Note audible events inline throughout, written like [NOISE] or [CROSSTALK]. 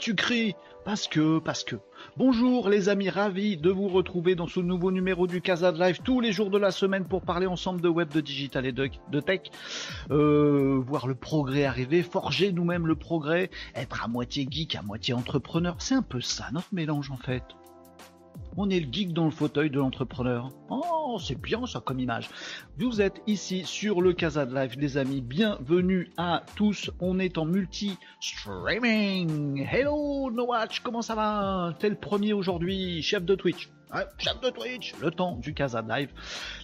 tu cries? Parce que, parce que. Bonjour les amis, ravi de vous retrouver dans ce nouveau numéro du Casa de Live tous les jours de la semaine pour parler ensemble de web, de digital et de, de tech, euh, voir le progrès arriver, forger nous-mêmes le progrès, être à moitié geek, à moitié entrepreneur. C'est un peu ça notre mélange en fait. On est le geek dans le fauteuil de l'entrepreneur. Oh, c'est bien ça comme image. Vous êtes ici sur le Casa de Live, les amis. Bienvenue à tous. On est en multi-streaming. Hello, No Watch, comment ça va? T'es le premier aujourd'hui, chef de Twitch. Chef de Twitch, le temps du Casa Live.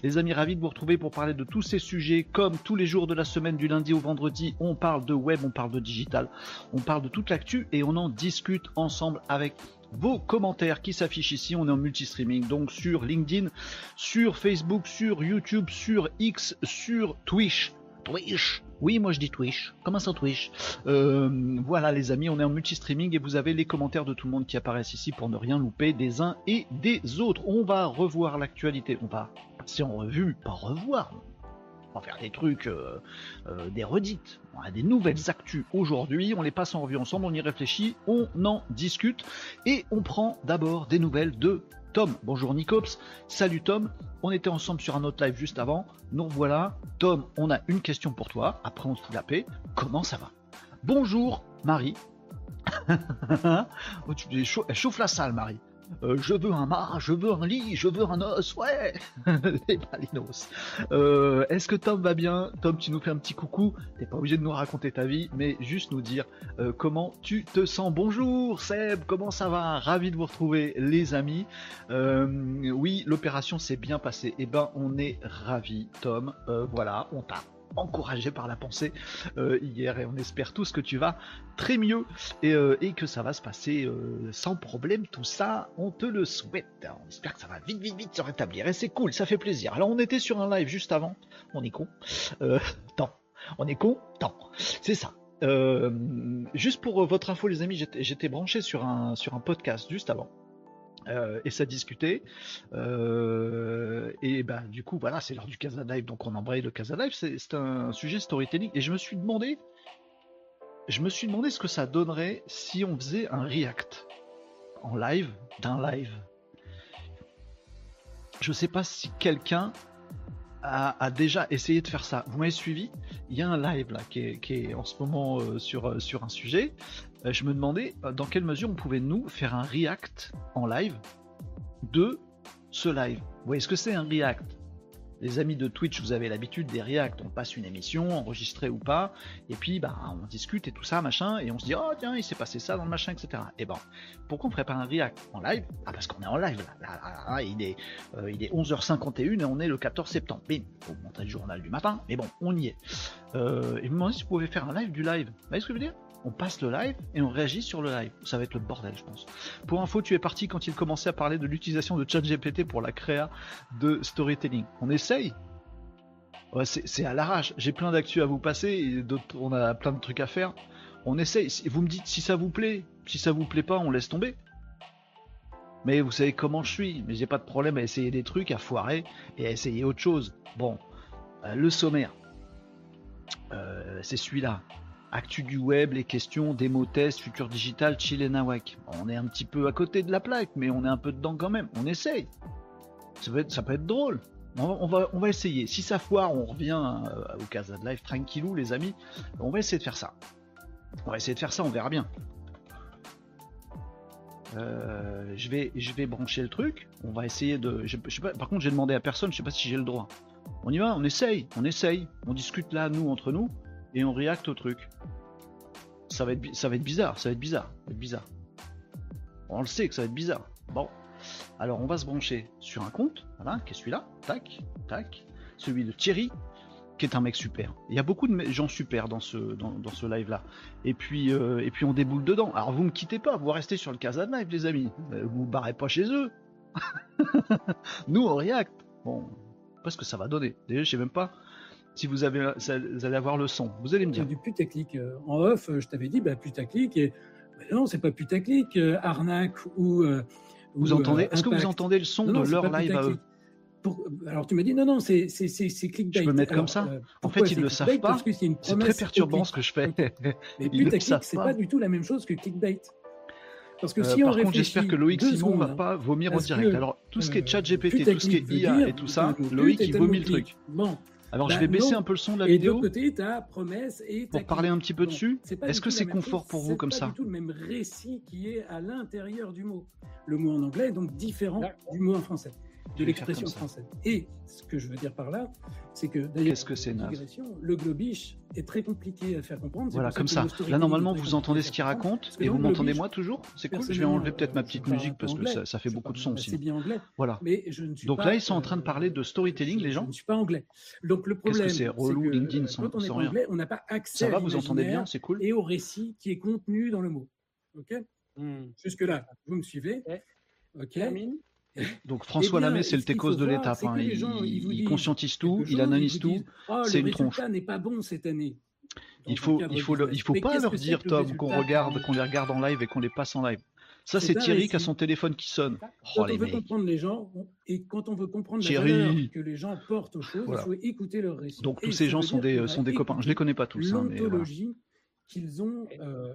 Les amis, ravis de vous retrouver pour parler de tous ces sujets. Comme tous les jours de la semaine, du lundi au vendredi, on parle de web, on parle de digital, on parle de toute l'actu et on en discute ensemble avec vos commentaires qui s'affichent ici. On est en multi-streaming, donc sur LinkedIn, sur Facebook, sur YouTube, sur X, sur Twitch. Twitch Oui, moi je dis Twitch. Comment ça Twitch? Euh, Voilà les amis, on est en multi-streaming et vous avez les commentaires de tout le monde qui apparaissent ici pour ne rien louper des uns et des autres. On va revoir l'actualité. On va passer en revue, pas revoir, on va faire des trucs, euh, euh, des redites. On a des nouvelles actus aujourd'hui, on les passe en revue ensemble, on y réfléchit, on en discute et on prend d'abord des nouvelles de Tom. Bonjour Nicops, salut Tom, on était ensemble sur un autre live juste avant, nous voilà. Tom, on a une question pour toi, après on se la paix, comment ça va? Bonjour Marie. [LAUGHS] oh, elle chauffe la salle Marie. Euh, je veux un mât, je veux un lit, je veux un os, ouais [LAUGHS] Les balinos. Euh, Est-ce que Tom va bien? Tom, tu nous fais un petit coucou. T'es pas obligé de nous raconter ta vie, mais juste nous dire euh, comment tu te sens. Bonjour Seb, comment ça va? Ravi de vous retrouver les amis. Oui, l'opération s'est bien passée. Eh ben, on est ravi, Tom. Voilà, on t'a encouragé par la pensée euh, hier et on espère tous que tu vas très mieux et, euh, que ça va se passer euh, sans problème tout ça on te le souhaite. On espère que ça va vite vite vite se rétablir et c'est cool ça fait plaisir. Alors on était sur un live juste avant on est con [LAUGHS] tant on est con tant c'est ça. Juste pour votre info les amis j'étais branché sur un podcast juste avant euh, et ça discutait. Euh, et ben du coup voilà, c'est l'heure du Casa Live, donc on embraye le Casa Live. C'est un sujet storytelling. Et je me suis demandé, je me suis demandé ce que ça donnerait si on faisait un react en live d'un live. Je sais pas si quelqu'un a, déjà essayé de faire ça. Vous m'avez suivi Il y a un live là qui est, en ce moment euh, sur, sur un sujet. Euh, je me demandais euh, dans quelle mesure on pouvait nous faire un react en live de ce live. Vous voyez ce que c'est un react? Les amis de Twitch, vous avez l'habitude des reacts, on passe une émission, enregistrée ou pas, et puis bah, on discute et tout ça, machin, et on se dit, oh tiens, il s'est passé ça dans le machin, etc. Et ben, pourquoi on ferait pas un react en live? Ah, parce qu'on est en live là, il, est, euh, il est 11h51 et on est le 14 septembre. Bim, faut montrer le journal du matin, mais bon, on y est. Euh, et vous me demandez si vous pouvez faire un live du live. Vous voyez ce que je veux dire? On passe le live et on réagit sur le live. Ça va être le bordel, je pense. Pour info, tu es parti quand il commençait à parler de l'utilisation de ChatGPT pour la créa de storytelling. On essaye. C'est à l'arrache. J'ai plein d'actu à vous passer et on a plein de trucs à faire. On essaye. Vous me dites si ça vous plaît. Si ça vous plaît pas, on laisse tomber. Mais vous savez comment je suis. Mais j'ai pas de problème à essayer des trucs, à foirer et à essayer autre chose. Bon, euh, le sommaire. Euh, c'est celui-là. Actu du web, les questions, démo test, futur digital, chill et nawak. On est un petit peu à côté de la plaque, mais on est un peu dedans quand même. On essaye. Ça peut être, drôle. On va, essayer. Si ça foire, on revient euh, au Casa de Live tranquillou, les amis. On va essayer de faire ça. On va essayer de faire ça, on verra bien. Euh, je vais, brancher le truc. On va essayer de. Par contre, j'ai demandé à personne. Je sais pas si j'ai le droit. On y va. On essaye. On essaye. On discute là, nous entre nous, et on réacte au truc. Ça va être, ça va être bizarre. Ça va être bizarre. Être bizarre. On le sait que ça va être bizarre. Bon. Alors, on va se brancher sur un compte. Voilà, qui est celui-là. Tac, tac. Celui de Thierry, qui est un mec super. Il y a beaucoup de gens super dans ce, dans, ce live-là. Et puis, euh, et puis on déboule dedans. Alors vous me quittez pas, vous restez sur le Casa de Live, les amis. Euh, Vous vous barrez pas chez eux. [LAUGHS] Nous, on react. Bon, pas ce que ça va donner. Déjà, je sais même pas si vous, avez, vous allez avoir le son. Vous allez me C'est dire. du putaclic. Euh, En off, euh, je t'avais dit, bah, putaclic. Et bah non, c'est pas putaclic, euh, arnaque ou. euh, Vous ou, entendez Est-ce que vous entendez le son Non, de c'est leur live à eux alors tu m'as dit non, non, c'est clickbait. Je peux mettre comme ça. en fait, ils ne le savent pas. C'est très perturbant ce que je fais. [LAUGHS] Mais putaclic, c'est pas du tout la même chose que clickbait. Parce que si par contre, j'espère que Loïc Simon ne va pas vomir en direct. Alors, tout ce qui est chat GPT, tout ce qui est IA et tout ça, Loïc, il vomit le truc. Bon. Alors, je bah, vais baisser un peu le son de la vidéo. Et de côté, ta promesse et Pour parler un petit peu dessus, est-ce que c'est confort pour vous comme ça C'est pas du tout le même récit qui est à l'intérieur du mot. Le mot en anglais est donc différent du mot en français de l'expression française. Et ce que je veux dire par là, c'est que d'ailleurs, que c'est Le globish est très compliqué à faire comprendre. Voilà, comme ça. Là, normalement, vous entendez ce qu'il raconte et vous m'entendez moi toujours. C'est cool. Je vais enlever peut-être ma petite musique parce que ça, fait beaucoup de son aussi. C'est bien anglais. Voilà. Mais je ne suis Donc là, ils sont en train de parler de storytelling, les gens. Je ne suis pas anglais. Donc le problème, c'est relou LinkedIn quand on est anglais, on n'a pas accès. Ça va, vous entendez bien, c'est cool. Et au récit qui est contenu dans le mot. Ok? Hmm. Jusque là, vous me suivez? Ok. Donc François eh Lamé, c'est le techos de l'État. il, conscientise tout, il analyse tout. Oh, c'est une tronche. n'est pas bon cette année. il faut, il faut, il faut pas leur dire, Tom, qu'on regarde, qu'on les regarde en live et qu'on les passe en live. Ça, c'est Thierry qui a son téléphone qui sonne. Quand oh, on veut comprendre les gens et quand on veut comprendre la valeur que les gens portent aux choses, il faut écouter leur récit. Donc tous ces gens sont des, sont des copains. Je les connais pas tous. Hein, L'ontologie qu'ils ont euh,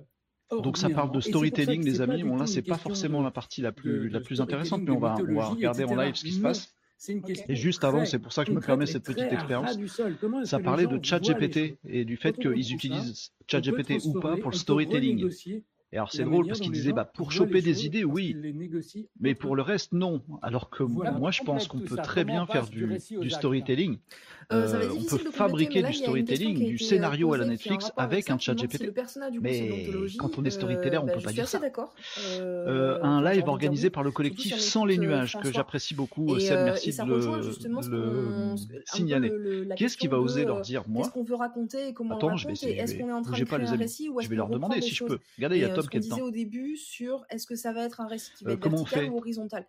donc ça parle de storytelling, les amis. Bon là, c'est pas forcément la partie la plus, la plus intéressante, mais on va, on va regarder en live ce qui se passe. Et juste avant, c'est pour ça que je me permets cette petite expérience. Ça parlait de ChatGPT et du fait qu'ils utilisent ChatGPT ou pas pour le storytelling. Et alors c'est drôle parce qu'il disait bah, pour choper des idées, oui, mais pour le reste, non. Alors que moi, je pense qu'on peut très bien faire du, du storytelling. Euh, euh on peut fabriquer du storytelling, du scénario à la Netflix avec un chat GPT. Mais quand on est storyteller, on ne peut pas dire ça. Euh, un live organisé par le collectif Sans les nuages, que j'apprécie beaucoup. Seb, merci de le, signaler. Qu'est-ce qui va oser leur dire, moi Qu'est-ce qu'on veut raconter et comment Attends, je vais essayer. Est-ce qu'on est en train de créer un récit ou Je vais leur demander si je peux. Regardez, il y a Tom qui est dedans. au début sur est-ce que ça va être un récit qui va être vertical ou horizontal?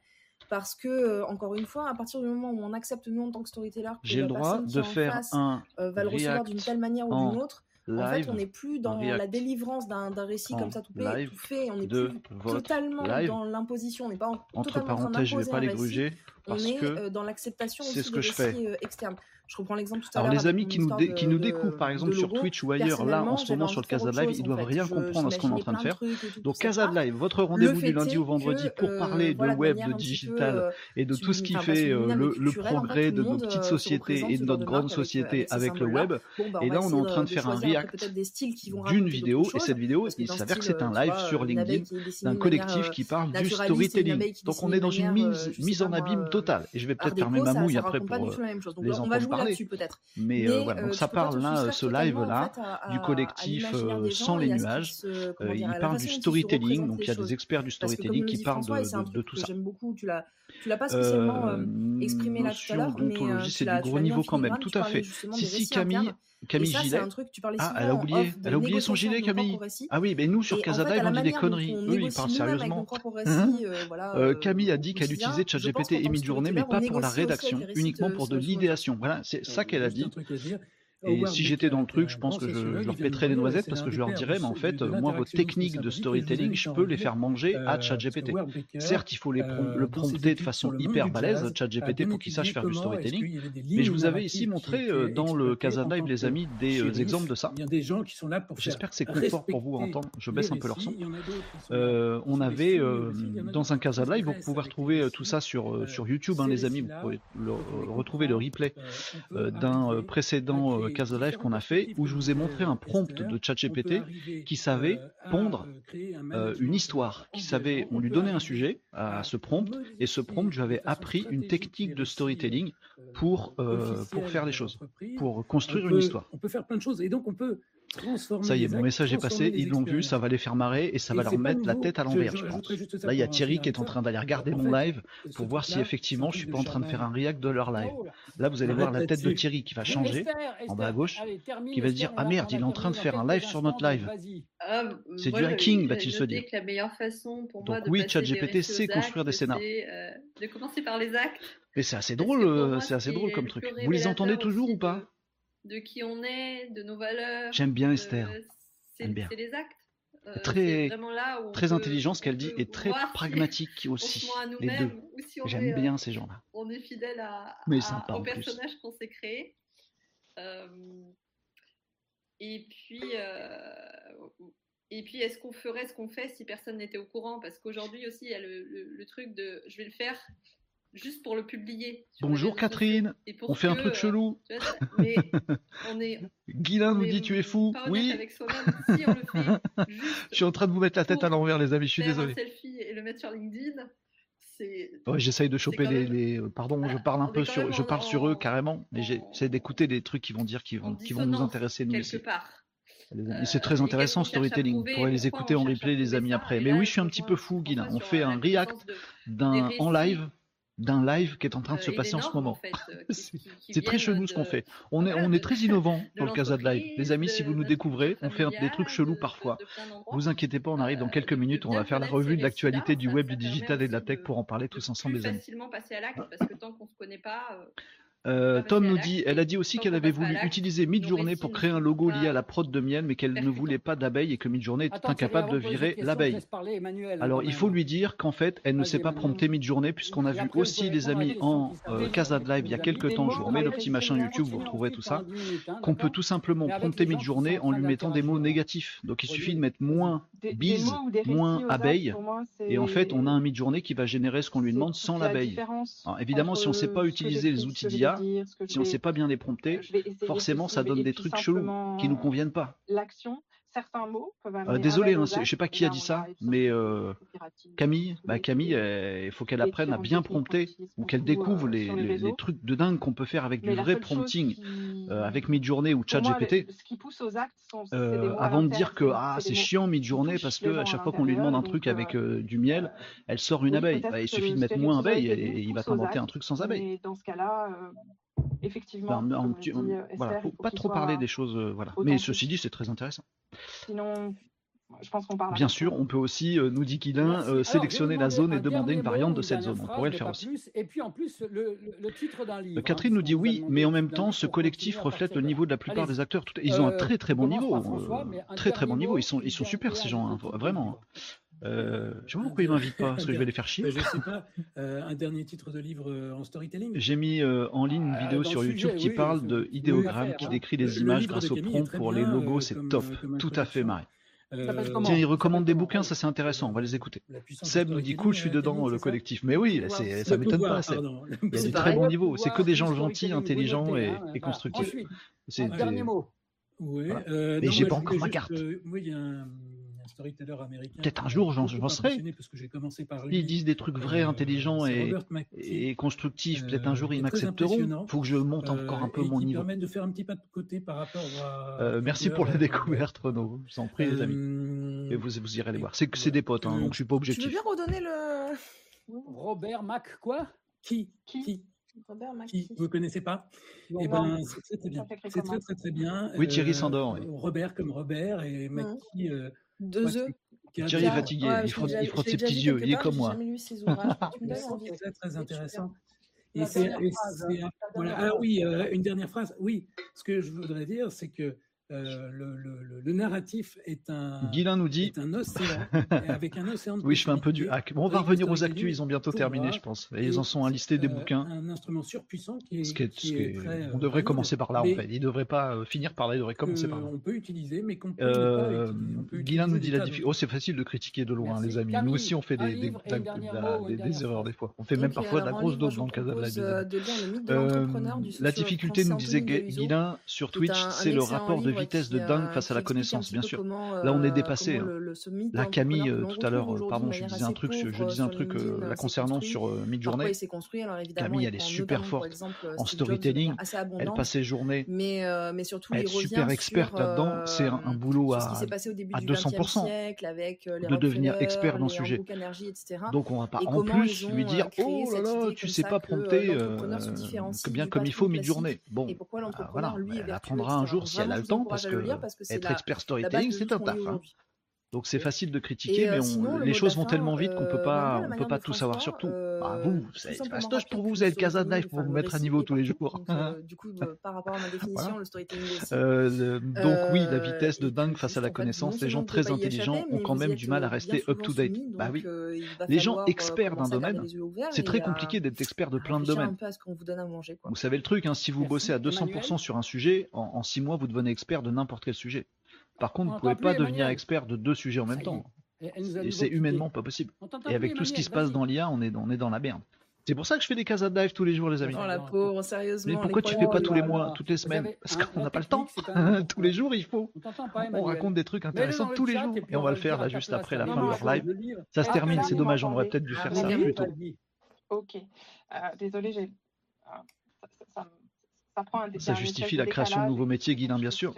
Parce que euh, encore une fois, à partir du moment où on accepte nous en tant que storyteller que le droit de faire un euh, va le recevoir d'une telle manière ou d'une autre, en fait, on n'est plus dans la délivrance d'un récit comme ça tout, fait, on n'est plus totalement dans l'imposition, on n'est pas en, entre parenthèses, je vais pas les gruger on est euh, dans l'acceptation aussi ce que des je récits externes. Je reprends l'exemple tout à l'heure. Alors les amis qui nous, qui nous découvrent par exemple sur Twitch ou ailleurs, là en ce moment sur le Casa Live, ils doivent rien comprendre à ce qu'on est en train de faire. Donc Casa Live, votre rendez-vous du lundi au vendredi pour euh, parler de web, de digital euh, et de tout ce qui fait euh, le progrès de nos petites sociétés et de notre grande société avec le web. Bah, et là on est en train de faire un react d'une vidéo et cette vidéo, il s'avère que c'est un live sur LinkedIn d'un collectif qui parle du storytelling. Donc on est dans une mise en abîme totale. Et je vais peut-être fermer ma mouille après pour les entendre parler peut-être. Mais, euh, voilà, donc euh, ça parle là, ce live là, du collectif euh, Sans les nuages. il parle du storytelling, donc il y a des experts du storytelling qui parlent de, tout ça. J'aime beaucoup, tu l'as l'as pas spécialement exprimé là tout à l'heure, mais c'est du gros niveau quand même, tout à fait. Si, si, Camille. Camille Gilet. ah, elle a oublié, elle a oublié son gilet, Camille. Ah oui, mais nous sur Casa Live, on dit des conneries. Eux, ils parlent sérieusement. Camille a dit qu'elle utilisait ChatGPT et Midjourney, mais pas pour la rédaction, uniquement pour de l'idéation. Voilà, c'est ça qu'elle a dit. Et si j'étais dans le truc, je pense que je, leur pèterais les noisettes parce que je leur dirais, mais en fait, moi, vos techniques de storytelling, je peux les faire manger à ChatGPT. Certes, il faut les le prompter de façon hyper balèze, ChatGPT, pour qu'il sache faire du storytelling. Mais je vous avais ici montré dans le Casa Live, les amis, des exemples de ça. J'espère que c'est confort pour vous à entendre. Je baisse un peu leur son. On avait dans un Casa Live, vous pouvez retrouver tout ça sur, sur YouTube, hein, les amis. Vous pouvez retrouver le replay d'un précédent Casa Live qu'on a fait où je vous ai montré un prompt de ChatGPT qui savait pondre euh, une histoire, qui savait, on lui donnait un sujet à ce prompt et ce prompt, je lui avais appris une technique de storytelling pour, euh, pour faire les choses, pour construire une histoire. On peut faire plein de choses et donc on peut ça y est, mon message est passé, ils l'ont vu, ça va les faire marrer et ça va leur mettre la tête à l'envers, je, pense. Là, il y a Thierry qui est en train d'aller regarder mon live pour voir si effectivement je suis pas en train de faire un react de leur live. Là, vous allez voir la tête de Thierry qui va changer en bas à gauche, qui va se dire Ah merde, il est en train de faire un live sur notre live. Ah, c'est du hacking, va-t-il se dire. Donc oui, ChatGPT sait construire des scénarios. Euh, de commencer par les actes. Mais c'est assez drôle, euh, c'est assez drôle comme truc. Vous les entendez toujours ou pas de qui on est, de nos valeurs. J'aime bien Esther. C'est les actes. très, très intelligent ce qu'elle dit et très pragmatique [LAUGHS] aussi. les deux. J'aime bien ces gens-là. On est fidèle à, au personnage qu'on s'est créé. et puis, et puis, est-ce qu'on ferait ce qu'on fait si personne n'était au courant? Parce qu'aujourd'hui aussi, il y a le, truc de je vais le faire juste pour le publier. Bonjour Catherine, on fait un truc chelou. mais [LAUGHS] on est, Guilain nous dit tu es fou. Oui. [LAUGHS] je suis en train de vous mettre la tête à l'envers, les amis. Je suis désolé. Un selfie et le mettre sur LinkedIn. Ouais, j'essaye de choper les, Pardon, je parle un peu sur, je parle sur eux carrément, mais j'essaie d'écouter des trucs qui vont dire qui vont, qui vont nous intéresser nous aussi. Part. C'est très euh, intéressant storytelling. Vous pourrez les écouter en replay les amis après. Mais oui, je suis un petit peu fou, Guilain. On fait un react d'un en live d'un live qui est en train de se euh, passer en ce moment. Euh, [LAUGHS] c'est très chelou ce qu'on fait. On est, on est très [LAUGHS] innovant dans le Casa de Live. Les amis, si vous nous découvrez, on fait des trucs chelous parfois. Vous inquiétez pas, on arrive dans quelques minutes. On va faire la revue de l'actualité du web, du digital et de la tech pour en parler tous ensemble, les amis. facilement passer à l'acte parce que tant qu'on se connaît pas. Euh, Tom nous dit, elle a dit aussi qu'elle avait voulu utiliser Midjourney pour créer un logo lié à la prod de miel, mais qu'elle ne voulait pas d'abeilles et que Midjourney était incapable de virer l'abeille. Alors il faut lui dire qu'en fait, elle ne sait pas prompter Midjourney puisqu'on a vu aussi les amis en euh, Casa de Live il y a quelques temps. Je vous remets le petit machin YouTube, vous retrouverez tout ça. Hein. Qu'on peut tout simplement prompter Midjourney en lui mettant des mots négatifs. Donc il suffit de mettre moins bise, moins abeille, et en fait on a un Midjourney qui va générer ce qu'on lui demande sans l'abeille. Évidemment, si on ne sait pas utiliser les outils d'IA si on ne sait pas bien les prompter, forcément ça donne des trucs chelous qui nous conviennent pas. L'action, certains mots euh, désolé, hein, je ne sais pas qui a dit ça, mais euh, Camille, bah, Camille, il faut qu'elle apprenne à bien prompter ou qu'elle découvre les, trucs de dingue qu'on peut faire avec du vrai prompting, euh, avec Midjourney ou ChatGPT. avant de dire que ah, c'est chiant Midjourney parce que à chaque fois qu'on lui demande un truc avec du miel, elle sort une abeille. Bah, il suffit de mettre moins abeille et, il va t'inventer un truc sans abeille. Dans ce cas-là, effectivement. voilà, faut pas trop parler des choses, voilà. Mais ceci dit, c'est très intéressant. Sinon, je pense qu'on parle. Bien sûr, on peut aussi, euh, nous dit Guilin, euh, sélectionner la zone et demander une variante de cette zone. On pourrait le faire aussi. Et puis en plus, le, titre d'un livre. Catherine hein, nous dit oui, mais en même temps, ce collectif reflète le niveau de la plupart des acteurs. Ils ont un euh, très très bon niveau. très très bon niveau. Ils sont, ils sont super ces gens, hein, vraiment. Euh, je sais pas pourquoi ils m'invitent pas, [LAUGHS] parce que je vais les faire chier. Je sais pas. un dernier titre de livre en storytelling? J'ai mis en ligne une vidéo sur YouTube qui parle de idéogramme, qui décrit les images grâce au prompt pour les logos. C'est top, tout à fait, Marie. Euh, Tiens, il recommande des bouquins, ça c'est intéressant, on va les écouter. Seb nous dit cool, je suis dedans, le collectif. Mais oui, ça m'étonne pas, Seb. Il y a des très bons niveaux. C'est que des gens gentils, intelligents et, constructifs. C'est dernier mot. Oui. Euh, Mais j'ai pas encore ma carte. Oui, il y a un storyteller américain. Peut-être un jour, j'en serai. Ils disent des trucs vrais, euh, intelligents et, et constructifs. Peut-être un jour, ils m'accepteront. Il faut que je monte encore un peu mon niveau. de faire un petit pas de côté par rapport à. merci pour la découverte, Renaud. Je vous en prie, les amis. Et vous, vous irez les voir. C'est que c'est des potes, hein, donc je suis pas objectif. Tu veux bien redonner le. Robert Mac, quoi? Qui? Qui? Robert Mac. Qui? Vous connaissez pas? Eh ben, c'est très bien. C'est très, très très bien. Oui, Thierry Sandor. Robert comme Robert et Mackie. Deux œufs. Thierry est fatigué, il, frotte, ses petits yeux, il est comme moi. C'est très, très intéressant. Et c'est, voilà. Ah oui, euh, une dernière phrase. Oui, ce que je voudrais dire, c'est que euh, le, narratif est un, Guilain nous dit... un océan, avec un océan [LAUGHS] Oui, je fais un peu du hack. Bon, on va revenir aux actus, ils ont bientôt terminé, je pense. Et ils en sont enlistés des euh, bouquins. Un instrument surpuissant qui est. Ce est, très, on devrait commencer par là, en fait. Il ne devrait pas euh, finir par là, il devrait commencer par là. On peut utiliser, mais qu'on peut. Guilain nous dit la difficulté. Oh, c'est facile de critiquer de loin, les amis. nous aussi, on fait des, des, erreurs des fois. On fait même parfois de la grosse dose dans le cas de la La difficulté, nous disait Guilain sur Twitch, c'est le rapport de vitesse de dingue face à la connaissance, bien sûr. Là, on est euh, dépassé. Hein. La Camille, euh, tout à l'heure, euh, pardon, je disais un truc, je disais un truc la concernant sur Midjourney. Camille, elle est super forte en storytelling. Elle passe ses journées. Mais, mais surtout, être super experte là-dedans, c'est un, boulot à, à 200%. de devenir expert dans le sujet. Donc, on va pas en plus lui dire Oh là là, tu sais pas prompter bien comme il faut Midjourney. Bon, voilà, elle apprendra un jour si elle a le temps parce que, être expert storytelling, c'est un taf. Hein. Donc c'est facile de critiquer, mais les choses vont tellement vite qu'on peut pas, on peut pas tout savoir sur tout. Bah, vous, c'est fastoche pour vous, vous avez le Casa Live pour vous mettre à niveau tous les jours. du coup, par rapport à ma [LAUGHS] définition, le storytelling aussi. donc oui, la vitesse de dingue face à la connaissance, les gens très intelligents ont quand même du mal à rester up to date. Bah oui. Les gens experts d'un domaine, c'est très compliqué d'être expert de plein de domaines. Vous savez le truc, hein, si vous bossez à 200% sur un sujet, en 6 mois, vous devenez expert de n'importe quel sujet. Par contre, vous ne pouvez pas devenir expert de deux sujets en même temps. Et c'est humainement pas possible. Et avec tout ce qui se passe dans l'IA, on est, on est dans la merde. C'est pour ça que je fais des cases à dive tous les jours, les amis. Oh la pauvre, sérieusement. Mais pourquoi tu fais pas tous les mois, toutes les semaines Parce qu'on n'a pas le temps. [LAUGHS] tous les jours, il faut. On raconte des trucs intéressants tous les jours. Et on va le faire là juste après la fin de leur live. Ça se termine, c'est dommage, on aurait peut-être dû faire ça plus tôt. Ok. Euh, désolé, j'ai. Euh, ça, justifie la création de nouveaux métiers, Guilain, bien sûr.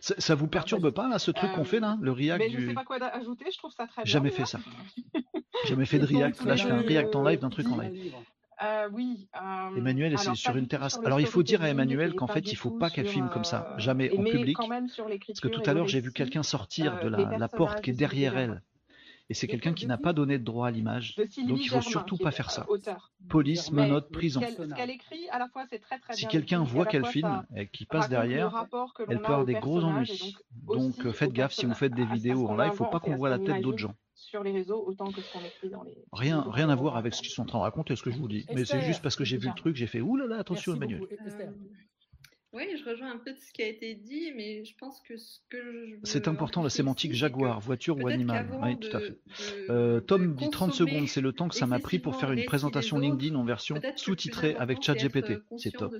Ça, vous perturbe pas là, ce truc qu'on fait là, le React mais Je sais pas quoi ajouter, je trouve ça très bien. Jamais fait ça. [LAUGHS] Jamais fait de React. Là, je fais un React en live d'un truc en live. Euh, oui. Euh, Emmanuel c'est sur une terrasse. Alors il faut dire à Emmanuel qu'en fait il faut pas qu'elle filme comme ça, euh, jamais en public. Parce que tout à l'heure j'ai vu quelqu'un sortir de la porte qui est derrière elle et c'est quelqu'un qui n'a pas donné de droit à l'image. Donc il faut surtout pas faire ça. Police, menottes, prison. Si quelqu'un voit qu'elle filme et qui passe derrière, elle peut avoir des gros ennuis. Donc faites gaffe si vous faites des vidéos en live, il faut pas qu'on voit la tête d'autres gens. Sur les réseaux autant que ce qu'on écrit dans les. Rien, rien à voir avec ce qu'ils sont en train de raconter, ce que je vous dis. Mais c'est juste parce que j'ai vu le truc, j'ai fait oulala, attention Emmanuel. Oui, je rejoins un peu de ce qui a été dit, mais je pense que ce que je. C'est important la sémantique jaguar, voiture ou animal. Oui, tout à fait. Euh, Tom dit 30 secondes, c'est le temps que ça m'a pris pour faire une présentation LinkedIn en version sous-titrée avec ChatGPT. C'est top.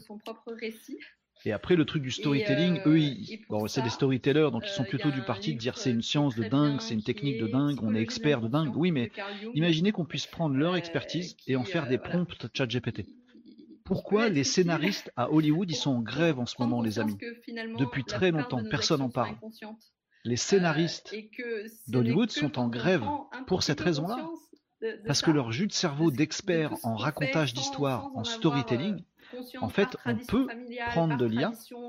Et après, le truc du storytelling, eux, ils... bon, c'est des storytellers, donc ils sont euh, plutôt du parti de dire c'est une science de dingue, c'est une technique de dingue, on est expert de dingue. Oui, mais imaginez qu'on puisse prendre leur euh, expertise et en faire des prompts ChatGPT. Pourquoi les scénaristes à Hollywood, ils sont en grève en ce moment, les amis? Depuis très longtemps, personne n'en parle. Les scénaristes euh, d'Hollywood sont en grève pour cette raison-là. Parce que leur jus de cerveau d'experts en racontage d'histoire, en storytelling, en fait, on peut prendre de l'IA euh,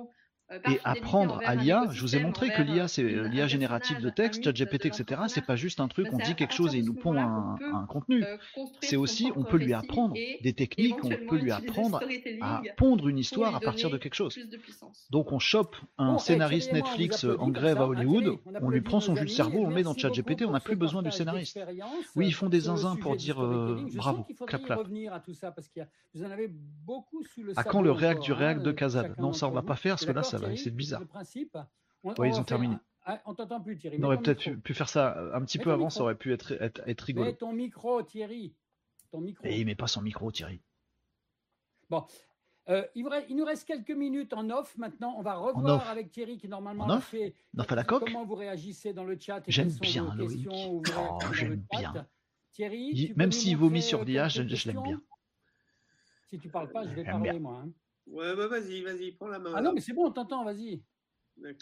et apprendre à l'IA. Je vous ai montré que l'IA, c'est l'IA générative de texte, ChatGPT, etc. C'est pas juste un truc, on dit quelque chose et il nous pond un, contenu. Euh, c'est aussi, on peut lui apprendre des techniques, on peut lui apprendre à pondre une histoire à partir de quelque chose. Donc on chope un scénariste Netflix en grève à Hollywood, on lui prend son jus de cerveau, on le met dans ChatGPT, on n'a plus besoin du scénariste. Oui, ils font des zinzins pour dire euh, bravo, clap clap. À quand le réact du réact de Kazad Non, ça on va pas faire parce que là ça c'est bizarre. Oui, ils ont terminé. Ah, on t'entend plus, Thierry. On aurait peut-être pu, faire ça un petit peu avant, ça aurait pu être, être, rigolo. ton micro, Thierry. Ton micro. Et il met pas son micro, Thierry. Bon. Euh, il, nous reste quelques minutes en off. Maintenant, on va revoir avec Thierry qui normalement a fait. à la coque. Comment vous réagissez dans le chat J'aime bien Loïc. Oh, j'aime bien. Thierry, même s'il vomit sur l'IA, je, l'aime bien. Si tu parles pas, je vais parler moi. Hein. Ouais, bah vas-y, vas-y, prends la main. Ah non, mais c'est bon, on t'entend, vas-y.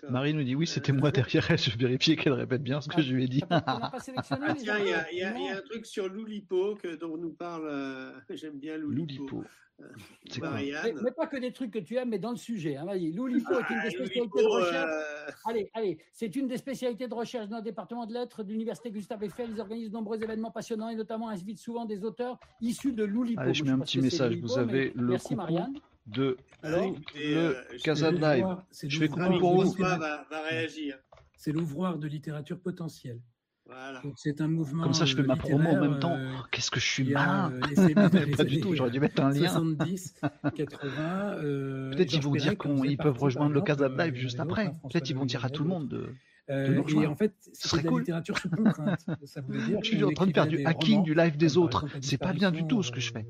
Marie nous dit oui, c'était moi derrière elle. Je vérifiais qu'elle répète bien ce que je lui ai dit. ah, tiens, il y, a? un truc sur Loulipo que, dont nous parle. Euh, [LAUGHS] j'aime bien Loulipo. Euh, c'est Marianne. Mais, pas que des trucs que tu aimes, mais dans le sujet. Hein, vas-y. Loulipo est une des ah, spécialités de recherche. Euh, allez, allez. C'est une des spécialités de recherche dans le département de lettres de l'université Gustave Eiffel. Ils organisent de nombreux événements passionnants et notamment invitent souvent des auteurs issus de Loulipo. Allez, je mets un petit message. Vous avez le Merci, Marianne de Alors, le Casa Live. Je fais coucou pour vous. Va, réagir. C'est l'ouvroir de littérature potentielle. Voilà. C'est un mouvement. Comme ça, je fais ma promo en même temps. Euh, oh, qu'est-ce que je suis malin [LAUGHS] Pas du tout, j'aurais dû mettre un lien. 70, 80. Euh, Peut-être qu'ils vont dire qu'ils peuvent rejoindre le Casa Live juste après. Peut-être qu'ils vont dire à tout le monde de. Euh, et en fait, c'est de la littérature sous contrainte. Ça voulait [LAUGHS] dire je suis en train de faire du hacking du live des autres. C'est pas bien du tout ce que je fais.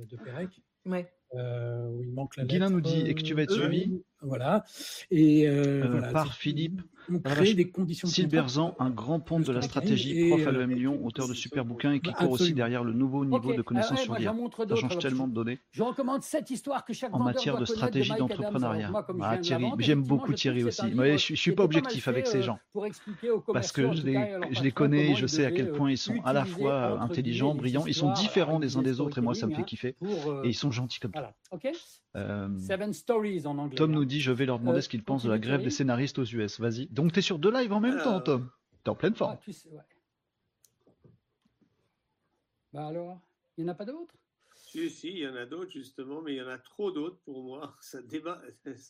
Ouais. Euh, où il manque la Guilain nous dit et que tu vas être suivi. Voilà. Et euh, euh, voilà, par Philippe. On crée des conditions. Silberzan, un grand pont de la stratégie, prof à l'EM Lyon, auteur de super bouquins et qui court aussi derrière le nouveau niveau de connaissance sur l'IA. Ça change tellement de données. Je recommande cette histoire que chaque en matière de stratégie d'entrepreneuriat. Ah, Thierry, j'aime beaucoup Thierry aussi. Mais je, suis pas objectif avec ces gens parce que je les, je les connais, je sais à quel point ils sont à la fois intelligents, brillants, ils sont différents les uns des autres et moi ça me fait kiffer et ils sont gentils comme ça. Euh, Seven Stories en anglais. Tom nous dit je vais leur demander euh, ce qu'ils pensent de la grève des scénaristes aux US. Vas-y. Donc tu es sur deux lives en même temps, Tom T'es en pleine forme. Ah, bah alors, il n'y en a pas d'autres? Si, si, il y en a d'autres justement, mais il y en a trop d'autres pour moi. [LAUGHS] Ça débat.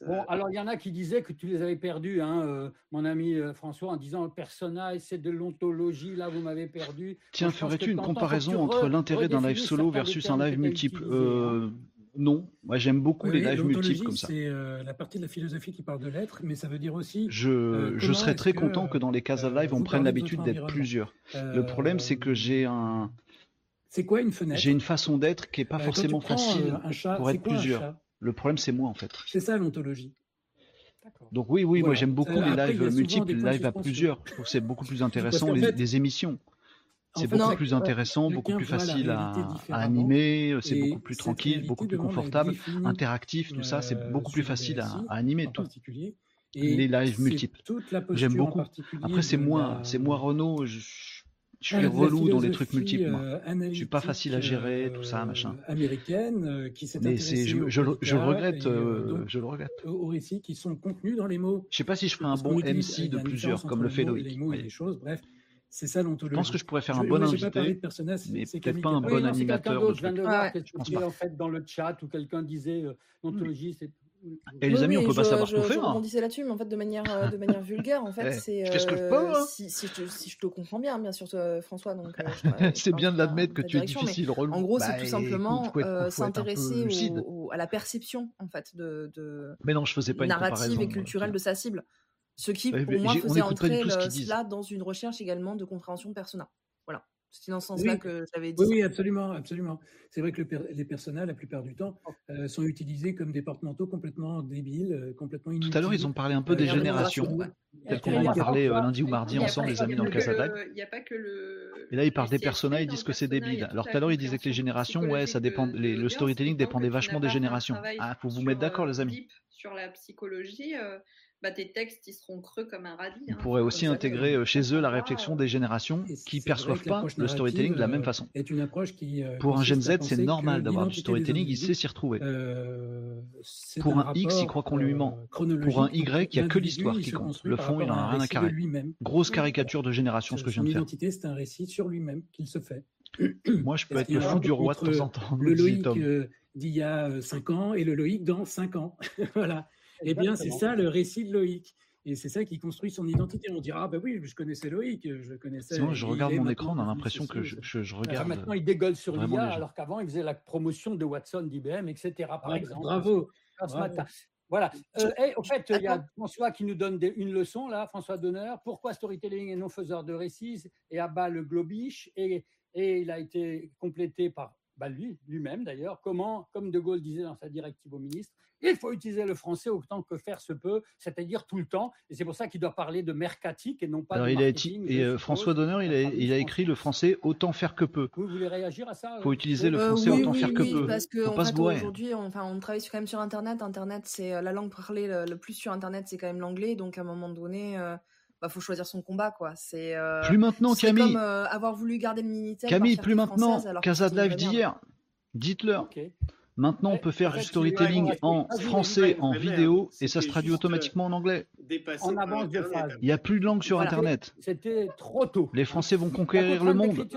Bon, alors il y en a qui disaient que tu les avais perdus, hein, euh, mon ami euh, François, en disant le personnage, c'est de l'ontologie, là vous m'avez perdu. Tiens, ferais-tu une comparaison entre l'intérêt d'un live solo versus un live multiple euh, Non, moi j'aime beaucoup les lives multiples comme ça. C'est la partie de la philosophie qui parle de l'être, mais ça veut dire aussi. Je, je serais très content que dans les cases live, on prenne l'habitude d'être plusieurs. Le problème, c'est que j'ai un c'est quoi une fenêtre? J'ai une façon d'être qui n'est pas euh, forcément facile euh, pour être plusieurs. Le problème, c'est moi, en fait. C'est ça l'ontologie. Donc oui, oui, moi j'aime beaucoup les lives multiples, les lives à plusieurs. Je trouve que c'est beaucoup plus intéressant, les, émissions. C'est beaucoup plus intéressant, beaucoup plus facile à, animer, c'est beaucoup plus tranquille, beaucoup plus confortable, interactif, tout ça, c'est beaucoup plus facile à, animer tout. les lives multiples. J'aime beaucoup. Après, c'est moi, c'est moi Renault. Je suis relou dans les trucs multiples. Moi. Euh, je suis pas facile à gérer, tout ça, machin. Euh, américaine, euh, qui s'est Mais c'est, je, je, le regrette, je le regrette. Aux récits qui sont contenus dans les mots. Je sais pas si je ferai un bon MC de plusieurs, comme le fait Loïc. Les mots et les choses, bref. C'est ça l'ontologie. Je pense que je pourrais faire un bon invité, mais peut-être pas un bon animateur. Je viens de voir en fait dans le chat où quelqu'un disait l'ontologie, c'est et les amis, on peut pas savoir je, tout faire. Je disais là-dessus, mais en fait, de manière, euh, de manière vulgaire, en fait, [LAUGHS] c'est. Qu'est-ce que je peux hein si, si, je, si, je, te comprends bien, bien sûr, François. Donc, euh, [LAUGHS] c'est bien de l'admettre que tu es difficile, relou. En gros, c'est bah, tout simplement euh, s'intéresser à la perception, en fait, de, de mais non, je faisais pas narrative et culturelle de sa cible. Ce qui, pour moi, faisait entrer cela dans une recherche également de compréhension personnelle. C'est dans ce sens-là que j'avais dit. Oui, oui, absolument, absolument. C'est vrai que les personnages, la plupart du temps, oh. euh, sont utilisés comme des porte-manteaux complètement débiles, euh, complètement inutiles. Tout à l'heure, ils ont parlé un peu euh, des générations, tel qu'on en a parlé lundi ou mardi ensemble, les amis, dans le Casadal. Il n'y a pas que le. Et là, ils parlent des personnages, ils disent que c'est débile. Alors tout à l'heure, ils disaient que les générations, ouais, ça dépend. le storytelling dépendait vachement des générations. Ah, faut vous mettre d'accord, les amis. Sur la psychologie. Bah, tes textes ils seront creux comme un radis. On hein. pourrait aussi intégrer euh, chez eux la réflexion des générations qui perçoivent pas le storytelling de la même euh, façon. Est une approche qui, euh, Pour un Gen Z, c'est normal d'avoir du storytelling, il sait s'y retrouver. Pour un, X, il croit qu'on lui ment. Pour un Y, il n'y a que l'histoire qui compte. Le fond, il n'en a rien à carrer. Grosse caricature de génération, ce que je viens de faire. L'identité, c'est un récit sur lui-même qu'il se fait. Moi, je peux être le fou du roi de temps en temps. Le Loïc d'il y a 5 ans et le Loïc dans 5 ans? [LAUGHS] voilà. Eh bien, c'est ça le récit de Loïc. Et c'est ça qui construit son identité. On dira, ah ben oui, je connaissais Loïc, je connaissais. Sinon, je regarde mon écran, on a l'impression que je, je, regarde. maintenant, il dégueule sur l'IA, alors qu'avant, il faisait la promotion de Watson, d'IBM, etc. Par exemple. Bravo. Voilà. Euh, et au fait, il y a François qui nous donne une leçon, là, François Donner. Pourquoi storytelling est non faiseur de récits et abat le globish et, et il a été complété par bah lui, lui-même d'ailleurs, comment, comme De Gaulle disait dans sa directive au ministre, il faut utiliser le français autant que faire se peut, c'est-à-dire tout le temps. Et c'est pour ça qu'il doit parler de mercatique et non pas de marketing. et euh, François Donner, il a, il a écrit le français autant faire que peu. Vous voulez réagir à ça Il faut utiliser le euh, français autant faire que peu. Parce qu'aujourd'hui, on, enfin, on travaille quand même sur Internet. Internet, c'est euh, la langue parlée le, plus sur Internet, c'est quand même l'anglais. Donc à un moment donné. Bah, faut choisir son combat quoi. C'est plus maintenant Camille. Comme avoir voulu garder le minitel. Camille, plus maintenant. Casa de Live d'hier. Dites-leur. Maintenant, on peut faire du storytelling en français, en vidéo, et ça se traduit automatiquement en anglais. En avance de phase. Il n'y a plus de langue sur Internet. C'était trop tôt. Les Français vont conquérir le monde.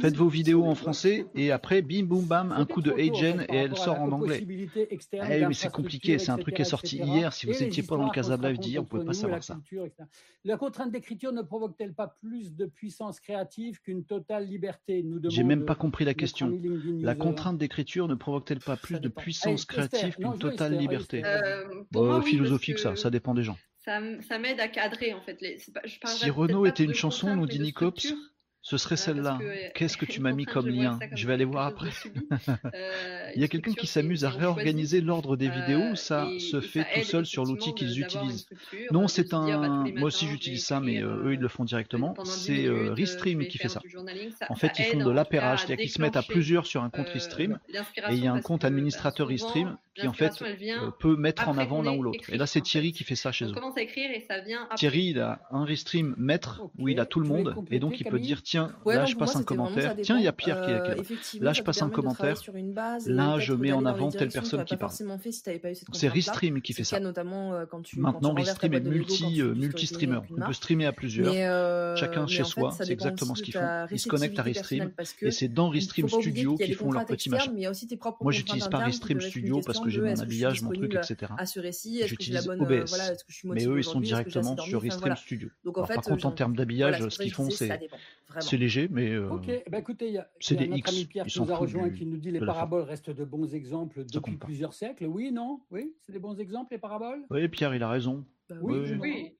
Faites vos vidéos en français, et après, bim, boum, bam, un coup de Agen, et elle sort en anglais. Mais c'est compliqué, c'est un truc qui est sorti hier. Si vous n'étiez pas dans le Casa Live d'hier, vous ne pouvez pas savoir ça. La contrainte d'écriture ne provoque-t-elle pas plus de puissance créative qu'une totale liberté? J'ai même pas compris la question. La contrainte d'écriture ne provoque-t-elle pas plus de puissance créative qu'une totale liberté euh, Philosophique, ça, ça dépend des gens. Ça, m'aide à cadrer en fait. Les, si Renault était une chanson, nous dit Nicops, ce serait celle-là. Qu'est-ce que [LAUGHS] tu m'as mis comme lien Je vais aller voir après. [LAUGHS] Euh, Il y a quelqu'un qui s'amuse à réorganiser l'ordre des vidéos ou ça euh, se fait tout seul sur l'outil qu'ils utilisent? Non, c'est un. Moi aussi j'utilise ça, mais euh, eux ils le font directement. C'est Restream qui fait ça. En fait, ils font de l'appairage, c'est-à-dire qu'ils se mettent à plusieurs sur un compte Restream et il y a un compte administrateur Restream qui en fait peut mettre en avant l'un ou l'autre. Et là, c'est Thierry qui fait ça chez eux. Thierry, il a un Restream maître où il a tout le monde et donc il peut dire tiens, là je passe un commentaire. Tiens, il y a Pierre qui est là. Là je passe un commentaire. Là, je mets en avant telle personne qui parle. C'est Restream qui fait ça. notamment quand tu maintenant Restream est multi multi streamer. On peut streamer à plusieurs, chacun chez soi. C'est exactement ce qu'ils font. Ils se connectent à Restream et c'est dans Restream Studio qu'ils font leur petit machin. Moi, j'utilise pas Restream Studio parce que j'ai mon habillage, mon truc, etc. J'utilise OBS, mais eux, ils sont directement sur Restream Studio. Par contre, en termes d'habillage, ce qu'ils font, c'est léger, mais ok. Écoutez, il y a, notre ami Pierre qui nous a rejoint qui nous dit les paraboles restent de bons exemples depuis plusieurs siècles. Oui, non, oui, c'est des bons exemples les paraboles? Oui, Pierre, il a raison. Bah oui, oui.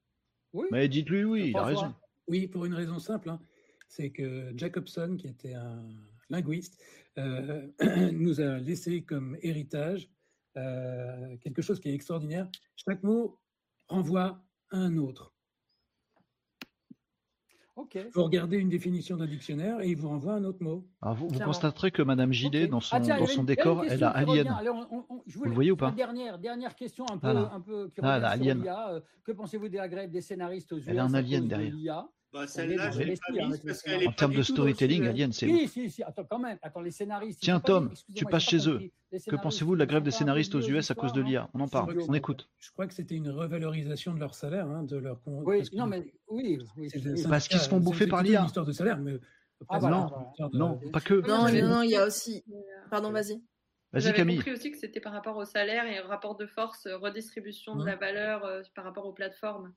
oui. Mais dites-lui oui, il a raison. Oui, pour une raison simple, hein. c'est que Jacobson, qui était un linguiste, euh, [CLEARS THROAT] nous a laissé comme héritage euh, quelque chose qui est extraordinaire. Chaque mot renvoie à un autre. Vous regardez une définition d'un dictionnaire et il vous renvoie un autre mot. Ah, vous, constaterez que Madame Gilet, dans son, ah, dans son décor, elle a Alien. vous le voyez ou pas dernière, dernière question un peu, un peu qui ah, alien. Euh, que pensez-vous de la grève des scénaristes aux US Elle a un alien derrière. Bah, celle-là, je l'ai pas mise parce qu'elle est En termes de storytelling, Alien, c'est. Oui, si, si, attends, quand même. Attends, les scénaristes. Tiens, Tom, tu passes chez eux. Que pensez-vous de la grève des scénaristes aux US à cause de l'IA On en parle, on écoute. Je crois que c'était une revalorisation de leur salaire, hein, de leur. Oui, non, mais oui. Parce qu'ils se font bouffer par l'IA. C'est une histoire de salaire, mais. Ah, non, non, pas que. Non, non, il y a aussi. Pardon, vas-y. Vas-y Camille. compris aussi que c'était par rapport au salaire et au rapport de force, redistribution de la valeur euh, par rapport aux plateformes.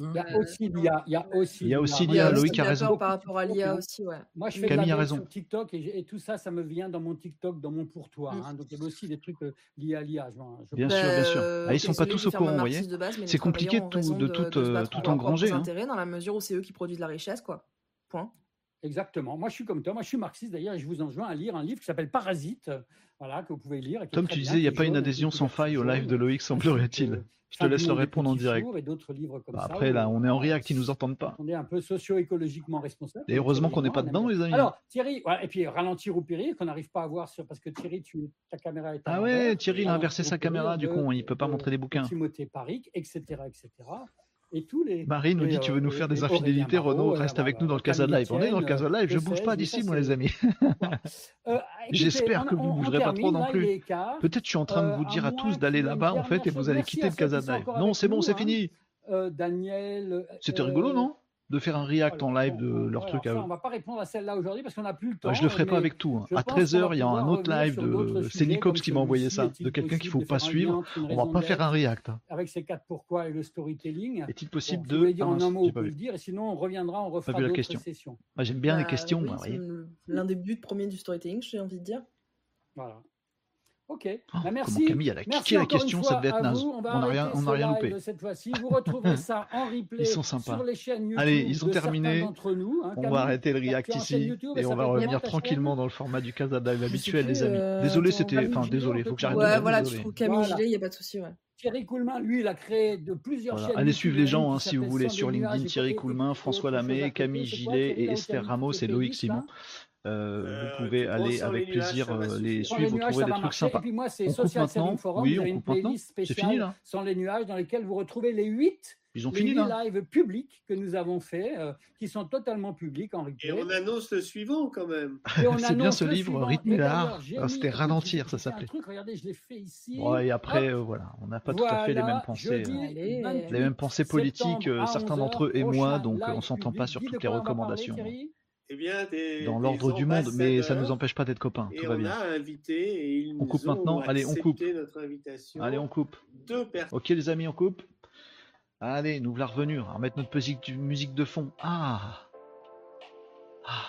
Il y a euh, aussi l'IA. Il y a aussi, il y a aussi l'IA. Loïc a raison. Par rapport à l'IA aussi, ouais. Moi, je fais Camille de la a raison. sur TikTok et, et, tout ça, ça me vient dans mon TikTok, dans mon pourtour. Mm. Hein, donc, il y a aussi des trucs euh, liés à l'IA. Bien sûr, bien sûr. Ah, ils sont pas tous au courant, vous voyez. C'est compliqué de tout, de, tout, euh, tout engranger. Hein. dans la mesure où c'est eux qui produisent la richesse, quoi. Point. Exactement. Moi, je suis comme toi. Moi, je suis marxiste d'ailleurs et je vous enjoins à lire un livre qui s'appelle Parasite, voilà, que vous pouvez lire. Tom, tu disais, il n'y a pas une adhésion sans faille au live de Loïc, semblerait-il. Je te laisse le répondre en direct. Et d'autres livres comme bah, après, là, on est en React, ils nous entendent pas. On est un peu socio-écologiquement responsable. Et heureusement qu'on n'est pas dedans, les amis. Alors, Thierry, et puis ralentir ou périr, qu'on n'arrive pas à voir sur. Parce que Thierry, tu, ta caméra est. Ah ouais, Thierry, il a inversé sa caméra, du coup, il peut pas montrer des bouquins. Timothée Paric, etc., etc. Et tous les, Marie nous dit Tu veux nous faire des infidélités, Renaud Reste avec nous dans le Casa Live. On est dans le Casa Live, je bouge pas d'ici, moi, les amis. [LAUGHS] Euh, J'espère que vous ne bougerez pas trop non plus. Peut-être je suis en train de vous dire à tous d'aller là-bas, en fait, et vous allez quitter le Casa Live. Non, c'est bon, c'est fini. Euh, Daniel. C'était rigolo, non? De faire un react en live de leur truc à eux. On va pas répondre à celle-là aujourd'hui parce qu'on n'a plus le temps. je le ferai pas avec tout. Hein. À 13h, il y a un autre live de c'est Nicops qui m'a envoyé ça, de quelqu'un qu'il faut pas suivre. On va pas faire un react. Hein. Avec ces quatre pourquoi et le storytelling. Est-il possible de dire en un mot, on peut le dire et sinon on reviendra, on refera d'autres sessions. J'aime bien les bah questions. L'un des buts premiers du storytelling, j'ai envie de dire. Voilà. Ok. Oh, bah, merci. Camille, elle a kické la question, ça devait être naze. On n'a rien, on a rien loupé. Cette fois-ci, vous retrouverez ça en [LAUGHS] replay ils sont sympas. sur les chaînes YouTube. Allez, ils ont terminé. Nous, hein, on va arrêter le react ici et on va revenir tranquillement dans le format du Casa habituel, les amis. Euh, désolé, c'était. Enfin, désolé, il faut que j'arrête. Ouais, voilà, tu trouves Camille Gilet, il n'y a pas de souci, ouais. Thierry Coulmin, lui, il a créé de plusieurs chaînes. Allez suivre les gens hein, si vous voulez sur LinkedIn. Thierry Coulmin, François Lamé, Camille Gilet et Esther Ramos et Loïc Simon. Euh, vous euh, pouvez aller avec plaisir euh, les suivre, vous trouver des trucs sympas. Et puis moi, c'est Social Selling Forum, oui, on une playlist spéciale sans les nuages dans lesquels vous retrouvez les 8 ils ont fini, là. lives publics que nous avons fait, qui sont totalement publics en replay. Et on annonce le suivant quand même. C'est bien ce livre, Rythme l'art. Ah, c'était Ralentir, ça s'appelait. Regardez, je l'ai fait ici. Ouais, et après, voilà, on n'a pas tout à fait les mêmes pensées. les mêmes pensées politiques, certains d'entre eux et moi, donc on s'entend pas sur toutes les recommandations. Eh bien, dans l'ordre du monde, mais ça ne nous empêche pas d'être copains. tout va bien. A invité et ils on coupe maintenant. Allez, on coupe. Notre invitation. Allez, on coupe. Deux. Ok, les amis, on coupe. Allez, nous voilà revenus. On va mettre notre musique, musique de fond. Ah. ah.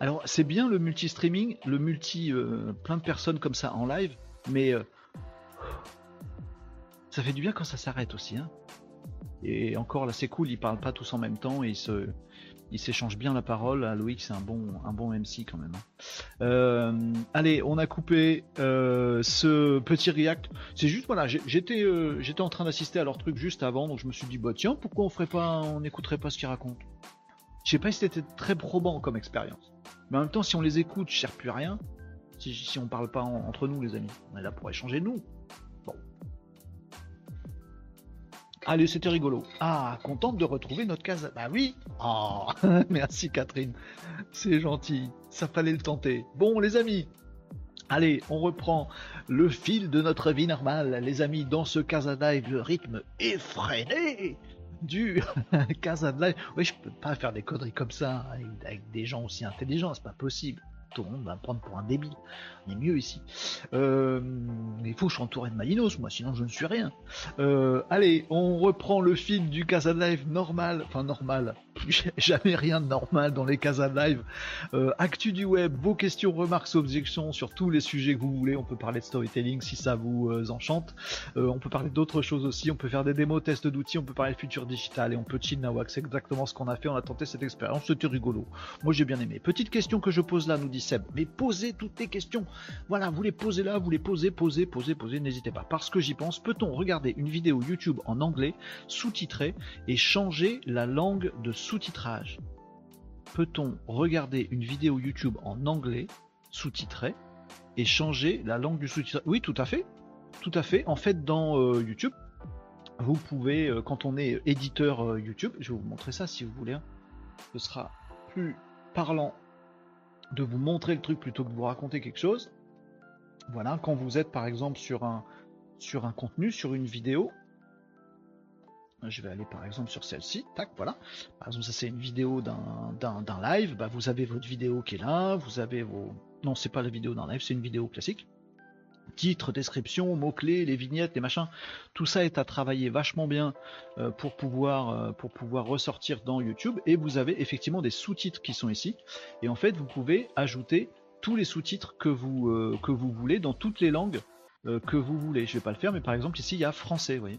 Alors, c'est bien le multi-streaming, le multi, euh, plein de personnes comme ça en live, mais euh, ça fait du bien quand ça s'arrête aussi. Hein. Et encore là, c'est cool, ils parlent pas tous en même temps et ils se, il s'échange bien la parole. Ah, Loïc, c'est un bon, un bon MC quand même. Hein. Euh, allez, on a coupé euh, ce petit react. C'est juste, voilà, j'étais, euh, j'étais en train d'assister à leur truc juste avant, donc je me suis dit, bah tiens, pourquoi on ferait pas, on n'écouterait pas ce qu'ils racontent? Je sais pas si c'était très probant comme expérience, mais en même temps, si on les écoute, je sers plus à rien. Si, si on parle pas entre nous, les amis, on est là pour échanger nous. Allez, c'était rigolo. Ah, contente de retrouver notre case. Bah oui. Oh, [LAUGHS] merci Catherine. C'est gentil. Ça fallait le tenter. Bon, les amis. Allez, on reprend le fil de notre vie normale, les amis, dans ce Casa le rythme effréné du [LAUGHS] Casa. Oui, je peux pas faire des conneries comme ça avec des gens aussi intelligents, c'est pas possible tout le monde va prendre pour un débile. On est mieux ici. Euh, il faut que je sois entouré de Malinos, moi, sinon je ne suis rien. Euh, allez, on reprend le fil du Casa Live normal, enfin normal, [LAUGHS] jamais rien de normal dans les Casa Live. Euh, actu du web, vos questions, remarques, objections sur tous les sujets que vous voulez. On peut parler de storytelling si ça vous enchante. on peut parler d'autres choses aussi. On peut faire des démos, tests d'outils. On peut parler de futur digital et on peut chill nawak. C'est exactement ce qu'on a fait. On a tenté cette expérience. C'était rigolo. Moi j'ai bien aimé. Petite question que je pose là, nous dit mais posez toutes les questions. Voilà, vous les posez là, vous les posez, posez, posez, posez, n'hésitez pas. Parce que j'y pense, peut-on regarder une vidéo YouTube en anglais, sous-titrée, et changer la langue de sous-titrage Peut-on regarder une vidéo YouTube en anglais, sous-titrée, et changer la langue du sous-titrage? Oui, tout à fait. Tout à fait. En fait, dans euh, YouTube, vous pouvez, euh, quand on est éditeur euh, YouTube, je vais vous montrer ça si vous voulez, hein. ce sera plus parlant de vous montrer le truc plutôt que de vous raconter quelque chose. Voilà, quand vous êtes par exemple sur un, sur un contenu, sur une vidéo, je vais aller par exemple sur celle-ci, tac, voilà. Par exemple, ça c'est une vidéo d'un live, bah, vous avez votre vidéo qui est là, vous avez vos... Non, c'est pas la vidéo d'un live, c'est une vidéo classique titre, description, mots-clés, les vignettes, les machins, tout ça est à travailler vachement bien euh, pour, pouvoir, euh, pour pouvoir ressortir dans YouTube. Et vous avez effectivement des sous-titres qui sont ici. Et en fait, vous pouvez ajouter tous les sous-titres que vous, euh, voulez dans toutes les langues que vous voulez. Je vais pas le faire, mais par exemple ici il y a français, vous voyez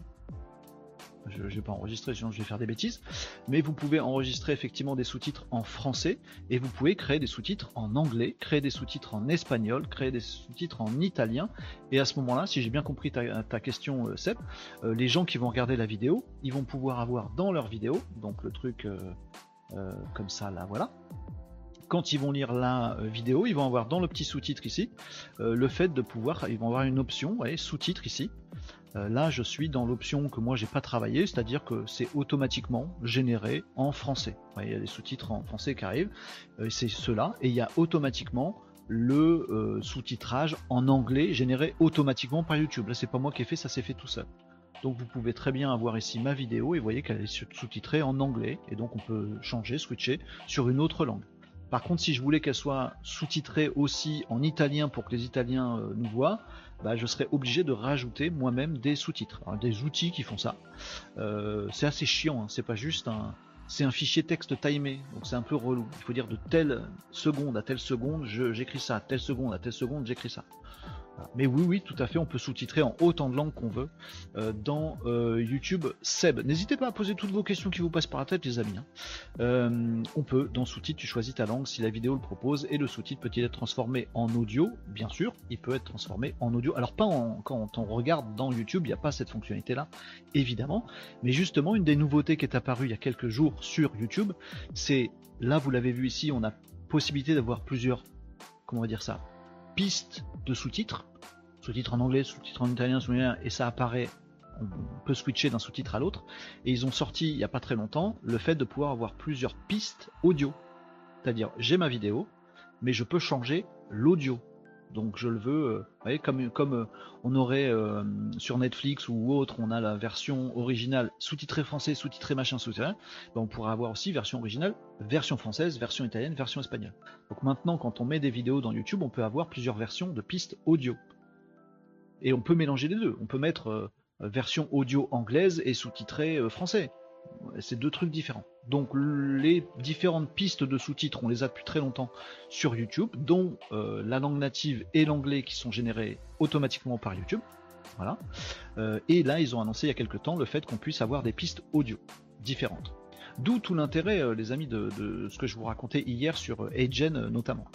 je ne vais pas enregistrer, sinon je vais faire des bêtises. Mais vous pouvez enregistrer effectivement des sous-titres en français et vous pouvez créer des sous-titres en anglais, créer des sous-titres en espagnol, créer des sous-titres en italien. Et à ce moment-là, si j'ai bien compris ta, question, euh, Seb, euh, les gens qui vont regarder la vidéo, ils vont pouvoir avoir dans leur vidéo, donc le truc euh, comme ça, là, voilà quand ils vont lire la vidéo, ils vont avoir dans le petit sous-titre ici le fait de pouvoir, ils vont avoir une option, sous-titre ici, euh, là, je suis dans l'option que moi j'ai pas travaillé, c'est-à-dire que c'est automatiquement généré en français. il y a des sous-titres en français qui arrivent, euh, c'est cela, et il y a automatiquement le euh, sous-titrage en anglais généré automatiquement par YouTube. Là, c'est pas moi qui ai fait, ça s'est fait tout seul. Donc vous pouvez très bien avoir ici ma vidéo et vous voyez qu'elle est sous-titrée en anglais et donc on peut changer, switcher sur une autre langue. Par contre, si je voulais qu'elle soit sous-titrée aussi en italien pour que les Italiens nous voient, bah, je serais obligé de rajouter moi-même des sous-titres, des outils qui font ça. Euh, c'est assez chiant, hein. c'est pas juste un, c'est un fichier texte timé, donc c'est un peu relou. Il faut dire de telle seconde à telle seconde, j'écris ça, telle seconde à telle seconde, j'écris ça. Mais oui, oui, tout à fait, on peut sous-titrer en autant de langues qu'on veut euh, dans euh, YouTube Seb. N'hésitez pas à poser toutes vos questions qui vous passent par la tête, les amis. Hein. Euh, on peut, dans sous-titre, tu choisis ta langue si la vidéo le propose, et le sous-titre peut-il être transformé en audio? Bien sûr, il peut être transformé en audio. Alors pas quand on regarde dans YouTube, il n'y a pas cette fonctionnalité-là, évidemment. Mais justement, une des nouveautés qui est apparue il y a quelques jours sur YouTube, c'est, là vous l'avez vu ici, on a possibilité d'avoir plusieurs, comment on va dire ça, pistes de sous-titres, sous-titres en anglais, sous-titres en italien, sous et ça apparaît, on peut switcher d'un sous-titre à l'autre. Et ils ont sorti il n'y a pas très longtemps le fait de pouvoir avoir plusieurs pistes audio. C'est-à-dire j'ai ma vidéo, mais je peux changer l'audio. Donc je le veux, euh, comme, euh, on aurait euh, sur Netflix ou autre, on a la version originale sous-titrée français, sous-titrée machin, sous-titré, ben on pourra avoir aussi version originale, version française, version italienne, version espagnole. Donc maintenant, quand on met des vidéos dans YouTube, on peut avoir plusieurs versions de pistes audio. Et on peut mélanger les deux. On peut mettre version audio anglaise et sous-titrée français. C'est deux trucs différents. Donc les différentes pistes de sous-titres, on les a depuis très longtemps sur YouTube, dont euh, la langue native et l'anglais qui sont générés automatiquement par YouTube. Voilà. Euh, et là, ils ont annoncé il y a quelques temps le fait qu'on puisse avoir des pistes audio différentes. D'où tout l'intérêt, euh, les amis, de, ce que je vous racontais hier sur Agen notamment.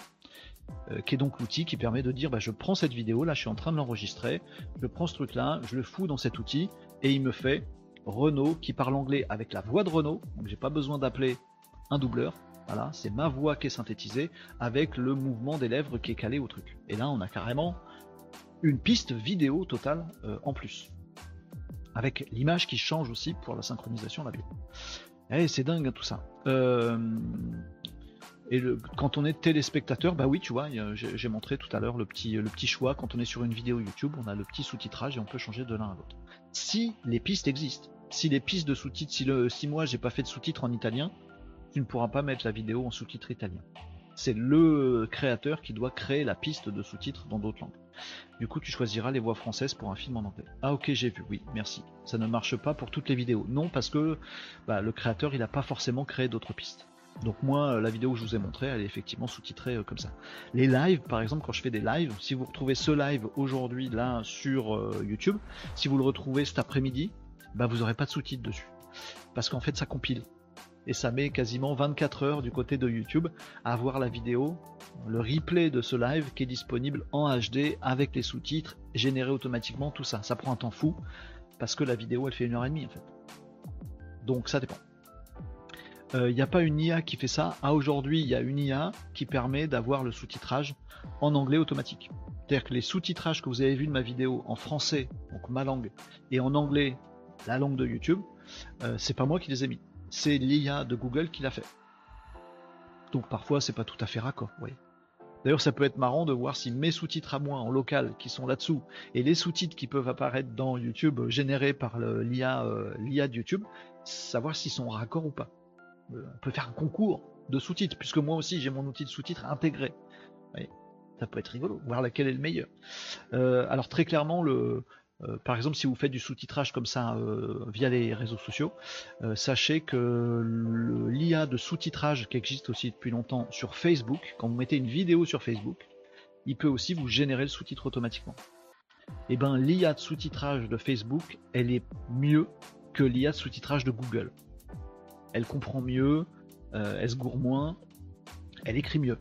qui est donc l'outil qui permet de dire bah, je prends cette vidéo, là je suis en train de l'enregistrer, je prends ce truc là, je le fous dans cet outil et il me fait Renault qui parle anglais avec la voix de Renault, donc j'ai pas besoin d'appeler un doubleur. Voilà, c'est ma voix qui est synthétisée avec le mouvement des lèvres qui est calé au truc. Et là, on a carrément une piste vidéo totale euh, en plus. Avec l'image qui change aussi pour la synchronisation vidéo. Eh, c'est dingue hein, tout ça. Euh, Et quand on est téléspectateur, bah oui, tu vois, j'ai montré tout à l'heure le petit, le petit choix. Quand on est sur une vidéo YouTube, on a le petit sous-titrage et on peut changer de l'un à l'autre. Si les pistes existent, si les pistes de sous-titres, si, moi j'ai pas fait de sous-titres en italien, tu ne pourras pas mettre la vidéo en sous-titre italien. C'est le créateur qui doit créer la piste de sous-titres dans d'autres langues. Du coup, tu choisiras les voix françaises pour un film en anglais. Ah ok, j'ai vu, oui, merci. Ça ne marche pas pour toutes les vidéos. Non, parce que bah, le créateur, il n'a pas forcément créé d'autres pistes. Donc moi, la vidéo que je vous ai montrée, elle est effectivement sous-titrée euh, comme ça. Les lives, par exemple, quand je fais des lives, si vous retrouvez ce live aujourd'hui là sur euh, YouTube, si vous le retrouvez cet après-midi, bah vous n'aurez pas de sous-titres dessus. Parce qu'en fait, ça compile et ça met quasiment 24 heures du côté de YouTube à voir la vidéo, le replay de ce live qui est disponible en HD avec les sous-titres générés automatiquement, tout ça. Ça prend un temps fou parce que la vidéo elle fait une heure et demie en fait. Donc ça dépend. Il euh, n'y a pas une IA qui fait ça. À aujourd'hui, il y a une IA qui permet d'avoir le sous-titrage en anglais automatique. C'est-à-dire que les sous-titrages que vous avez vus de ma vidéo en français, donc ma langue, et en anglais, la langue de YouTube, euh, c'est pas moi qui les ai mis c'est l'IA de Google qui l'a fait. Donc parfois c'est pas tout à fait raccord. D'ailleurs ça peut être marrant de voir si mes sous-titres à moi en local qui sont là-dessous et les sous-titres qui peuvent apparaître dans YouTube euh, générés par l'IA euh, de YouTube, savoir s'ils sont raccords ou pas. On peut faire un concours de sous-titres puisque moi aussi j'ai mon outil de sous-titres intégré. Ça peut être rigolo, voir lequel est le meilleur. alors très clairement le, euh, par exemple, si vous faites du sous-titrage comme ça euh, via les réseaux sociaux, euh, sachez que l'IA de sous-titrage qui existe aussi depuis longtemps sur Facebook, quand vous mettez une vidéo sur Facebook, il peut aussi vous générer le sous-titre automatiquement. Et eh ben l'IA de sous-titrage de Facebook, elle est mieux que l'IA de sous-titrage de Google. Elle comprend mieux, elle se gourre moins, elle écrit mieux.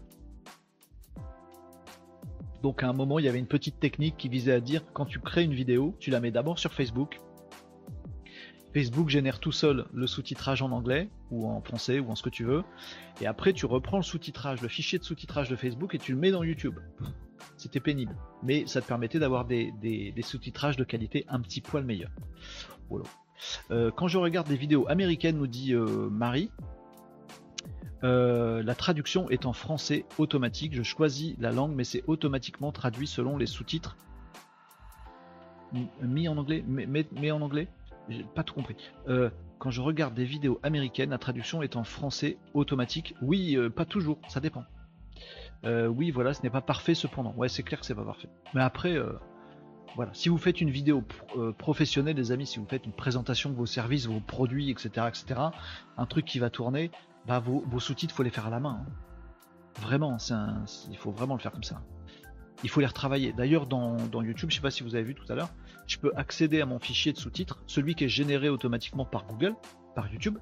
Donc à un moment, il y avait une petite technique qui visait à dire quand tu crées une vidéo, tu la mets d'abord sur Facebook. Facebook génère tout seul le sous-titrage en anglais ou en français ou en ce que tu veux. Et après, tu reprends le sous-titrage, le fichier de sous-titrage de Facebook et tu le mets dans YouTube. C'était pénible. Mais ça te permettait d'avoir des, sous-titrages de qualité un petit poil meilleur. Euh, quand je regarde des vidéos américaines, nous dit euh, Marie, euh, la traduction est en français automatique. Je choisis la langue, mais c'est automatiquement traduit selon les sous-titres. Mis en anglais mais, en anglais? J'ai pas tout compris. Euh, quand je regarde des vidéos américaines, la traduction est en français automatique. Oui, euh, pas toujours, ça dépend. oui, voilà, ce n'est pas parfait cependant. Ouais, c'est clair que c'est pas parfait. Mais après, voilà, si vous faites une vidéo professionnelle, les amis, si vous faites une présentation de vos services, vos produits, etc., etc., un truc qui va tourner, bah vos, sous-titres, faut les faire à la main. Hein. Vraiment, il faut vraiment le faire comme ça. Il faut les retravailler. D'ailleurs, dans, YouTube, je sais pas si vous avez vu tout à l'heure, je peux accéder à mon fichier de sous-titres, celui qui est généré automatiquement par Google, par YouTube.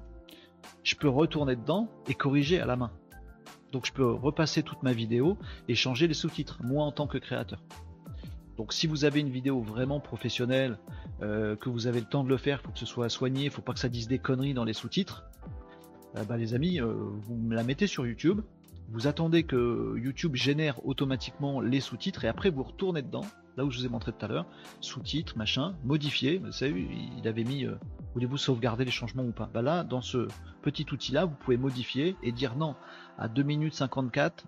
Je peux retourner dedans et corriger à la main. Donc je peux repasser toute ma vidéo et changer les sous-titres, moi en tant que créateur. Donc si vous avez une vidéo vraiment professionnelle, euh, que vous avez le temps de le faire, il faut que ce soit soigné, il faut pas que ça dise des conneries dans les sous-titres, bah, les amis, euh, vous me la mettez sur YouTube, vous attendez que YouTube génère automatiquement les sous-titres et après vous retournez dedans, là où je vous ai montré tout à l'heure, sous-titres, machin, modifier, vous savez, il avait mis, euh, voulez-vous sauvegarder les changements ou pas? Bah là, dans ce petit outil-là, vous pouvez modifier et dire non, à 2 minutes 54,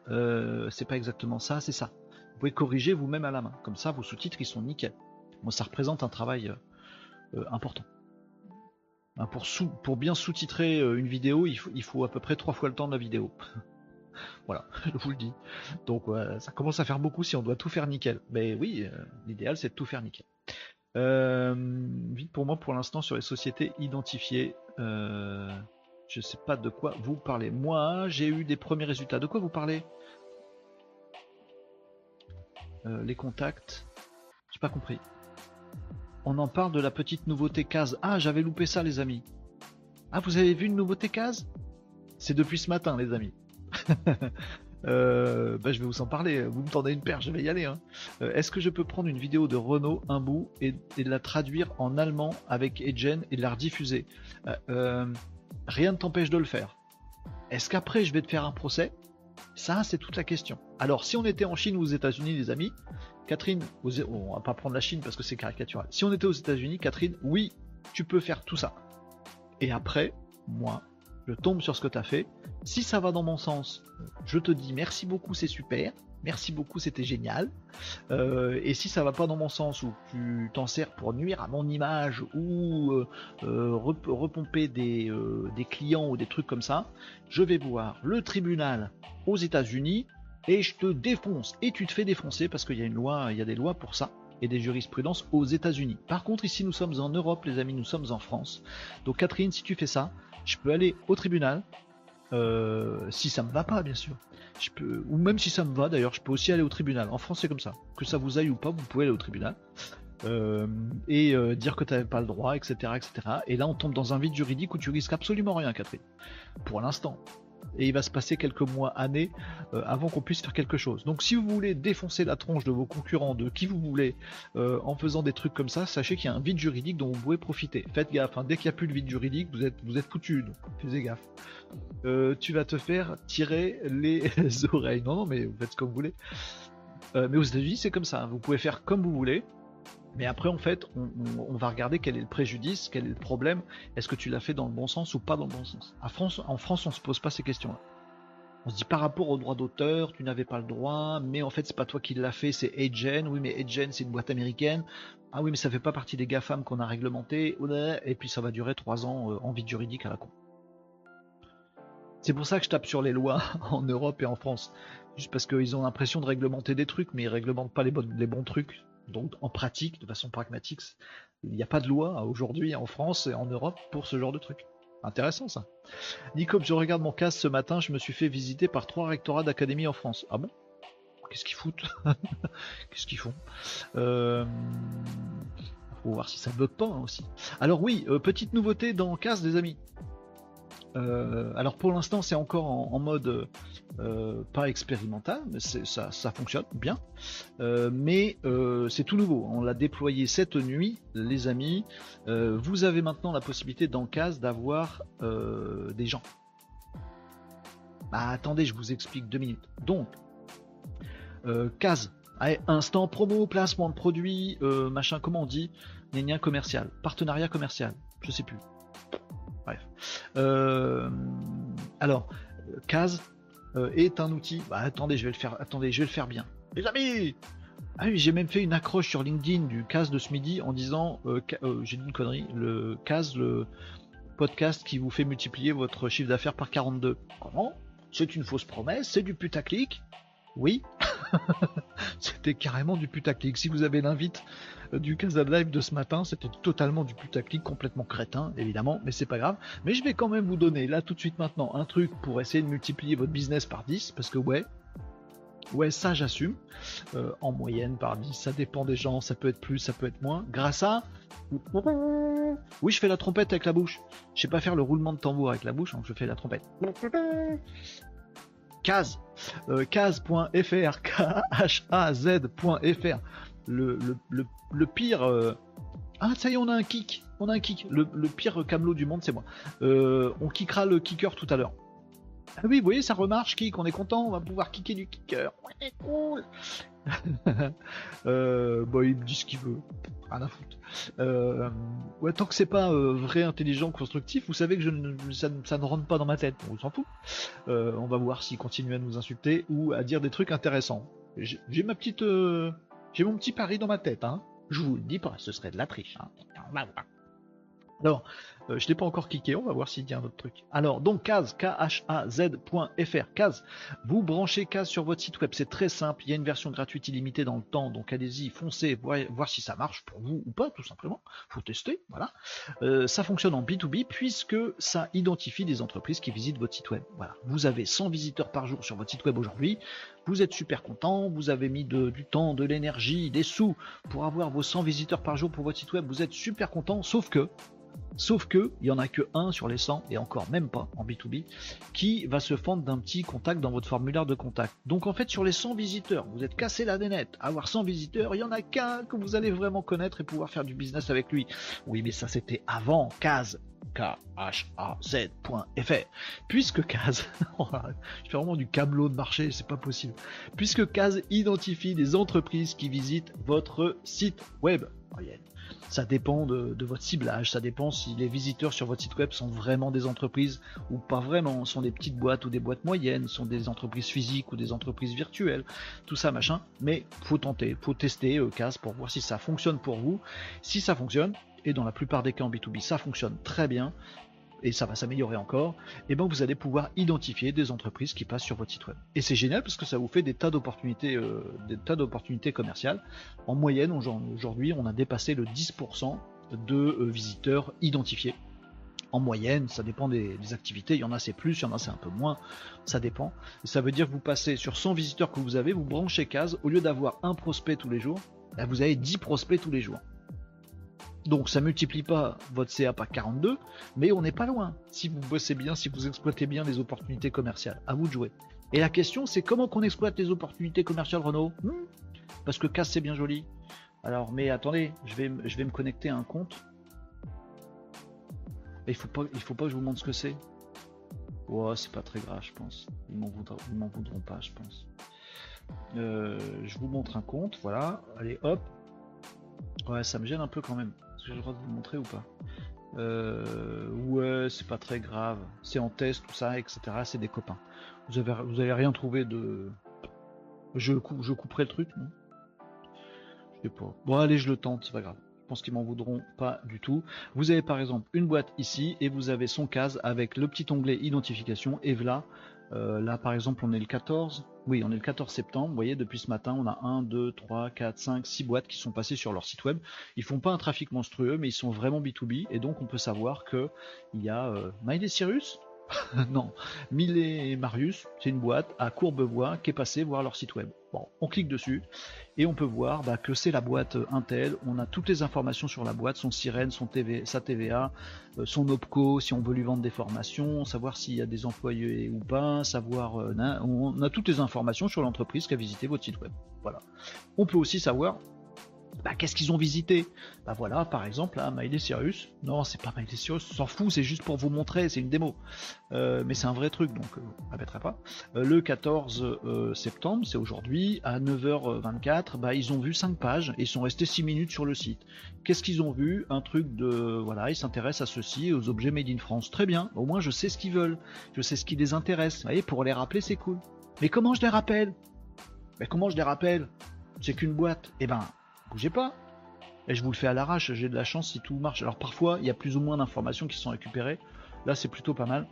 c'est pas exactement ça, c'est ça. Vous pouvez corriger vous-même à la main, comme ça vos sous-titres ils sont nickel. Moi ça représente un travail important. Bah, pour, bien sous-titrer euh, une vidéo, il faut, à peu près trois fois le temps de la vidéo. [LAUGHS] voilà, [LAUGHS] je vous le dis. Donc ça commence à faire beaucoup si on doit tout faire nickel. Mais oui, euh, l'idéal c'est de tout faire nickel. Euh, vite pour moi pour l'instant sur les sociétés identifiées. je sais pas de quoi vous parlez. Moi, j'ai eu des premiers résultats. De quoi vous parlez? Les contacts. J'ai pas compris on en parle de la petite nouveauté case. Ah, j'avais loupé ça, les amis. Ah, vous avez vu une nouveauté case C'est depuis ce matin, les amis. [LAUGHS] Euh, bah, je vais vous en parler. Vous me tendez une paire, je vais y aller. Hein. Euh, est-ce que je peux prendre une vidéo de Renault, un bout, et, la traduire en allemand avec Egen et la rediffuser? Euh, Rien ne t'empêche de le faire. Est-ce qu'après je vais te faire un procès? Ça, c'est toute la question. Alors, si on était en Chine ou aux États-Unis, les amis, Catherine, on va pas prendre la Chine parce que c'est caricatural. Si on était aux États-Unis, Catherine, oui, tu peux faire tout ça. Et après, moi, je tombe sur ce que tu as fait. Si ça va dans mon sens, je te dis merci beaucoup, c'est super. Merci beaucoup, c'était génial. Euh, et si ça va pas dans mon sens, ou tu t'en sers pour nuire à mon image, ou euh, euh, repomper des, clients ou des trucs comme ça, je vais voir le tribunal aux États-Unis et je te défonce. Et tu te fais défoncer parce qu'il y a une loi, il y a des lois pour ça et des jurisprudences aux États-Unis. Par contre, ici nous sommes en Europe, les amis, nous sommes en France. Donc Catherine, si tu fais ça, je peux aller au tribunal, euh, si ça me va pas, bien sûr. Je peux, ou même si ça me va, d'ailleurs, je peux aussi aller au tribunal. En France, c'est comme ça. Que ça vous aille ou pas, vous pouvez aller au tribunal. Euh, et euh, dire que tu n'avais pas le droit, etc., etc. Et là, on tombe dans un vide juridique où tu risques absolument rien, Catherine. Pour l'instant et il va se passer quelques mois, années euh, avant qu'on puisse faire quelque chose. Donc si vous voulez défoncer la tronche de vos concurrents, de qui vous voulez, euh, en faisant des trucs comme ça, sachez qu'il y a un vide juridique dont vous pouvez profiter. Faites gaffe, hein. dès qu'il n'y a plus de vide juridique, vous êtes, foutu, donc faites gaffe. Euh, tu vas te faire tirer les [LAUGHS] oreilles. Non, non, mais vous faites que vous voulez. mais aux États-Unis, c'est comme ça. Vous pouvez faire comme vous voulez. Mais après, en fait, on, va regarder quel est le préjudice, quel est le problème. Est-ce que tu l'as fait dans le bon sens ou pas dans le bon sens? En France, on se pose pas ces questions-là. On se dit par rapport au droit d'auteur, tu n'avais pas le droit, mais en fait c'est pas toi qui l'as fait, c'est Agen. Oui, mais Agen c'est une boîte américaine. Ah oui, mais ça fait pas partie des GAFAM qu'on a réglementé. Et puis ça va durer trois ans euh, en vide juridique à la con. C'est pour ça que je tape sur les lois [LAUGHS] en Europe et en France. Juste parce qu'ils ont l'impression de réglementer des trucs, mais ils réglementent pas les bons trucs. Donc en pratique, de façon pragmatique, il n'y a pas de loi aujourd'hui en France et en Europe pour ce genre de truc. Intéressant ça. Nico, je regarde mon cas ce matin, je me suis fait visiter par trois rectorats d'académie en France. Ah bon? Qu'est-ce qu'ils foutent? [LAUGHS] Qu'est-ce qu'ils font? Euh... Faut voir si ça bug pas hein, aussi. Alors oui, euh, petite nouveauté dans CAS des amis. Euh, alors pour l'instant c'est encore en, mode euh, pas expérimental, mais ça, fonctionne bien. Euh, mais c'est tout nouveau. On l'a déployé cette nuit, les amis. vous avez maintenant la possibilité dans Case d'avoir des gens. Bah attendez, je vous explique deux minutes. Donc, Case, instant promo, placement de produit, machin, comment on dit, lien commercial, partenariat commercial, je sais plus. Bref. Euh, alors, euh, est un outil. Bah, attendez, je vais le faire. Attendez, je vais le faire bien. Les amis. Ah oui, j'ai même fait une accroche sur LinkedIn du Kaz de ce midi en disant, euh, j'ai dit une connerie, le Kaz, le podcast qui vous fait multiplier votre chiffre d'affaires par 42. Comment? C'est une fausse promesse, c'est du putaclic. Oui, [LAUGHS] c'était carrément du putaclic. Si vous avez l'invite du Casa Live de ce matin, c'était totalement du putaclic, complètement crétin, évidemment, mais c'est pas grave. Mais je vais quand même vous donner là tout de suite maintenant un truc pour essayer de multiplier votre business par 10, parce que ouais, ouais, ça j'assume. Euh, en moyenne par 10, ça dépend des gens, ça peut être plus, ça peut être moins. Grâce à. Oui, je fais la trompette avec la bouche. Je sais pas faire le roulement de tambour avec la bouche, donc je fais la trompette. Kaz, euh, Kaz.fr, K-H-A-Z.fr le, le, pire. Euh, ah, ça y est, on a un kick. On a un kick. Le, pire camelot du monde, c'est moi. Euh, on kickera le kicker tout à l'heure. Ah oui, vous voyez, ça remarche, kick. On est content. On va pouvoir kicker du kicker. Ouais, cool. [LAUGHS] euh, bon, il me dit ce qu'il veut. Rien à foutre. Euh, ouais, tant que c'est pas vrai, intelligent, constructif, vous savez que ça, ne rentre pas dans ma tête. On s'en fout. on va voir s'il continue à nous insulter ou à dire des trucs intéressants. J'ai ma petite j'ai mon petit pari dans ma tête, hein. Je vous le dis pas, ce serait de la triche. Hein. On va voir. Alors, euh, je n'ai pas encore cliqué, on va voir s'il a un autre truc. Alors, donc Kaz, K-H-A-Z.fr, Kaz, vous branchez Kaz sur votre site web, c'est très simple, il y a une version gratuite illimitée dans le temps, donc allez-y, foncez, voir, si ça marche pour vous ou pas, tout simplement, faut tester, voilà. Euh, ça fonctionne en B2B puisque ça identifie des entreprises qui visitent votre site web. Voilà, vous avez 100 visiteurs par jour sur votre site web aujourd'hui, vous êtes super content, vous avez mis du temps, de l'énergie, des sous pour avoir vos 100 visiteurs par jour pour votre site web, vous êtes super content, sauf que Sauf que il y en a que un sur les 100 et encore même pas en B2B qui va se fendre d'un petit contact dans votre formulaire de contact. Donc en fait sur les 100 visiteurs, vous êtes cassé la dénette. Avoir 100 visiteurs, il y en a qu'un que vous allez vraiment connaître et pouvoir faire du business avec lui. Oui, mais ça c'était avant Kaz K-H-A-Z.fr. Puisque Kaz, [LAUGHS] je fais vraiment du camelot de marché, c'est pas possible. Puisque Kaz identifie des entreprises qui visitent votre site web. Ça dépend de, votre ciblage, ça dépend si les visiteurs sur votre site web sont vraiment des entreprises ou pas vraiment, sont des petites boîtes ou des boîtes moyennes, sont des entreprises physiques ou des entreprises virtuelles, tout ça machin. Mais faut tenter, faut tester euh, pour voir si ça fonctionne pour vous. Si ça fonctionne, et dans la plupart des cas en B2B ça fonctionne très bien, et ça va s'améliorer encore, et ben vous allez pouvoir identifier des entreprises qui passent sur votre site web. Et c'est génial parce que ça vous fait des tas d'opportunités, euh, commerciales. En moyenne, aujourd'hui, on a dépassé le 10% de euh, visiteurs identifiés. En moyenne, ça dépend des, activités. Il y en a c'est plus, il y en a c'est un peu moins. Ça dépend. Ça veut dire que vous passez sur 100 visiteurs que vous avez, vous branchez case. Au lieu d'avoir un prospect tous les jours, ben, vous avez 10 prospects tous les jours. Donc ça multiplie pas votre CA par 42, mais on n'est pas loin. Si vous bossez bien, si vous exploitez bien les opportunités commerciales, à vous de jouer. Et la question c'est comment qu'on exploite les opportunités commerciales Renault hmm? Parce que casse c'est bien joli. Alors mais attendez, je vais, je vais me connecter à un compte. il faut pas, il faut pas que je vous montre ce que c'est. Oh, c'est pas très grave, je pense. Ils m'en voudront, pas, je pense. Euh, je vous montre un compte, voilà. Allez, hop. Ouais, ça me gêne un peu quand même j'ai le droit de vous montrer ou pas euh, Ouais, c'est pas très grave. C'est en test, tout ça, etc. C'est des copains. Vous avez, rien trouvé de. Je, je couperai le truc, non? Je sais pas. Bon, allez, je le tente, c'est pas grave. Je pense qu'ils m'en voudront pas du tout. Vous avez par exemple une boîte ici et vous avez son case avec le petit onglet identification et voilà euh, là, par exemple, on est le 14. Oui, on est le 14 septembre. Vous voyez, depuis ce matin, on a 1, 2, 3, 4, 5, 6 boîtes qui sont passées sur leur site web. Ils font pas un trafic monstrueux, mais ils sont vraiment B2B. Et donc, on peut savoir que il y a euh, Cyrus, [LAUGHS] non, Millet et Marius, c'est une boîte à Courbevoie qui est passée voir leur site web. Bon, on clique dessus et on peut voir bah, que c'est la boîte Intel. On a toutes les informations sur la boîte, son sirène, son sa TVA, euh, son OPCO, si on veut lui vendre des formations, savoir s'il y a des employés ou pas, savoir. Euh, on a toutes les informations sur l'entreprise qui a visité votre site web. Voilà. On peut aussi savoir bah, qu'est-ce qu'ils ont visité? Bah voilà, par exemple, là, Miley Cyrus. Non, c'est pas Miley Cyrus, s'en fout, c'est juste pour vous montrer, c'est une démo. Euh, mais c'est un vrai truc, donc euh, on pas. Euh, le 14 septembre, c'est aujourd'hui, à 9h24, bah, ils ont vu 5 pages et ils sont restés 6 minutes sur le site. Qu'est-ce qu'ils ont vu? Un truc de. Voilà, ils s'intéressent à ceci, aux objets made in France. Très bien, au moins je sais ce qu'ils veulent, je sais ce qui les intéresse. Vous voyez, pour les rappeler, c'est cool. Mais comment je les rappelle? Mais comment je les rappelle? C'est qu'une boîte. Eh ben, bougez pas. Et je vous le fais à l'arrache, j'ai de la chance si tout marche. Alors parfois, il y a plus ou moins d'informations qui sont récupérées. Là, c'est plutôt pas mal.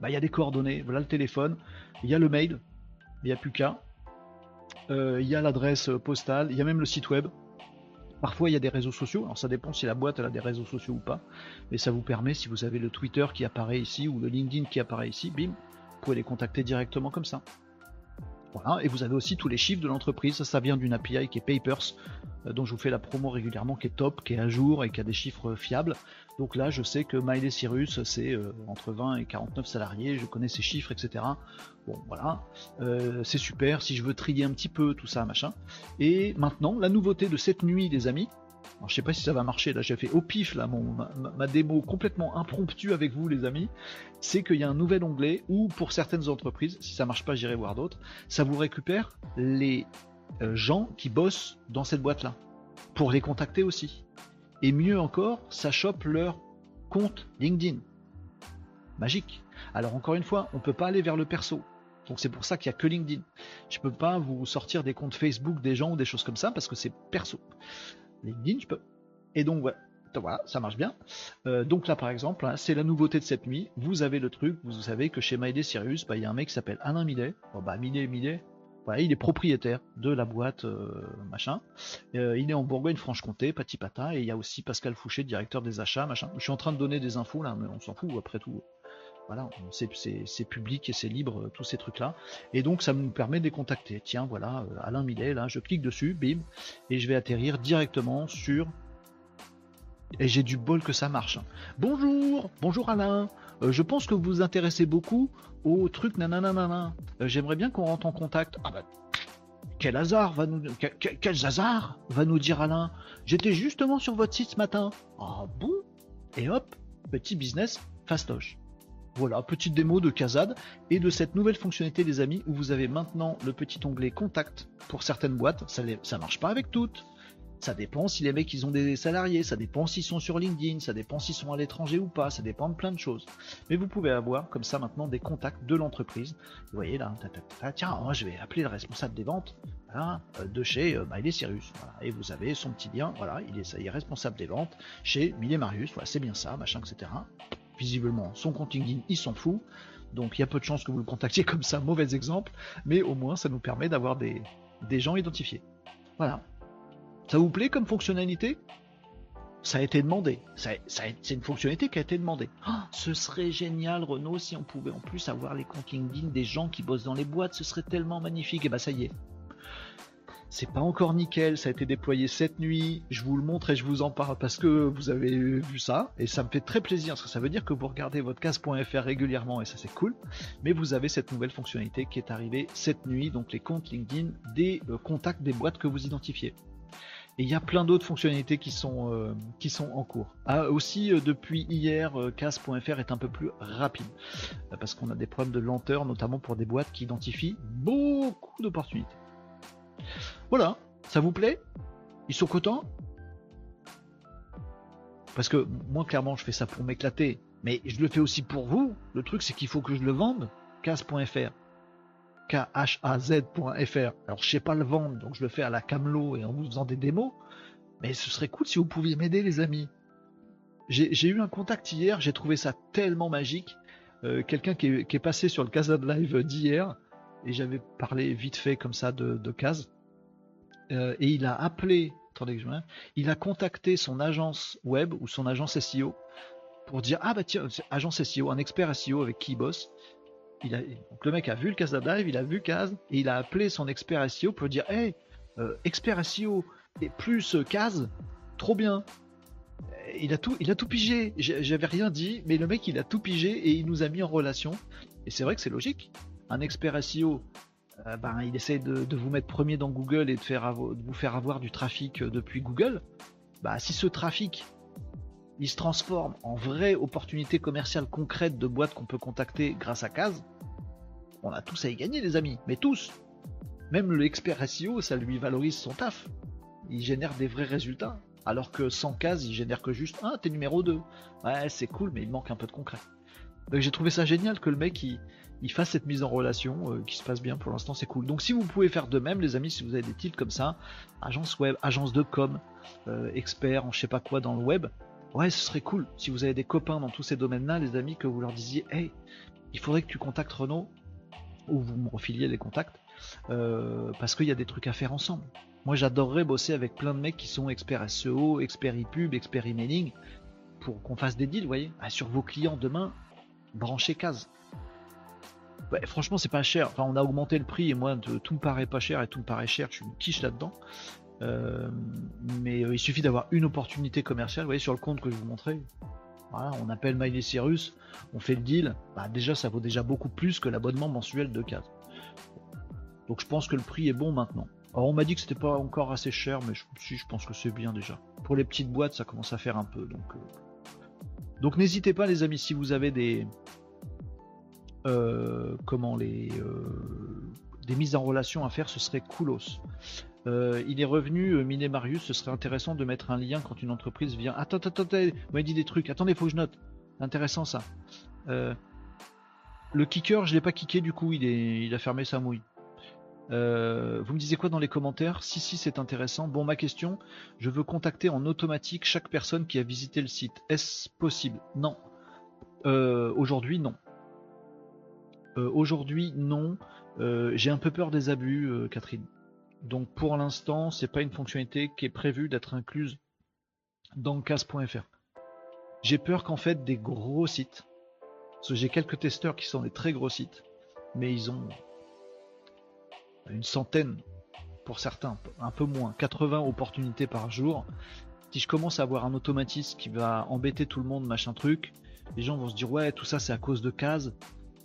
Bah, il y a des coordonnées, voilà le téléphone, il y a le mail, il n'y a plus qu'à. Euh, il y a l'adresse postale, il y a même le site web. Parfois, il y a des réseaux sociaux. Alors, ça dépend si la boîte elle a des réseaux sociaux ou pas. Mais ça vous permet, si vous avez le Twitter qui apparaît ici ou le LinkedIn qui apparaît ici, bim, vous pouvez les contacter directement comme ça. Et vous avez aussi tous les chiffres de l'entreprise. Ça, vient d'une API qui est Papers, euh, dont je vous fais la promo régulièrement, qui est top, qui est à jour et qui a des chiffres fiables. Donc là, je sais que Miley Cyrus, c'est euh, entre 20 et 49 salariés, je connais ces chiffres, etc. Bon, voilà, euh, c'est super. Si je veux trier un petit peu tout ça, machin. Et maintenant, la nouveauté de cette nuit, les amis, alors, je sais pas si ça va marcher, là j'ai fait au pif là, mon, ma, démo complètement impromptue avec vous les amis, c'est qu'il y a un nouvel onglet où pour certaines entreprises, si ça marche pas j'irai voir d'autres, ça vous récupère les euh, gens qui bossent dans cette boîte là, pour les contacter aussi. Et mieux encore, ça chope leur compte LinkedIn. Magique. Alors encore une fois, on peut pas aller vers le perso. Donc c'est pour ça qu'il n'y a que LinkedIn. Je peux pas vous sortir des comptes Facebook des gens ou des choses comme ça parce que c'est perso. LinkedIn, je peux. Et donc voilà, ça marche bien. Euh, donc là, par exemple, hein, c'est la nouveauté de cette nuit. Vous avez le truc, vous savez que chez MyD Sirius, bah, il y a un mec qui s'appelle Alain Millet. Bon, bah, Millet, Millet, il est propriétaire de la boîte euh, machin. Euh, il est en Bourgogne-Franche-Comté, Patipata, et il y a aussi Pascal Fouché, directeur des achats, machin. Je suis en train de donner des infos là, mais on s'en fout après tout. Voilà, c'est public et c'est libre, tous ces trucs-là. Et donc, ça nous permet de les contacter. Tiens, voilà, euh, Alain Millet, là, je clique dessus, bim, et je vais atterrir directement sur... Et j'ai du bol que ça marche. Bonjour, bonjour Alain. Euh, je pense que vous vous intéressez beaucoup au truc nanana. Euh, j'aimerais bien qu'on rentre en contact. Ah bah, quel hasard va nous... Va nous dire Alain. J'étais justement sur votre site ce matin. Ah bon? Et hop, petit business fastoche. Voilà, petite démo de Kazad et de cette nouvelle fonctionnalité les amis où vous avez maintenant le petit onglet contact pour certaines boîtes, ça ne marche pas avec toutes. Ça dépend si les mecs ils ont des salariés, ça dépend s'ils sont sur LinkedIn, ça dépend s'ils sont à l'étranger ou pas, ça dépend de plein de choses. Mais vous pouvez avoir comme ça maintenant des contacts de l'entreprise. Vous voyez là, tiens, moi je vais appeler le responsable des ventes euh, de chez euh, Miley Cyrus. Et vous avez son petit lien, voilà, il est, il est responsable des ventes chez Miley Marius, voilà, c'est bien ça, machin, etc. Visiblement, son compte LinkedIn, il s'en fout. Donc il y a peu de chances que vous le contactiez comme ça, mauvais exemple, mais au moins ça nous permet d'avoir des, des gens identifiés. Voilà. Ça vous plaît comme fonctionnalité? Ça a été demandé. c'est une fonctionnalité qui a été demandée. Oh, ce serait génial, Renault, si on pouvait en plus avoir les comptes LinkedIn des gens qui bossent dans les boîtes. Ce serait tellement magnifique. Et bah ça y est. C'est pas encore nickel. Ça a été déployé cette nuit. Je vous le montre et je vous en parle parce que vous avez vu ça. Et ça me fait très plaisir parce que ça veut dire que vous regardez votre casse.fr régulièrement et ça c'est cool. Mais vous avez cette nouvelle fonctionnalité qui est arrivée cette nuit. Donc les comptes LinkedIn des euh, contacts des boîtes que vous identifiez. Et il y a plein d'autres fonctionnalités qui sont, euh, qui sont en cours. Ah, aussi, euh, depuis hier, euh, CAS.fr est un peu plus rapide. parce qu'on a des problèmes de lenteur, notamment pour des boîtes qui identifient beaucoup d'opportunités. Voilà, ça vous plaît? Ils sont contents? Parce que moi, clairement, je fais ça pour m'éclater. Mais je le fais aussi pour vous. Le truc, c'est qu'il faut que je le vende. CAS.fr. K-H-A-Z.fr. Alors je sais pas le vendre, donc je le fais à la Camelot et en vous faisant des démos. Mais ce serait cool si vous pouviez m'aider les amis. J'ai eu un contact hier, j'ai trouvé ça tellement magique. Euh, quelqu'un qui, est passé sur le Casa Live d'hier, et j'avais parlé vite fait comme ça de, de. Euh, et il a appelé, attendez que je il a contacté son agence web ou son agence SEO pour dire ah bah tiens agence SEO, un expert SEO avec qui il bosse donc le mec a vu le Casa Live, il a vu Kaz, et il a appelé son expert SEO pour dire Hey, euh, expert SEO et plus euh, Kaz, trop bien. Il a tout, il a tout pigé. J'avais rien dit, mais le mec il a tout pigé et il nous a mis en relation. Et c'est vrai que c'est logique. Un expert SEO, euh, ben, il essaie de, vous mettre premier dans Google et de, faire de vous faire avoir du trafic depuis Google. Bah, si ce trafic il se transforme en vraie opportunité commerciale concrète de boîtes qu'on peut contacter grâce à Case, on a tous à y gagner les amis, mais tous. Même l'expert SEO, ça lui valorise son taf. Il génère des vrais résultats. Alors que sans Case, il génère que juste ah t'es numéro 2. Ouais c'est cool mais il manque un peu de concret. Donc j'ai trouvé ça génial que le mec fasse cette mise en relation euh, qui se passe bien pour l'instant c'est cool. Donc si vous pouvez faire de même les amis, si vous avez des titres comme ça, agence web, agence de com, euh, expert en je sais pas quoi dans le web, Ouais, ce serait cool si vous avez des copains dans tous ces domaines-là, les amis, que vous leur disiez Hey, il faudrait que tu contactes Renault, ou vous me refiliez les contacts, euh, parce qu'il y a des trucs à faire ensemble. Moi, j'adorerais bosser avec plein de mecs qui sont experts SEO, experts e-pub, experts emailing, pour qu'on fasse des deals, vous voyez. Ah, sur vos clients demain, branchez case. Ouais, franchement, c'est pas cher. Enfin, on a augmenté le prix et moi, tout me paraît pas cher et tout me paraît cher. Je suis une quiche là-dedans. Euh, mais euh, il suffit d'avoir une opportunité commerciale. Vous voyez sur le compte que je vous montrais, voilà, on appelle Miley Cyrus, on fait le deal. Bah, déjà, ça vaut déjà beaucoup plus que l'abonnement mensuel de 4. Donc je pense que le prix est bon maintenant. Alors on m'a dit que c'était pas encore assez cher, mais je, je pense que c'est bien déjà. Pour les petites boîtes, ça commence à faire un peu. Donc, euh. donc n'hésitez pas, les amis, si vous avez des comment les des mises en relation à faire, ce serait coolos. Euh, il est revenu, euh, Miné Marius, ce serait intéressant de mettre un lien quand une entreprise vient. Attends, attends, attends, m'avez dit des trucs. Attendez, faut que je note. Intéressant ça. Euh, le kicker, je l'ai pas kické du coup, il, il a fermé sa mouille. vous me disiez quoi dans les commentaires? Si, si, c'est intéressant. Bon, ma question, je veux contacter en automatique chaque personne qui a visité le site. Est-ce possible? Non. Aujourd'hui, non. Aujourd'hui, non. J'ai un peu peur des abus, Catherine. Donc pour l'instant, c'est pas une fonctionnalité qui est prévue d'être incluse dans CAS.fr. J'ai peur qu'en fait des gros sites, parce que j'ai quelques testeurs qui sont des très gros sites, mais ils ont une centaine pour certains, un peu moins, 80 opportunités par jour. Si je commence à avoir un automatisme qui va embêter tout le monde, machin truc, les gens vont se dire ouais tout ça c'est à cause de CAS.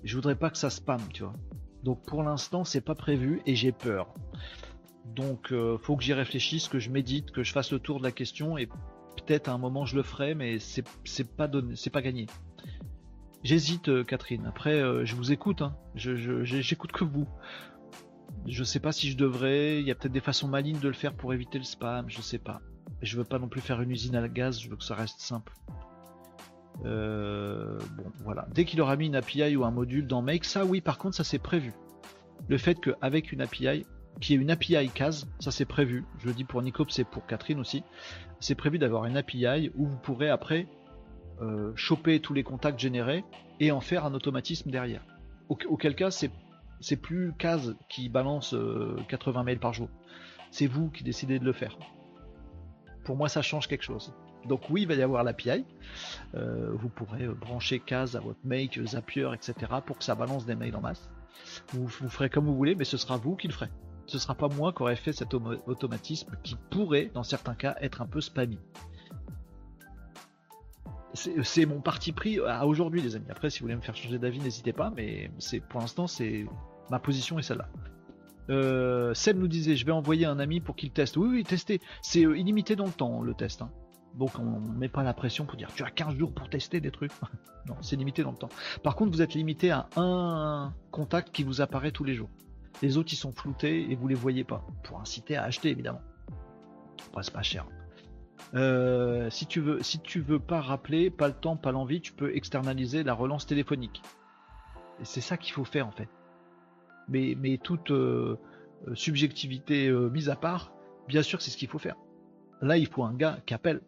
Je voudrais pas que ça spam, tu vois. Donc pour l'instant c'est pas prévu et j'ai peur. Donc euh, faut que j'y réfléchisse, que je médite, que je fasse le tour de la question et peut-être à un moment je le ferai, mais c'est pas donné, c'est pas gagné. J'hésite, euh, Catherine. Après, euh, je vous écoute. Hein. Je j'écoute que vous. Je sais pas si je devrais. Il y a peut-être des façons malignes de le faire pour éviter le spam. Je sais pas. Je veux pas non plus faire une usine à gaz. Je veux que ça reste simple. Euh, bon, voilà. Dès qu'il aura mis une API ou un module dans Make, ça oui, par contre, ça c'est prévu. Le fait qu'avec une API, qui est une API case, ça c'est prévu. Je le dis pour Nicops c'est pour Catherine aussi. C'est prévu d'avoir une API où vous pourrez après euh, choper tous les contacts générés et en faire un automatisme derrière. auquel cas, c'est c'est plus case qui balance 80 euh, mails par jour. C'est vous qui décidez de le faire. Pour moi, ça change quelque chose. Donc oui, il va y avoir l'API. Euh, vous pourrez brancher case à votre make, Zapier, etc. pour que ça balance des mails en masse. Vous, ferez comme vous voulez, mais ce sera vous qui le ferez. Ce sera pas moi qui aurai fait cet automatisme qui pourrait, dans certains cas, être un peu spammy. C'est mon parti pris à aujourd'hui, les amis. Après, si vous voulez me faire changer d'avis, n'hésitez pas, mais pour l'instant, c'est ma position est celle-là. Euh, Seb nous disait, je vais envoyer un ami pour qu'il teste. Oui, oui, tester. C'est euh, illimité dans le temps, le test. Hein. Donc on ne met pas la pression pour dire tu as 15 jours pour tester des trucs. [LAUGHS] non, c'est limité dans le temps. Par contre, vous êtes limité à un contact qui vous apparaît tous les jours. Les autres, ils sont floutés et vous les voyez pas. Pour inciter à acheter, évidemment. c'est pas cher. Euh, si tu veux, veux pas rappeler, pas le temps, pas l'envie, tu peux externaliser la relance téléphonique. C'est ça qu'il faut faire en fait. Mais, mais toute euh, euh, subjectivité mise à part, bien sûr c'est ce qu'il faut faire. Là, il faut un gars qui appelle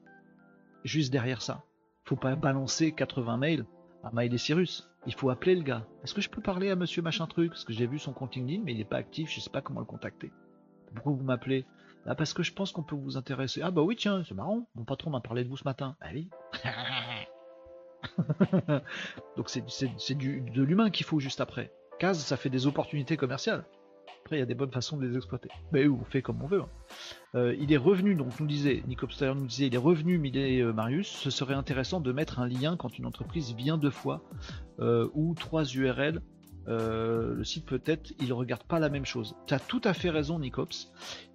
juste derrière ça. Faut pas balancer 80 mails à Miley Cyrus. Il faut appeler le gars. Est-ce que je peux parler à monsieur machin truc? Parce que j'ai vu son compte LinkedIn, mais il n'est pas actif, je sais pas comment le contacter. Pourquoi vous m'appelez? Ah, parce que je pense qu'on peut vous intéresser. Ah bah oui, tiens, c'est marrant. Mon patron m'a parlé de vous ce matin. Ah oui. [LAUGHS] Donc c'est de l'humain qu'il faut juste après. Case, ça fait des opportunités commerciales. Après, il y a des bonnes façons de les exploiter. Mais on fait comme on veut. Hein. Euh, il est revenu, donc nous disait, Nick nous disait, il est revenu, Millet euh, Marius. Ce serait intéressant de mettre un lien quand une entreprise vient deux fois euh, ou trois URL euh, le site peut-être, il regarde pas la même chose. Tu as tout à fait raison, Nicops.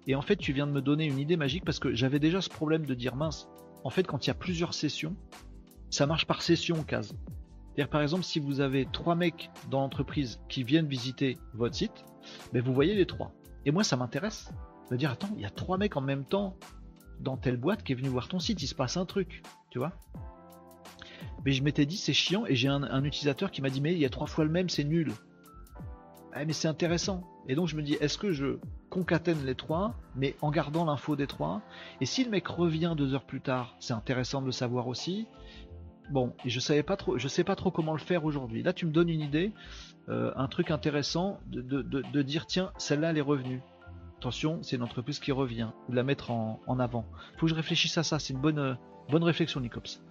Et en fait, tu viens de me donner une idée magique parce que j'avais déjà ce problème de dire mince. En fait, quand il y a plusieurs sessions, ça marche par session case. C'est-à-dire, par exemple, si vous avez trois mecs dans l'entreprise qui viennent visiter votre site, ben vous voyez les trois. Et moi, ça m'intéresse de dire attends, il y a trois mecs en même temps dans telle boîte qui est venu voir ton site, il se passe un truc, tu vois mais je m'étais dit c'est chiant et j'ai un, utilisateur qui m'a dit mais il y a trois fois le même, c'est nul. Mais c'est intéressant. Et donc je me dis est-ce que je concatène les trois, mais en gardant l'info des trois? Et si le mec revient deux heures plus tard, c'est intéressant de le savoir aussi. Bon, et je savais pas trop, je sais pas trop comment le faire aujourd'hui. Là, tu me donnes une idée, euh, un truc intéressant de, dire tiens, celle-là elle est revenue. Attention, c'est une entreprise qui revient, de la mettre en, en avant. Faut que je réfléchisse à ça, c'est une bonne, Bonne réflexion, Nicops.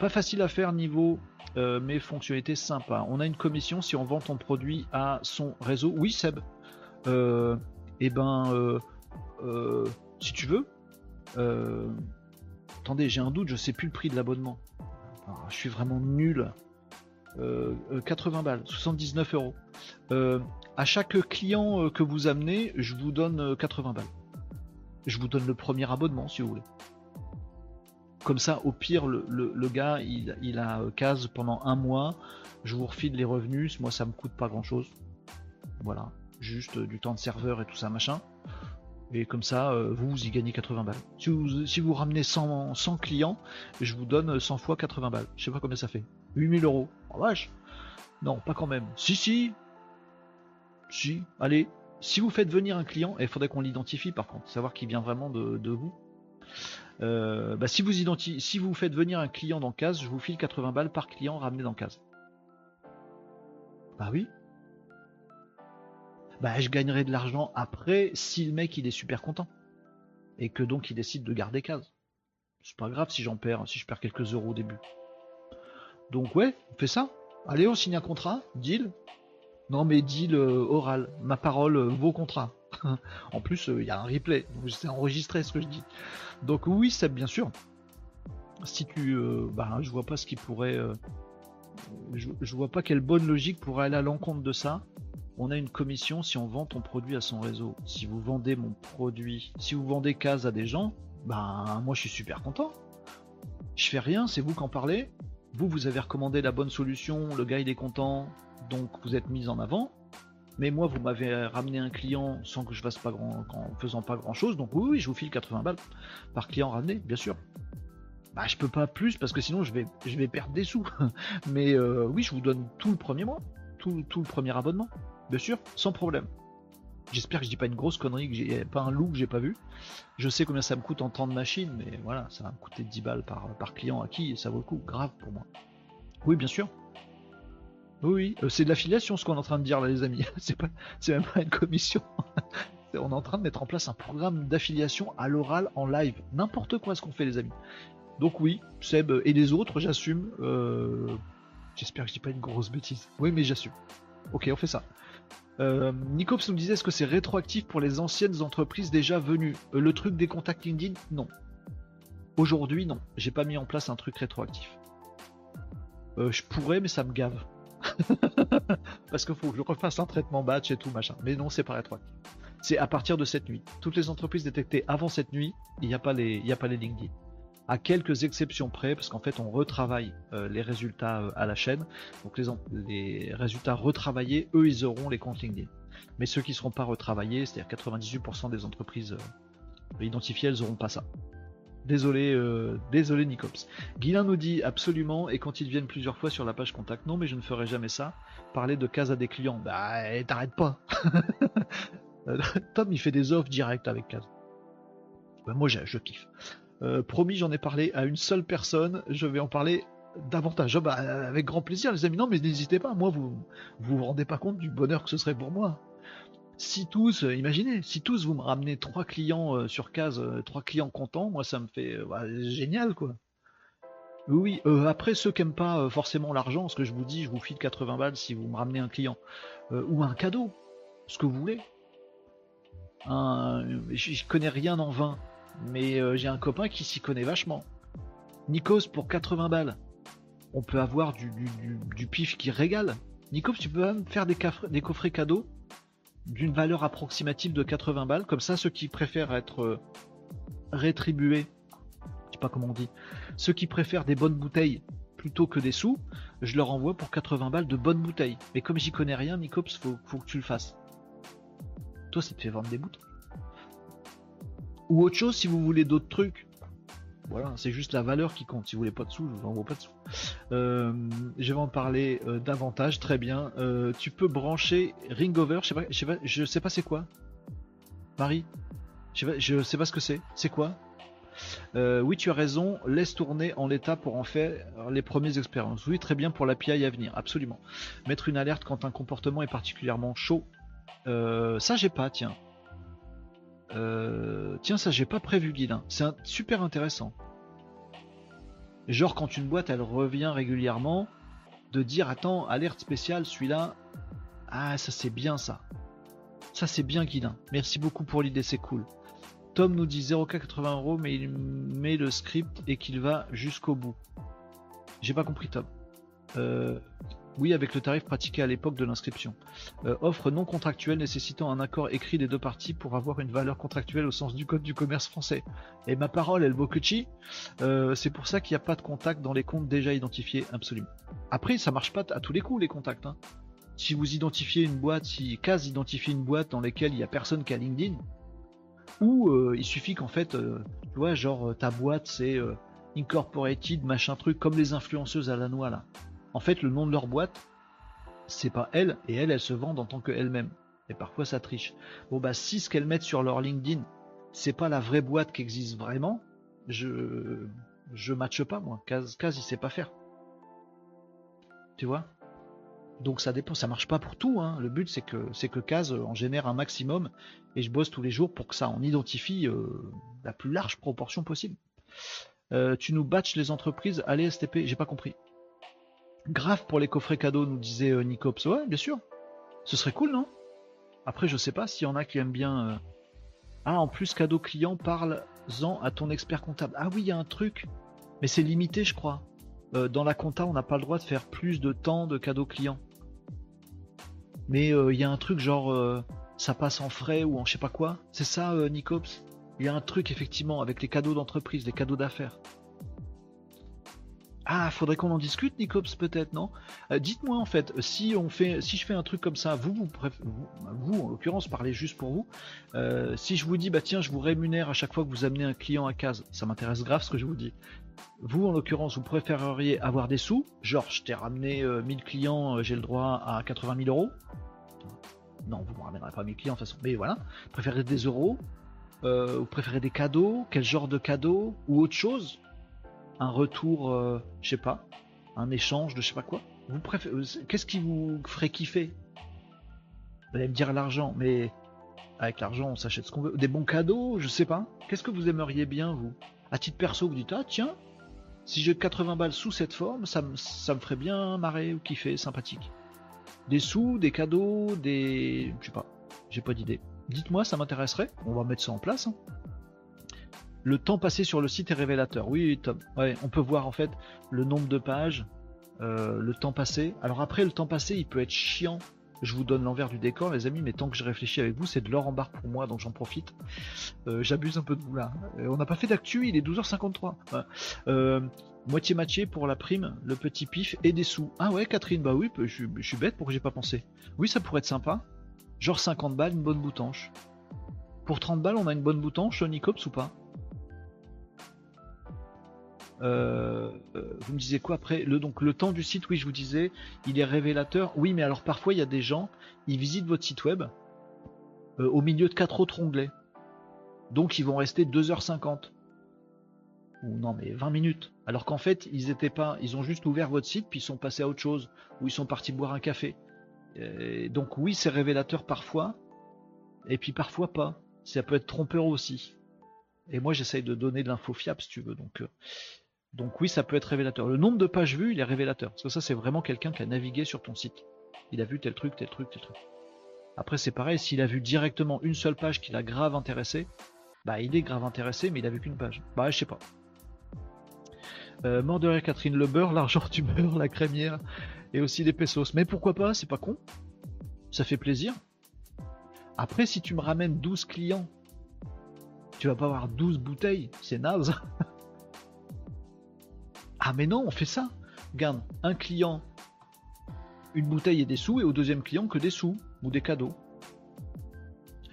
Pas facile à faire niveau, euh, mais fonctionnalité sympa. On a une commission si on vend ton produit à son réseau. Oui, Seb. Euh, eh ben, euh, si tu veux. attendez, j'ai un doute, je sais plus le prix de l'abonnement. Je suis vraiment nul. 80 balles, 79 euros. à chaque client que vous amenez, je vous donne 80 balles. Je vous donne le premier abonnement si vous voulez. Comme ça, au pire, le, gars, il, a euh, case pendant un mois. Je vous refile les revenus. Moi, ça me coûte pas grand chose. Voilà. Juste euh, du temps de serveur et tout ça, machin. Et comme ça, euh, vous, vous y gagnez 80 balles. Si vous, si ramenez 100, 100 clients, je vous donne 100 fois 80 balles. Je sais pas combien ça fait. 8000 euros. Oh vache Non, pas quand même. Si, si Si, allez. Si vous faites venir un client, il faudrait qu'on l'identifie par contre, savoir qui vient vraiment de, de vous. Euh, bah, si, vous si vous faites venir un client dans case, je vous file 80 balles par client ramené dans case. Bah oui. Bah je gagnerai de l'argent après si le mec il est super content. Et que donc il décide de garder case. C'est pas grave si j'en perds, si je perds quelques euros au début. Donc ouais, on fait ça. Allez, on signe un contrat, deal. Non mais deal euh, oral, ma parole, euh, vos contrats. [LAUGHS] en plus, il y a un replay, c'est enregistré ce que je dis. Donc oui, c'est bien sûr. Si tu, euh, bah, je vois pas ce qui pourrait, euh, je, vois pas quelle bonne logique pourrait aller à l'encontre de ça. On a une commission si on vend ton produit à son réseau. Si vous vendez mon produit, si vous vendez case à des gens, bah moi je suis super content. Je fais rien, c'est vous qui en parlez. Vous, vous avez recommandé la bonne solution, le gars il est content, donc vous êtes mis en avant. mais moi vous m'avez ramené un client sans que je fasse pas grand, en faisant pas grand chose, donc oui, je vous file 80 balles par client ramené, bien sûr. Bah, je peux pas plus parce que sinon je vais, perdre des sous. [LAUGHS] Mais euh, oui, je vous donne tout le premier mois, tout, le premier abonnement, bien sûr, sans problème. J'espère que je dis pas une grosse connerie, que j'ai pas un loup que j'ai pas vu. Je sais combien ça me coûte en temps de machine, mais voilà, ça va me coûter 10 balles par, client à qui ça vaut le coup, grave pour moi. Oui, bien sûr. Oui, euh, c'est de l'affiliation ce qu'on est en train de dire là, les amis. [LAUGHS] c'est pas, c'est même pas une commission. [LAUGHS] on est en train de mettre en place un programme d'affiliation à l'oral en live. N'importe quoi ce qu'on fait, les amis. Donc oui, Seb et les autres, j'assume. Euh, j'espère que je dis pas une grosse bêtise. Oui, mais j'assume. Ok, on fait ça. Euh, Nicops nous disait est-ce que c'est rétroactif pour les anciennes entreprises déjà venues? Euh, Le truc des contacts LinkedIn? Non. Aujourd'hui, non. J'ai pas mis en place un truc rétroactif. je pourrais, mais ça me gave. [LAUGHS] Parce qu'il faut que je refasse un traitement batch et tout, machin. Mais non, c'est pas rétroactif. C'est à partir de cette nuit. Toutes les entreprises détectées avant cette nuit, il n'y a pas les LinkedIn. À quelques exceptions près, parce qu'en fait, on retravaille euh, les résultats euh, à la chaîne. Donc, les, résultats retravaillés, eux, ils auront les comptes LinkedIn. Mais ceux qui ne seront pas retravaillés, c'est-à-dire 98% des entreprises euh, identifiées, elles n'auront pas ça. Désolé, désolé Nicops. Guilain nous dit absolument, et quand ils viennent plusieurs fois sur la page contact, non mais je ne ferai jamais ça. Parler de case à des clients, bah eh, t'arrêtes pas. [LAUGHS] Tom il fait des offres directes avec case. Bah, moi je, kiffe. Euh, promis, j'en ai parlé à une seule personne, je vais en parler davantage. Ah, bah, avec grand plaisir les amis, non mais n'hésitez pas, moi vous, vous vous rendez pas compte du bonheur que ce serait pour moi si tous, euh, imaginez, si tous vous me ramenez trois clients euh, sur case, trois clients contents, moi ça me fait bah, génial quoi. Oui, après ceux qui n'aiment pas forcément l'argent, ce que je vous dis, je vous file 80 balles si vous me ramenez un client. ou un cadeau, ce que vous voulez. je connais rien en vin, mais j'ai un copain qui s'y connaît vachement. Nikos pour 80 balles. On peut avoir du, pif qui régale. Nikos, tu peux même faire des, coffrets cadeaux d'une valeur approximative de 80 balles. Comme ça, ceux qui préfèrent être euh, rétribués, je sais pas comment on dit, ceux qui préfèrent des bonnes bouteilles plutôt que des sous, je leur envoie pour 80 balles de bonnes bouteilles. Mais comme j'y connais rien, Nicops, faut, faut que tu le fasses. Toi, ça te fait vendre des bouteilles. Ou autre chose, si vous voulez d'autres trucs, voilà, c'est juste la valeur qui compte. Si vous voulez pas de sous, je vous envoie pas de sous. Euh, je vais en parler euh, davantage. Très bien. Euh, tu peux brancher Ringover. Je sais pas, je sais pas, pas c'est quoi. Marie, je sais pas, je sais pas ce que c'est. C'est quoi? Oui, tu as raison. Laisse tourner en l'état pour en faire les premières expériences. Oui, très bien pour l'API à venir, absolument. Mettre une alerte quand un comportement est particulièrement chaud. ça, j'ai pas, tiens. Euh, tiens, ça j'ai pas prévu, Guilin. C'est super intéressant. Genre quand une boîte elle revient régulièrement, de dire attends, alerte spéciale, celui-là. Ah, ça c'est bien ça. Ça c'est bien, Guilin. Merci beaucoup pour l'idée, c'est cool. Tom nous dit 0,80 euros, mais il met le script et qu'il va jusqu'au bout. J'ai pas compris, Tom. Euh, oui, avec le tarif pratiqué à l'époque de l'inscription. Euh, offre non contractuelle nécessitant un accord écrit des deux parties pour avoir une valeur contractuelle au sens du code du commerce français. Et ma parole, elle Bokuchi, euh, c'est pour ça qu'il n'y a pas de contact dans les comptes déjà identifiés, absolument. Après, ça marche pas à tous les coups, les contacts. Hein. Si vous identifiez une boîte, si Kaz identifie une boîte dans laquelle il n'y a personne qu'à LinkedIn, ou euh, il suffit qu'en fait, tu vois, genre ta boîte c'est incorporated, machin truc, comme les influenceuses à la noix là en fait, le nom de leur boîte, c'est pas elle, et elles, elles se vendent en tant qu'elles-mêmes. Et parfois, ça triche. Bon, bah, si ce qu'elles mettent sur leur LinkedIn, c'est pas la vraie boîte qui existe vraiment, je, je matche pas, moi. Kaz, Kaz, il sait pas faire. Tu vois? Donc ça dépend, ça marche pas pour tout. Hein. Le but c'est que c'est que Kaz en génère un maximum et je bosse tous les jours pour que ça en identifie euh, la plus large proportion possible. Euh, tu nous batches les entreprises, allez STP, j'ai pas compris. Grave pour les coffrets cadeaux, nous disait euh, Nicops. Ouais, bien sûr. Ce serait cool, non? Après, je sais pas s'il y en a qui aiment bien. Euh, ah, en plus, cadeau client, parle-en à ton expert comptable. Ah oui, il y a un truc. Mais c'est limité, je crois. Euh, dans la compta, on n'a pas le droit de faire plus de temps de cadeaux clients. Mais il y a un truc genre ça passe en frais ou en je sais pas quoi. C'est ça, Nicops? Il y a un truc effectivement avec les cadeaux d'entreprise, les cadeaux d'affaires. Ah, faudrait qu'on en discute, Nicops, peut-être, non? Euh, Dites-moi en fait, si on fait, si je fais un truc comme ça, vous, vous, vous, en l'occurrence, parlez juste pour vous. Euh, si je vous dis, bah tiens, je vous rémunère à chaque fois que vous amenez un client à case, ça m'intéresse grave ce que je vous dis. Vous, en l'occurrence, vous préféreriez avoir des sous, genre, je t'ai ramené 1000 clients, j'ai le droit à 80 000 euros? Non, vous ne me ramènerez pas 1000 clients de toute façon, mais voilà. Préférez des euros, vous préférez des cadeaux, quel genre de cadeaux, ou autre chose? Un retour, euh, je sais pas, un échange de je sais pas quoi. Vous préférez, euh, qu'est-ce qui vous ferait kiffer? Vous allez me dire l'argent, mais avec l'argent on s'achète ce qu'on veut. Des bons cadeaux, je sais pas. Qu'est-ce que vous aimeriez bien vous? À titre perso, vous dites ah tiens, si j'ai 80 balles sous cette forme, ça me, ça ferait bien marrer ou kiffer, sympathique. Des sous, des cadeaux, des, je sais pas, j'ai pas d'idée. Dites-moi, ça m'intéresserait. On va mettre ça en place. Hein. Le temps passé sur le site est révélateur. Oui, Tom. On peut voir en fait le nombre de pages, euh, le temps passé. Alors après, le temps passé, il peut être chiant. Je vous donne l'envers du décor, les amis, mais tant que je réfléchis avec vous, c'est de l'or en barre pour moi, donc j'en profite. Euh, j'abuse un peu de vous là. Euh, on n'a pas fait d'actu, il est 12h53. moitié matché pour la prime, le petit pif et des sous. Ah ouais, Catherine, bah oui, je, suis bête, pourquoi j'ai pas pensé? Oui, ça pourrait être sympa. Genre 50 balles, une bonne boutanche. Pour 30 balles, on a une bonne boutanche, Nicops ou pas? Euh, euh, vous me disiez quoi après le, donc, le temps du site, oui, je vous disais, il est révélateur. Oui, mais alors parfois, il y a des gens, ils visitent votre site web euh, au milieu de quatre autres onglets. Donc, ils vont rester 2h50. Ou non, mais 20 minutes. Alors qu'en fait, ils étaient pas, ils ont juste ouvert votre site, puis ils sont passés à autre chose, ou ils sont partis boire un café. donc, oui, c'est révélateur parfois, et puis parfois pas. Ça peut être trompeur aussi. Et moi, j'essaye de donner de l'info fiable, si tu veux. Donc, donc oui, ça peut être révélateur. Le nombre de pages vues, il est révélateur. Parce que ça, c'est vraiment quelqu'un qui a navigué sur ton site. Il a vu tel truc, tel truc, tel truc. Après, c'est pareil, s'il a vu directement une seule page qui l'a grave intéressé, bah il est grave intéressé, mais il a vu qu'une page. Bah je sais pas. Euh, mort Catherine, le beurre, l'argent du beurre, la crémière, et aussi des pesos. Mais pourquoi pas, c'est pas con. Ça fait plaisir. Après, si tu me ramènes 12 clients, tu vas pas avoir 12 bouteilles, c'est naze. [LAUGHS] Ah mais non, on fait ça. Regarde, un client, une bouteille et des sous, et au deuxième client que des sous ou des cadeaux.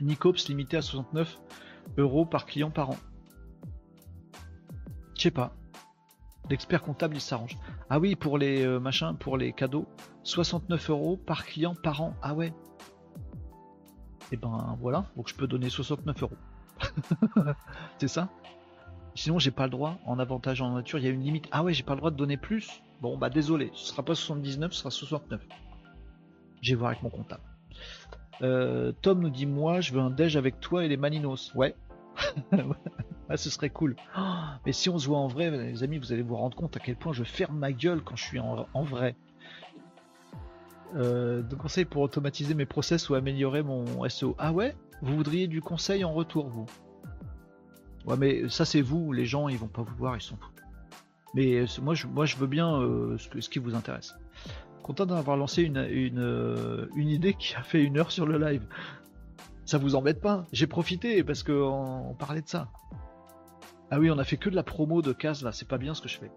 Nicops limité à 69 euros par client par an. Je sais pas. L'expert comptable il s'arrange. Ah oui, pour les euh, machins, pour les cadeaux, 69 euros par client par an. Ah ouais. Et eh ben voilà, donc je peux donner 69 euros. [LAUGHS] C'est ça? Sinon, j'ai pas le droit en avantage en nature. Il y a une limite. Ah ouais, j'ai pas le droit de donner plus. Bon, bah désolé, ce sera pas 79, ce sera 69. Je vais voir avec mon comptable. Euh, Tom nous dit Moi, je veux un déj avec toi et les Maninos. Ouais. [LAUGHS] ah, ce serait cool. mais si on se voit en vrai, les amis, vous allez vous rendre compte à quel point je ferme ma gueule quand je suis en, vrai. Euh, de conseils pour automatiser mes process ou améliorer mon SEO. Ah ouais? Vous voudriez du conseil en retour, vous? Ouais, mais ça, c'est vous, les gens, ils vont pas vous voir, ils sont fous. Mais euh, moi, je, moi, je veux bien euh, ce, qui vous intéresse. Content d'avoir lancé euh, une, idée qui a fait une heure sur le live. Ça vous embête pas? J'ai profité parce qu'on on parlait de ça. Ah oui, on a fait que de la promo de case là, c'est pas bien ce que je fais.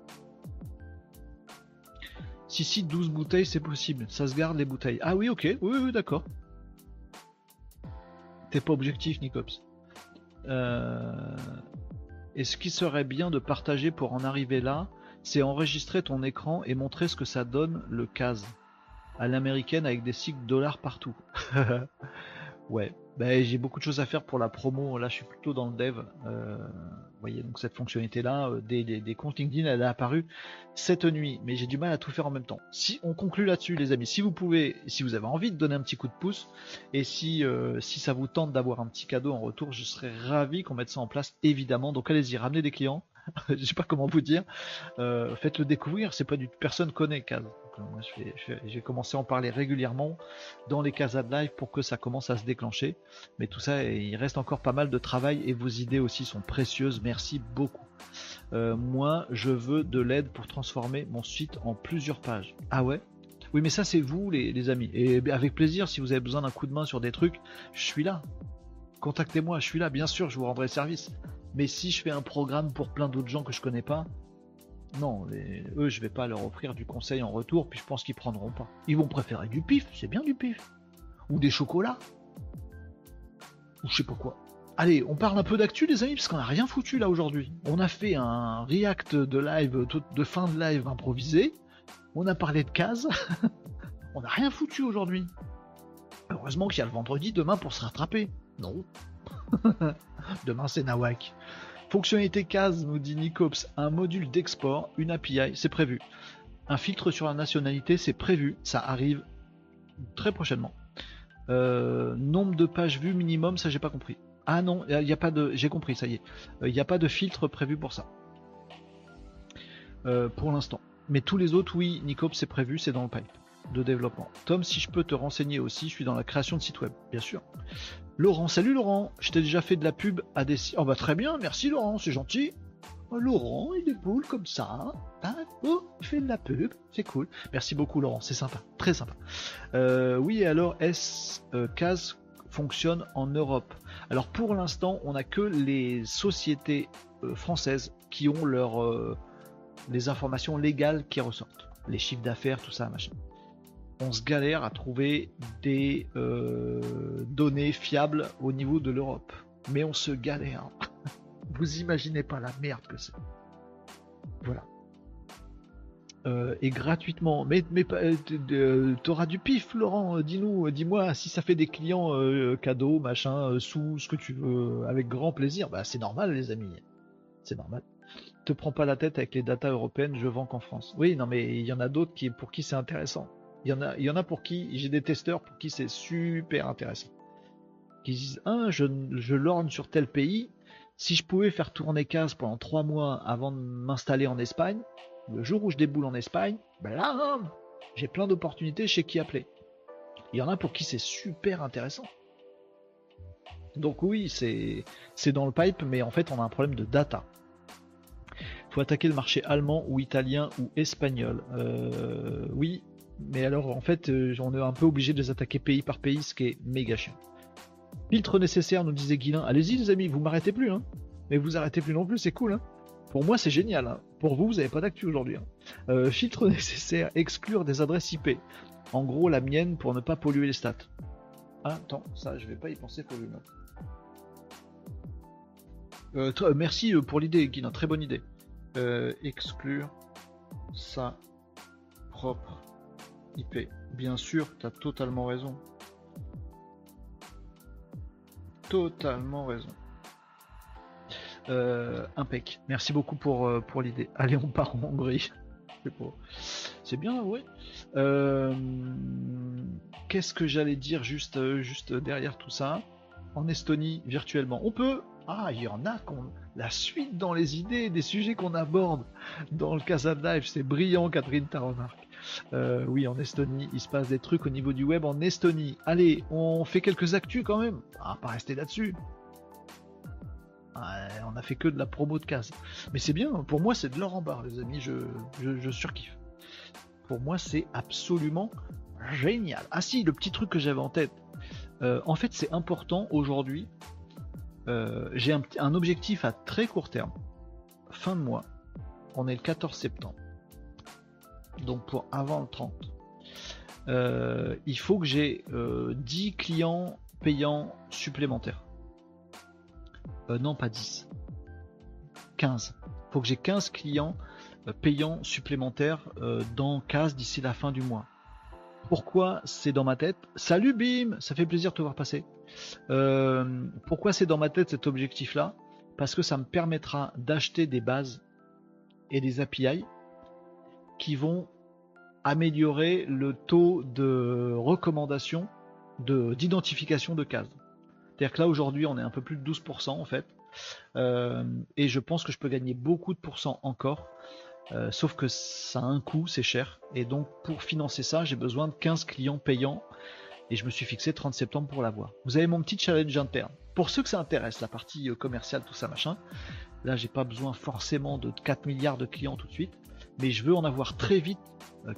Si, si, 12 bouteilles, c'est possible. Ça se garde les bouteilles. Ah oui, ok, oui, oui, d'accord. T'es pas objectif, Nicops. Euh, et ce qui serait bien de partager pour en arriver là, c'est enregistrer ton écran et montrer ce que ça donne le CAS à l'américaine avec des cycles dollars partout. [LAUGHS] ouais, ben, j'ai beaucoup de choses à faire pour la promo. Là, je suis plutôt dans le dev. Euh, vous voyez, donc cette fonctionnalité-là, euh, des, des, comptes LinkedIn, elle est apparue cette nuit, mais j'ai du mal à tout faire en même temps. Si on conclut là-dessus, les amis, si vous pouvez, si vous avez envie de donner un petit coup de pouce, et si, euh, si ça vous tente d'avoir un petit cadeau en retour, je serais ravi qu'on mette ça en place, évidemment. Donc allez-y, ramenez des clients. [LAUGHS] je sais pas comment vous dire. Faites-le découvrir. C'est pas du personne connaît CAS j'ai commencé à en parler régulièrement dans les de live pour que ça commence à se déclencher. Mais tout ça, il reste encore pas mal de travail et vos idées aussi sont précieuses. Merci beaucoup. Euh, moi, je veux de l'aide pour transformer mon site en plusieurs pages. Ah ouais? Oui, mais ça, c'est vous, les, amis. Et avec plaisir, si vous avez besoin d'un coup de main sur des trucs, je suis là. Contactez-moi, je suis là. Bien sûr, je vous rendrai service. Mais si je fais un programme pour plein d'autres gens que je connais pas, Non, eux, je vais pas leur offrir du conseil en retour, puis je pense qu'ils prendront pas. Ils vont préférer du pif, c'est bien du pif. Ou des chocolats. Ou je sais pas quoi. Allez, on parle un peu d'actu, les amis, parce qu'on a rien foutu là aujourd'hui. On a fait un react de live, de fin de live improvisé. On a parlé de cases. [LAUGHS] on n'a rien foutu aujourd'hui. Heureusement qu'il y a le vendredi demain pour se rattraper. Non. [LAUGHS] demain c'est Nawak. Fonctionnalité case, nous dit Nicops, un module d'export, une API, c'est prévu. Un filtre sur la nationalité, c'est prévu, ça arrive très prochainement. Euh, nombre de pages vues minimum, ça j'ai pas compris. Ah non, il n'y a pas de. J'ai compris, ça y est. Il n'y a pas de filtre prévu pour ça. Euh, pour l'instant. Mais tous les autres, oui, Nicops, c'est prévu, c'est dans le pipe de développement. Tom, si je peux te renseigner aussi, je suis dans la création de sites web, bien sûr. Laurent, salut Laurent, je t'ai déjà fait de la pub à des. Oh bah très bien, merci Laurent, c'est gentil. Oh, Laurent, il déboule comme ça. Hein oh, il fait de la pub, c'est cool. Merci beaucoup Laurent, c'est sympa, très sympa. Euh, oui, alors S euh, fonctionne en Europe? Alors pour l'instant, on n'a que les sociétés euh, françaises qui ont leur les informations légales qui ressortent, les chiffres d'affaires, tout ça, machin on se galère à trouver des euh, données fiables au niveau de l'Europe. Mais on se galère. [LAUGHS] Vous imaginez pas la merde que c'est. Voilà. Euh, et gratuitement. Mais, mais euh, t'auras du pif, Laurent. Dis-nous, dis-moi si ça fait des clients cadeaux, machin, sous ce que tu veux, avec grand plaisir. Bah, c'est normal, les amis. C'est normal. Te prends pas la tête avec les datas européennes, je vends qu'en France. Oui, non, mais il y en a d'autres qui, pour qui c'est intéressant. Il y en a, il y en a pour qui, j'ai des testeurs pour qui c'est super intéressant. Qui disent, ah, je, lorne sur tel pays. Si je pouvais faire tourner case pendant trois mois avant de m'installer en Espagne, le jour où je déboule en Espagne, ben là, j'ai plein d'opportunités chez qui appeler. Il y en a pour qui c'est super intéressant. Donc oui, c'est c'est dans le pipe, mais en fait on a un problème de data. Il faut attaquer le marché allemand ou italien ou espagnol. Euh, oui, mais alors, en fait, euh, on est un peu obligé de les attaquer pays par pays, ce qui est méga chiant. Filtre nécessaire, nous disait Guilin. Allez-y, les amis, vous m'arrêtez plus, hein. Mais vous arrêtez plus non plus, c'est cool, hein. Pour moi, c'est génial. Hein. Pour vous, vous n'avez pas d'actu aujourd'hui. Hein. Euh, filtre [LAUGHS] nécessaire, exclure des adresses IP. En gros, la mienne pour ne pas polluer les stats. Ah, attends, ça, je vais pas y penser pour lui euh, merci pour l'idée, Guilin, très bonne idée. exclure sa propre IP. Bien sûr, tu as totalement raison. Totalement raison. Euh, impec. Merci beaucoup pour, euh, l'idée. [LAUGHS] Allez, on part en Hongrie. C'est bien, oui. Euh, qu'est-ce que j'allais dire juste, juste derrière tout ça? En Estonie, virtuellement. On peut. Ah, il y en a qu'on. La suite dans les idées des sujets qu'on aborde dans le Casa Live, c'est brillant, Catherine, ta remarque. Euh, oui, en Estonie, il se passe des trucs au niveau du web en Estonie. Allez, on fait quelques actus quand même. Ah, pas rester là-dessus. on a fait que de la promo de case. Mais c'est bien, pour moi c'est de l'or en barre, les amis, je, je, surkiffe. Pour moi c'est absolument génial. Ah si, le petit truc que j'avais en tête. Euh, en fait, c'est important aujourd'hui. Euh, j'ai un, un objectif à très court terme. Fin de mois. On est le 14 septembre donc pour avant le 30, euh, il faut que j'ai 10 euh, clients payants supplémentaires. Euh, non, pas 10. 15. Il faut que j'ai 15 clients payants supplémentaires dans CAS d'ici la fin du mois. Pourquoi c'est dans ma tête? Salut Bim, ça fait plaisir de te voir passer. pourquoi c'est dans ma tête cet objectif-là? Parce que ça me permettra d'acheter des bases et des API qui vont améliorer le taux de recommandation de d'identification de cases. C'est-à-dire que là aujourd'hui on est un peu plus de 12% en fait. Euh, et je pense que je peux gagner beaucoup de pourcents encore. Euh, sauf que ça a un coût, c'est cher. Et donc pour financer ça, j'ai besoin de 15 clients payants. Et je me suis fixé 30 septembre pour l'avoir. Vous avez mon petit challenge interne. Pour ceux que ça intéresse, la partie euh, commerciale, tout ça machin. Là, j'ai pas besoin forcément de 4 milliards de clients tout de suite mais je veux en avoir très vite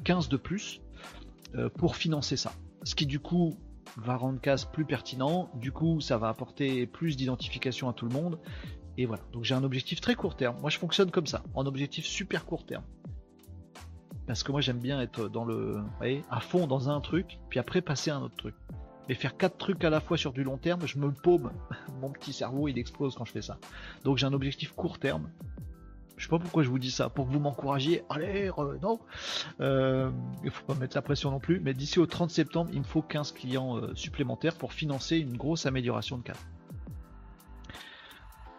15 euh, de plus euh, pour financer ça. Ce qui du coup va rendre CAS plus pertinent, du coup ça va apporter plus d'identification à tout le monde, et voilà. Donc j'ai un objectif très court terme. Moi je fonctionne comme ça, en objectif super court terme. Parce que moi j'aime bien être dans le, à fond dans un truc, puis après passer à un autre truc. Mais faire quatre trucs à la fois sur du long terme, je me paume. [LAUGHS] Mon petit cerveau il explose quand je fais ça. Donc j'ai un objectif court terme. Je sais pas pourquoi je vous dis ça, pour que vous m'encouragiez. Allez, non. Euh, il faut pas mettre la pression non plus. Mais d'ici au 30 septembre, il me faut 15 clients euh, supplémentaires pour financer une grosse amélioration de cas.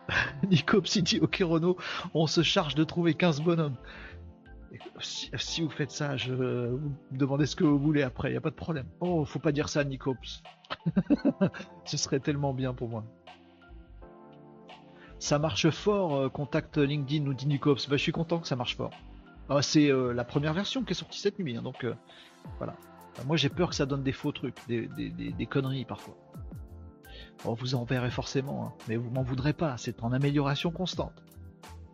[LAUGHS] Nico City, ok Renault, on se charge de trouver 15 bonhommes. Si, vous faites ça, je vous demandez ce que vous voulez après, il n'y a pas de problème. Oh, faut pas dire ça, Nicops. [LAUGHS] ce serait tellement bien pour moi. Ça marche fort, euh, contact LinkedIn, nous dit Nicops. Bah, je suis content que ça marche fort. Ah, c'est euh, la première version qui est sortie cette nuit, hein, donc euh, voilà. moi j'ai peur que ça donne des faux trucs, des conneries parfois. Oh, vous en verrez forcément, hein. mais vous m'en voudrez pas, c'est en amélioration constante.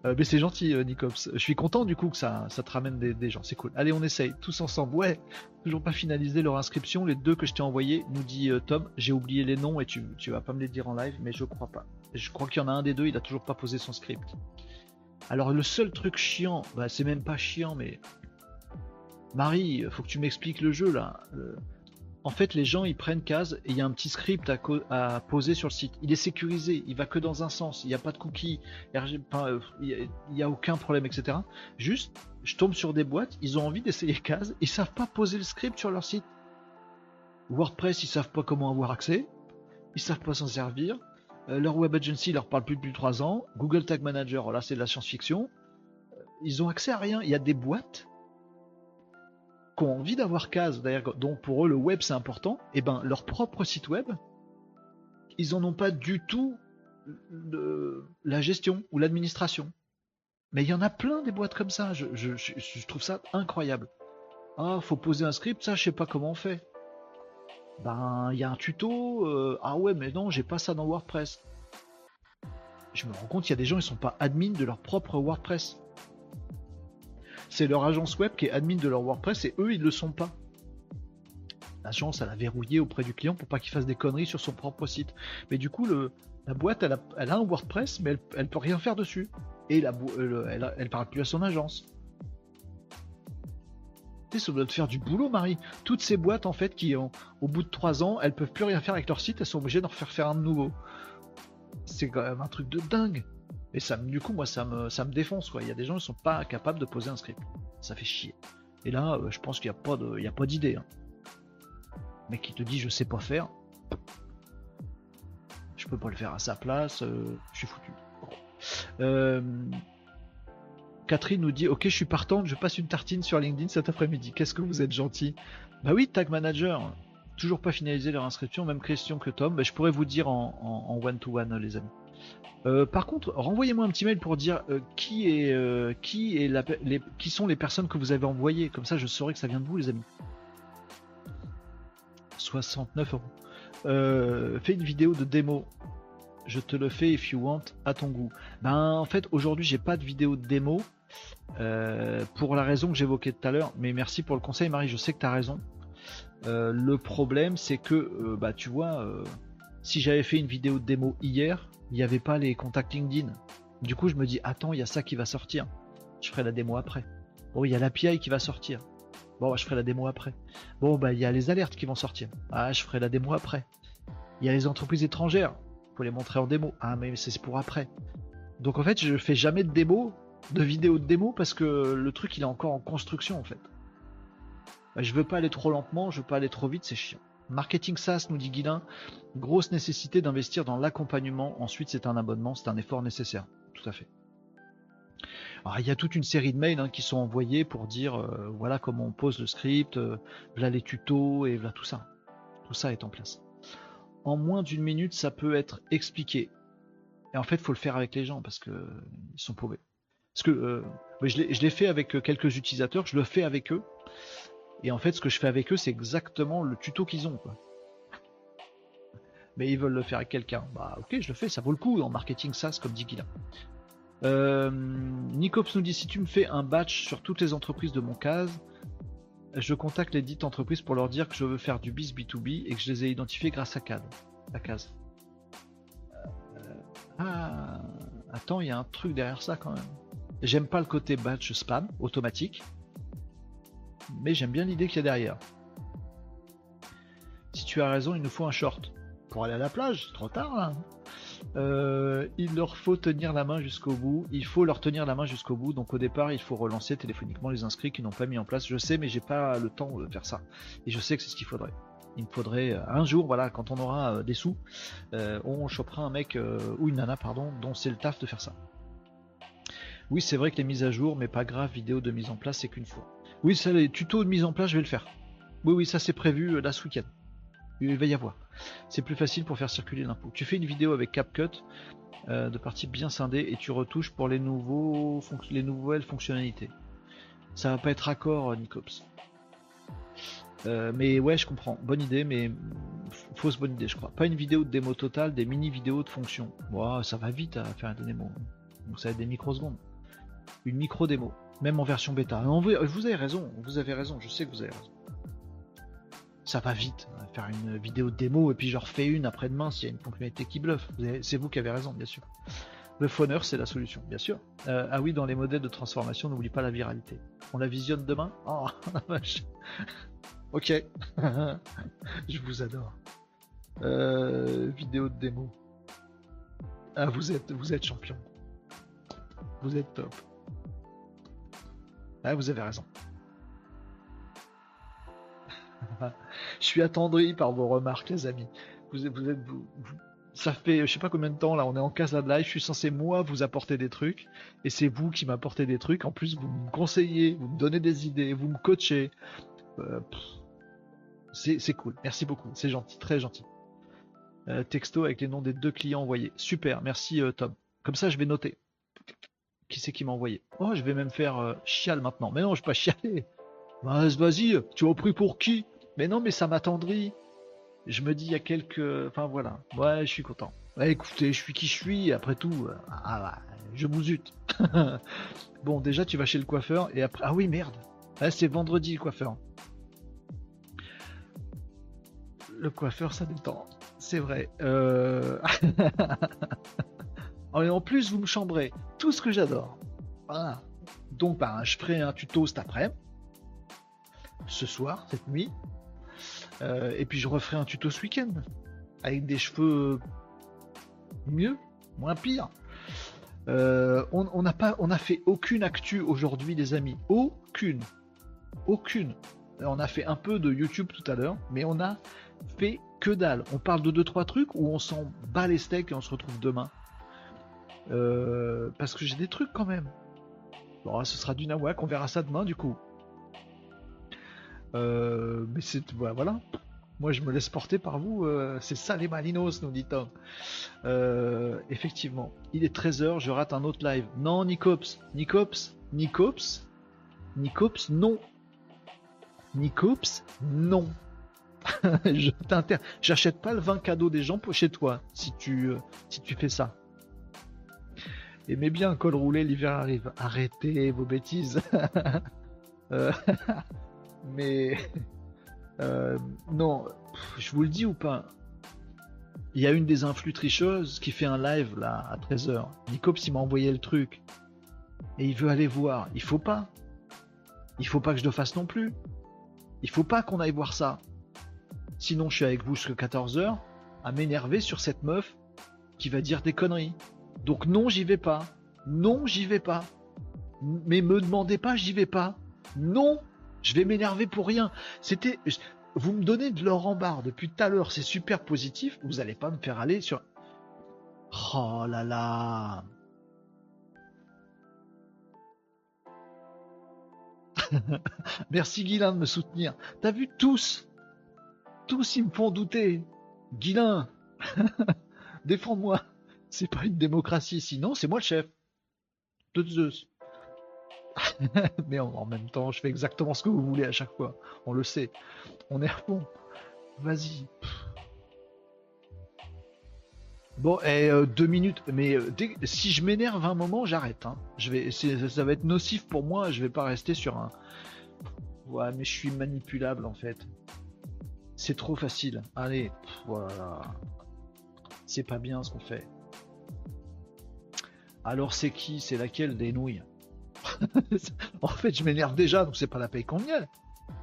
Euh, mais c'est gentil, euh, Nicops. Je suis content du coup que ça, ça te ramène des, gens, c'est cool. Allez, on essaye, tous ensemble. Ouais, toujours pas finalisé leur inscription. Les deux que je t'ai envoyés, nous dit euh, Tom. J'ai oublié les noms et tu, tu vas pas me les dire en live, mais je crois pas. Je crois qu'il y en a un des deux, il a toujours pas posé son script. Alors, le seul truc chiant, bah, c'est même pas chiant, mais. Marie, faut que tu m'expliques le jeu là en fait, les gens ils prennent case et il y a un petit script à, poser sur le site. Il est sécurisé, il va que dans un sens, il n'y a pas de cookies, euh, il n'y a, aucun problème, etc. Juste, je tombe sur des boîtes, ils ont envie d'essayer case, ils savent pas poser le script sur leur site. WordPress, ils savent pas comment avoir accès, ils savent pas s'en servir. Euh, leur web agency leur parle plus depuis 3 ans. Google Tag Manager, là c'est de la science-fiction. Euh, ils ont accès à rien. Il y a des boîtes qui ont envie d'avoir case, d'ailleurs, donc pour eux le web c'est important, et eh ben leur propre site web, ils en ont pas du tout la gestion ou l'administration. Mais il y en a plein des boîtes comme ça, je, trouve ça incroyable. Ah, faut poser un script, ça je sais pas comment on fait. Ben, il y a un tuto, euh, ah ouais, mais non, j'ai pas ça dans WordPress. Je me rends compte, il y a des gens, ils sont pas admins de leur propre WordPress c'est leur agence web qui est admin de leur WordPress et eux ils le sont pas. L'agence elle a verrouillé auprès du client pour pas qu'il fasse des conneries sur son propre site. Mais du coup la boîte elle a, un WordPress mais elle, ne peut rien faire dessus. Et elle, parle plus à son agence. Tu sais, ça doit te faire du boulot, Marie. Toutes ces boîtes, en fait, qui, ont, au bout de 3 ans, elles peuvent plus rien faire avec leur site, elles sont obligées d'en refaire faire un nouveau. C'est quand même un truc de dingue. Et ça, du coup, moi, ça me, ça me défonce, quoi. Il y a des gens qui sont pas capables de poser un script. Ça fait chier. Et là, euh, je pense qu'il n'y a pas de, il pas d'idée. Hein. Mec qui te dit je sais pas faire. Je peux pas le faire à sa place. Euh, je suis foutu. Euh, Catherine nous dit Ok, je suis partante, je passe une tartine sur LinkedIn cet après-midi. Qu'est-ce que vous êtes gentil Bah oui, Tag Manager, toujours pas finalisé leur inscription, même question que Tom. Bah, je pourrais vous dire en one-to-one, les amis. Euh, par contre, renvoyez-moi un petit mail pour dire euh, qui est euh, qui sont les personnes que vous avez envoyées. Comme ça, je saurai que ça vient de vous, les amis. 69 euros. fais une vidéo de démo. Je te le fais if you want à ton goût. Ben en fait aujourd'hui j'ai pas de vidéo de démo pour la raison que j'évoquais tout à l'heure. Mais merci pour le conseil Marie. Je sais que tu as raison. le problème c'est que bah tu vois si j'avais fait une vidéo de démo hier, il n'y avait pas les contacts LinkedIn. Du coup, je me dis, attends, il y a ça qui va sortir. Je ferai la démo après. Bon, il y a l'API qui va sortir. Bon, je ferai la démo après. Bon, bah, il y a les alertes qui vont sortir. Ah, je ferai la démo après. Il y a les entreprises étrangères. Faut les montrer en démo. Ah, mais c'est pour après. Donc, en fait, je fais jamais de démo, de vidéo de démo parce que le truc, il est encore en construction, en fait. Bah, je veux pas aller trop lentement, je veux pas aller trop vite, c'est chiant. Marketing SaaS, nous dit Guilin, grosse nécessité d'investir dans l'accompagnement. Ensuite, c'est un abonnement, c'est un effort nécessaire. Tout à fait. Alors, il y a toute une série de mails hein, qui sont envoyés pour dire euh, voilà comment on pose le script, euh, voilà les tutos et voilà tout ça. Tout ça est en place. En moins d'une minute, ça peut être expliqué. Et en fait, il faut le faire avec les gens parce que ils sont pauvres. Parce que euh, je l'ai fait avec quelques utilisateurs, je le fais avec eux. Et en fait, ce que je fais avec eux, c'est exactement le tuto qu'ils ont. Quoi. Mais ils veulent le faire avec quelqu'un. Bah ok, je le fais, ça vaut le coup en marketing SaaS, comme dit Guilla. Euh, Nicops nous dit si tu me fais un batch sur toutes les entreprises de mon case, je contacte les dites entreprises pour leur dire que je veux faire du biz B2B et que je les ai identifiés grâce à CAD. La case. Euh, ah, attends, il y a un truc derrière ça quand même. J'aime pas le côté batch spam automatique, mais j'aime bien l'idée qu'il y a derrière. Si tu as raison, il nous faut un short pour aller à la plage. Trop tard là. Euh, il leur faut tenir la main jusqu'au bout. Il faut leur tenir la main jusqu'au bout. Donc au départ, il faut relancer téléphoniquement les inscrits qui n'ont pas mis en place. Je sais, mais j'ai pas le temps de faire ça. Et je sais que c'est ce qu'il faudrait. Il me faudrait euh, un jour, voilà, quand on aura euh, des sous, on chopera un mec ou une nana, pardon, dont c'est le taf de faire ça. Oui, c'est vrai que les mises à jour, mais pas grave, vidéo de mise en place, c'est qu'une fois. Oui, ça, les tutos de mise en place, je vais le faire. Oui, oui, ça c'est prévu là ce week-end. Il va y avoir. C'est plus facile pour faire circuler l'info. Tu fais une vidéo avec CapCut euh, de partie bien scindée et tu retouches pour les, nouveaux les nouvelles fonctionnalités. Ça va pas être raccord, euh, Nicops. Euh, mais ouais, je comprends. Bonne idée, mais fausse bonne idée, je crois. Pas une vidéo de démo totale, des mini vidéos de fonction. ça va vite à faire des démos. Donc ça va être des microsecondes. Une micro démo, même en version bêta. vous avez raison, vous avez raison. Je sais que vous avez raison ça va vite. faire une vidéo de démo et puis je refais une après-demain s'il y a une fonctionnalité qui bluffe. C'est vous qui avez raison, bien sûr. Le phoneur, c'est la solution, bien sûr. Euh, ah oui, dans les modèles de transformation, n'oublie pas la viralité. On la visionne demain? Oh, [LAUGHS] la vache. ok. [LAUGHS] je vous adore. Euh, vidéo de démo. Ah, vous êtes, vous êtes champion. Vous êtes top. Ah, vous avez raison. [LAUGHS] je suis attendri par vos remarques, les amis. Vous, êtes, vous, ça fait je sais pas combien de temps là, on est en casa de live. Je suis censé moi vous apporter des trucs, et c'est vous qui m'apportez des trucs. En plus, vous me conseillez, vous me donnez des idées, vous me coachez. Euh, c'est cool. Merci beaucoup. C'est gentil, très gentil. Euh, texto avec les noms des deux clients envoyés. Super. Merci euh, Tom. Comme ça, je vais noter. Qui c'est qui m'a envoyé? Oh, je vais même faire chial maintenant. Mais non, je vais pas chialer. Vas-y, tu as pris pour qui? Mais non, mais ça m'attendrit. Je me dis, il y a quelques. Enfin voilà. Ouais, je suis content. Écoutez, je suis qui je suis, après tout. Euh, ah, je mousute. [LAUGHS] bon, déjà, tu vas chez le coiffeur et après. Ah oui, merde. c'est vendredi le coiffeur. Le coiffeur, ça détend. C'est vrai. Euh... [LAUGHS] en plus, vous me chambrez tout ce que j'adore. Voilà. Donc, bah, je ferai un tuto cet après. Ce soir, cette nuit. Euh, et puis je referai un tuto ce week-end avec des cheveux mieux, moins pire. Euh, on n'a pas, on a fait aucune actu aujourd'hui, les amis. Aucune, aucune. On a fait un peu de YouTube tout à l'heure, mais on a fait que dalle. On parle de deux trois trucs où on s'en bat les steaks et on se retrouve demain? Euh, parce que j'ai des trucs quand même. Bon, ce sera du nawak, on verra ça demain du coup. Euh, mais c'est voilà. Moi, je me laisse porter par vous. Euh, c'est ça les malinos, nous dit-on. Euh, effectivement, il est 13h, je rate un autre live. Non, Nicops, Nicops, Nicops, Nicops, non. Nicops, non. [LAUGHS] je t'inter... J'achète pas le vin cadeau des gens pour chez toi si tu, si tu fais ça. Aimez bien col roulé, l'hiver arrive. Arrêtez vos bêtises. [LAUGHS] [LAUGHS] Mais [LAUGHS] euh, non, je vous le dis ou pas? Il y a une des influx tricheuses qui fait un live là à 13h. Nicops il m'a envoyé le truc. Et il veut aller voir. Il faut pas. Il faut pas que je le fasse non plus. Il faut pas qu'on aille voir ça. Sinon je suis avec vous jusqu'à 14h à m'énerver sur cette meuf qui va dire des conneries. Donc non, j'y vais pas. Non, j'y vais pas. Mais me demandez pas, j'y vais pas. Non, je vais m'énerver pour rien. C'était. Vous me donnez de l'or en barre depuis tout à l'heure, c'est super positif. Vous n'allez pas me faire aller sur. Oh là là. [LAUGHS] Merci Guilin de me soutenir. T'as vu tous Tous ils me font douter. Guilin [LAUGHS] Défends-moi. C'est pas une démocratie, sinon c'est moi le chef. De Zeus. [LAUGHS] mais en, même temps, je fais exactement ce que vous voulez à chaque fois. On le sait. On est à. Vas-y. Bon, euh, deux minutes. Mais euh, si je m'énerve un moment, j'arrête. Hein. Ça va être nocif pour moi. Je vais pas rester sur un. Ouais, mais je suis manipulable en fait. C'est trop facile. Allez, voilà. C'est pas bien ce qu'on fait. Alors c'est qui? C'est laquelle des nouilles? [LAUGHS] En fait, je m'énerve déjà, donc c'est pas la paye qu'on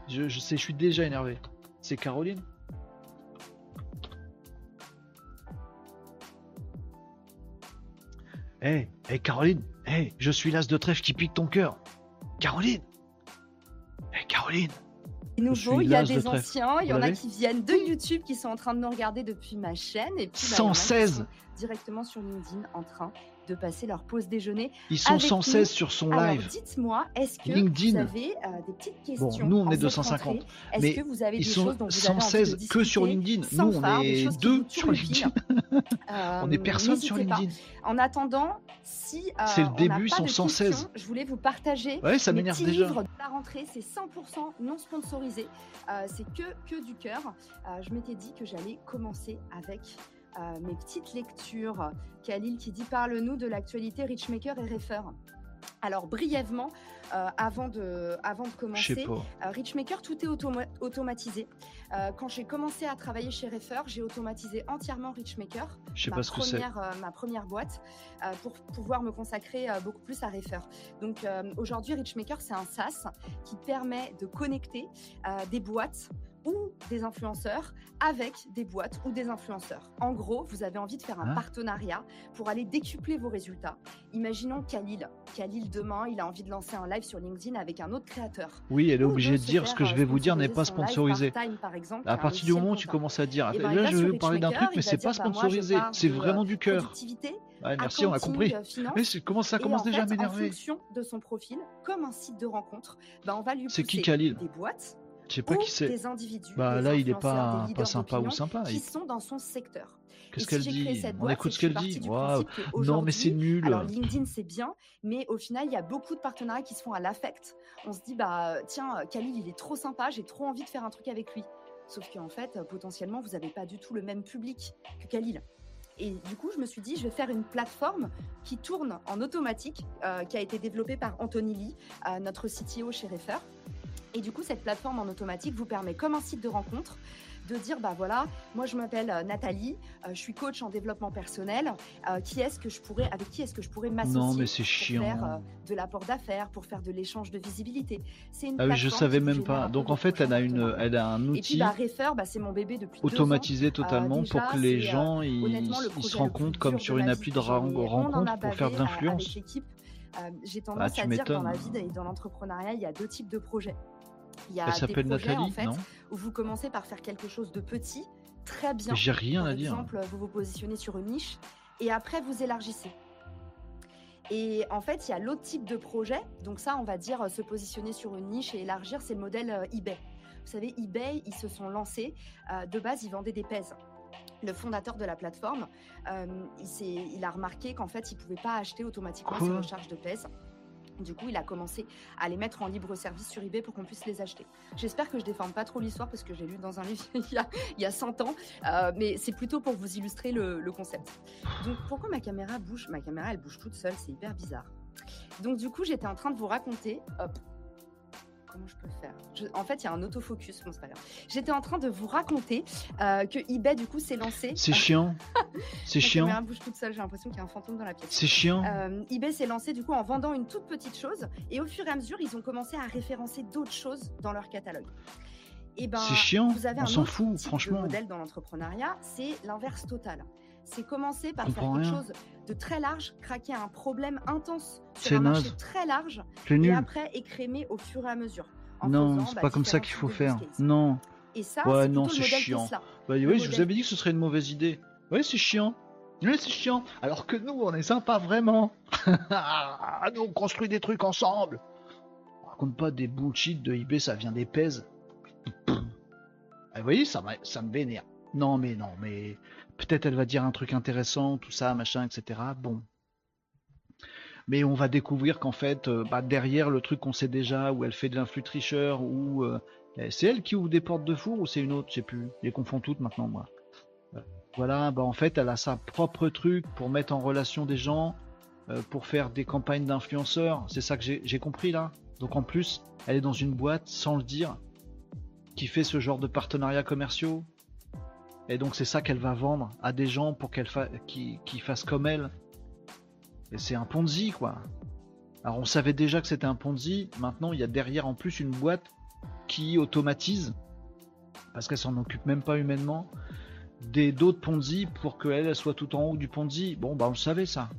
Je, je sais, je suis déjà énervé. C'est Caroline? Hé, hey, Caroline, hé, je suis l'as de trèfle qui pique ton cœur. Caroline! Hé, Caroline! Il y a des anciens, il y en a qui viennent de YouTube qui sont en train de nous regarder depuis ma chaîne. Et puis, 116 bah, directement sur LinkedIn en train de passer leur pause déjeuner. Ils sont 116 sur son live. Dites-moi, est-ce que vous avez euh, des petites questions Bon, nous on est 250. Mais que vous avez ils sont 116 que sur LinkedIn. Nous on est deux sur LinkedIn. [LAUGHS] on est personne sur LinkedIn. En attendant, si euh, c'est le début, ils sont 116. je voulais vous partager. Ouais, ça m'énerve déjà. Livre de la rentrée, c'est 100% non sponsorisé. Euh, c'est que que du cœur. je m'étais dit que j'allais commencer avec euh, mes petites lectures. Khalil qui dit Parle-nous de l'actualité Richmaker et Refer. Alors brièvement, euh, avant, de, avant de commencer, euh, Richmaker, tout est automatisé. quand j'ai commencé à travailler chez Refer, j'ai automatisé entièrement Richmaker, ma, première, ma première boîte, pour pouvoir me consacrer beaucoup plus à Refer. Donc aujourd'hui, Richmaker, c'est un SaaS qui permet de connecter des boîtes ou des influenceurs avec des boîtes ou des influenceurs. En gros, vous avez envie de faire un hein partenariat pour aller décupler vos résultats. Imaginons Khalil. Khalil, demain, il a envie de lancer un live sur LinkedIn avec un autre créateur. Oui, elle est obligée de dire ce que je vais vous dire n'est pas sponsorisé. à partir du moment où tu commences à dire, eh ben, là, je vais vous parler d'un truc, mais c'est pas bah, sponsorisé, c'est vraiment du cœur. merci, on a compris. Euh, mais comment ça commence déjà à m'énerver En fonction de son profil, comme un site de rencontre, bah, on va lui pousser des boîtes je sais pas qui c'est. Des individus. Bah là, il est pas, pas sympa ou sympa. Qui sont dans son secteur. Qu'est-ce qu'elle dit? On écoute ce qu'elle dit. Non, mais c'est nul. Alors LinkedIn, c'est bien, mais au final, il y a beaucoup de partenariats qui se font à l'affect. On se dit, bah tiens, Khalil, il est trop sympa, j'ai trop envie de faire un truc avec lui. Sauf qu'en fait, potentiellement, vous n'avez pas du tout le même public que Khalil. Et du coup, je me suis dit, je vais faire une plateforme qui tourne en automatique, euh, qui a été développée par Anthony Lee, euh, notre CTO chez Refer. Et du coup, cette plateforme en automatique vous permet, comme un site de rencontre, de dire bah voilà, moi je m'appelle euh, Nathalie, euh, je suis coach en développement personnel. Euh, qui est-ce que je pourrais, avec qui est-ce que je pourrais m'associer Non, mais c'est chiant. Pour faire de l'apport d'affaires, pour faire de l'échange de visibilité? C'est une. Ah oui, je savais même pas. Donc en fait, elle a une, elle a un outil. Et puis bah, Refer, bah, c'est mon bébé depuis automatisé totalement pour que les gens ils, se rendent compte comme sur une appli de rencontre pour faire de l'influence. J'ai ah, tendance à dire dans la vie et dans l'entrepreneuriat, il y a deux types de projets. Il y a des projets Nathalie, en fait, où vous commencez par faire quelque chose de petit, très bien. J'ai rien Par à dire. Par exemple, vous vous positionnez sur une niche et après vous élargissez. Et en fait, il y a l'autre type de projet. Donc ça, on va dire euh, se positionner sur une niche et élargir, c'est le modèle euh, eBay. Vous savez, eBay, ils se sont lancés. Euh, de base, ils vendaient des pèses. Le fondateur de la plateforme, il, il, a remarqué qu'en fait, il ne pouvait pas acheter automatiquement ses recharges de pèse. Du coup, il a commencé à les mettre en libre service sur eBay pour qu'on puisse les acheter. J'espère que je déforme pas trop l'histoire parce que j'ai lu dans un livre [LAUGHS] il, y a, il 100 ans, euh, mais c'est plutôt pour vous illustrer le, le, concept. Donc, pourquoi ma caméra bouge? Ma caméra, elle bouge toute seule, c'est hyper bizarre. Donc, du coup, j'étais en train de vous raconter. Hop, comment je peux faire En fait, il y a un autofocus, bon, c'est pas grave. J'étais en train de vous raconter euh, que eBay, du coup, s'est lancé. C'est chiant. [LAUGHS] c'est chiant. La bouge toute seule, j'ai l'impression qu'il y a un fantôme dans la pièce. C'est chiant. Euh, eBay s'est lancé, du coup, en vendant une toute petite chose. Et au fur et à mesure, ils ont commencé à référencer d'autres choses dans leur catalogue. Et ben, c'est chiant. Vous avez on s'en fout, franchement. Le modèle dans l'entrepreneuriat, c'est l'inverse total. C'est commencer par faire quelque chose de très large, craquer un problème intense sur un marché très large, et après écrémer au fur et à mesure. Non, c'est bah, pas comme ça qu'il faut faire. Non. Et ça, ouais, non, c'est chiant. Bah, oui, je vous avais dit que ce serait une mauvaise idée. Oui, c'est chiant. Oui, c'est chiant. Alors que nous, on est sympa vraiment. [LAUGHS] nous, on construit des trucs ensemble. On raconte pas des bullshit de eBay, ça vient des pèses. Ah, vous voyez, ça, ça me vénère. Non, mais non, mais peut-être elle va dire un truc intéressant, tout ça, machin, etc. Bon. Mais on va découvrir qu'en fait, euh, bah, derrière le truc qu'on sait déjà, où elle fait de l'influx tricheur, ou euh, eh, c'est elle qui ouvre des portes de four ou c'est une autre, je sais plus. Je les confonds toutes maintenant, moi. Euh, voilà, bah en fait, elle a sa propre truc pour mettre en relation des gens, pour faire des campagnes d'influenceurs. C'est ça que j'ai compris là. Donc en plus, elle est dans une boîte, sans le dire, qui fait ce genre de partenariats commerciaux. Et donc c'est ça qu'elle va vendre à des gens pour qu'elle fa qui, fassent comme elle. c'est un Ponzi, quoi. Alors on savait déjà que c'était un Ponzi, maintenant il y a derrière en plus une boîte qui automatise, parce qu'elle s'en occupe même pas humainement, des d'autres Ponzi pour qu'elle soit tout en haut du Ponzi. Bon bah on le savait ça.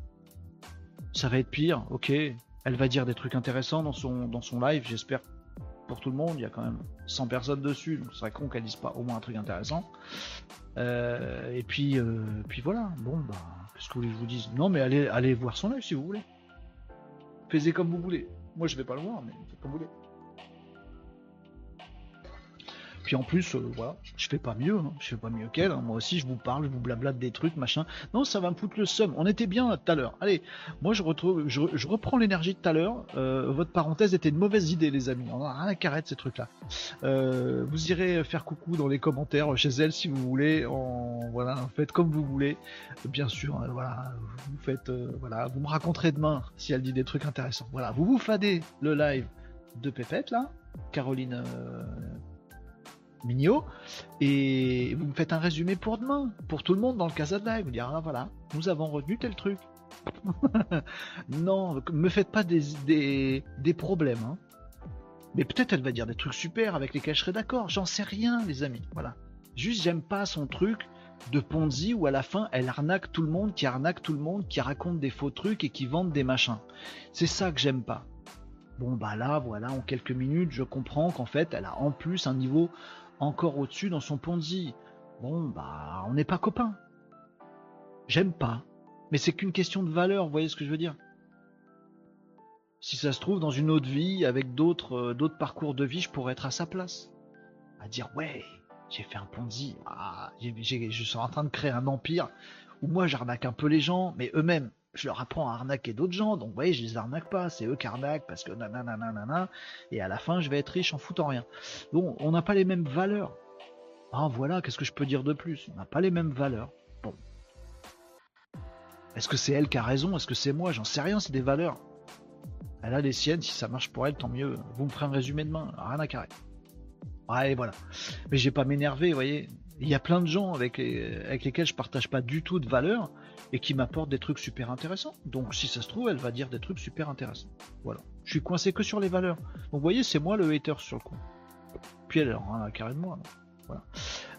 Ça va être pire, ok. Elle va dire des trucs intéressants dans son, dans son live, j'espère pour tout le monde. Il y a quand même 100 personnes dessus, donc ce serait con qu'elle dise pas au moins un truc intéressant. Euh, et puis, euh, puis voilà. Bon, bah, qu'est-ce que vous voulez que je vous dise? Non, mais allez, allez voir son live si vous voulez. Faites comme vous voulez. Moi, je vais pas le voir, mais faites comme vous voulez. Puis en plus, euh, voilà, je fais pas mieux, hein. je fais pas mieux qu'elle. Hein. Moi aussi, je vous parle, je vous blablate des trucs, machin. Non, ça va me foutre le seum. On était bien tout à l'heure. Allez, moi je retrouve, je, reprends l'énergie de tout à l'heure. Euh, votre parenthèse était une mauvaise idée, les amis. On a rien de ces trucs-là. Euh, vous irez faire coucou dans les commentaires chez elle si vous voulez. En voilà, faites comme vous voulez. Bien sûr, voilà, vous voilà, vous me raconterez demain si elle dit des trucs intéressants. Voilà, vous vous fadez le live de Pépette là, Caroline Mignot, et vous me faites un résumé pour demain, pour tout le monde dans le Casa de Live. Vous dire, ah, voilà, nous avons retenu tel truc. [LAUGHS] non, me faites pas des, des, problèmes. Hein. Mais peut-être elle va dire des trucs super avec lesquels je serai d'accord. J'en sais rien, les amis. Voilà. Juste, j'aime pas son truc de Ponzi où à la fin elle arnaque tout le monde, qui arnaque tout le monde, qui raconte des faux trucs et qui vende des machins. C'est ça que j'aime pas. Bon bah là voilà en quelques minutes je comprends qu'en fait elle a en plus un niveau encore au-dessus dans son Ponzi. Bon, bah, on n'est pas copains. J'aime pas. Mais c'est qu'une question de valeur, vous voyez ce que je veux dire? Si ça se trouve, dans une autre vie, avec d'autres euh, parcours de vie, je pourrais être à sa place. À dire, ouais, j'ai fait un Ponzi, ah, je suis en train de créer un empire où moi j'arnaque un peu les gens, mais eux-mêmes, je leur apprends à arnaquer d'autres gens, donc vous voyez, je les arnaque pas, c'est eux qui arnaquent parce que nanana, et à la fin je vais être riche en foutant rien. Bon, on n'a pas les mêmes valeurs. Ah voilà, qu'est-ce que je peux dire de plus? On n'a pas les mêmes valeurs. Bon. Est-ce que c'est elle qui a raison? Est-ce que c'est moi? J'en sais rien, c'est des valeurs. Elle a les siennes, si ça marche pour elle, tant mieux. Vous me ferez un résumé demain, rien à carrer. Ouais, voilà. Mais j'ai pas m'énerver, vous voyez. Il y a plein de gens avec, lesquels je partage pas du tout de valeurs et qui m'apporte des trucs super intéressants. Donc si ça se trouve, elle va dire des trucs super intéressants. Voilà. Je suis coincé que sur les valeurs. Donc vous voyez, c'est moi le hater sur le coup. Puis elle, a un carré de moi. Voilà.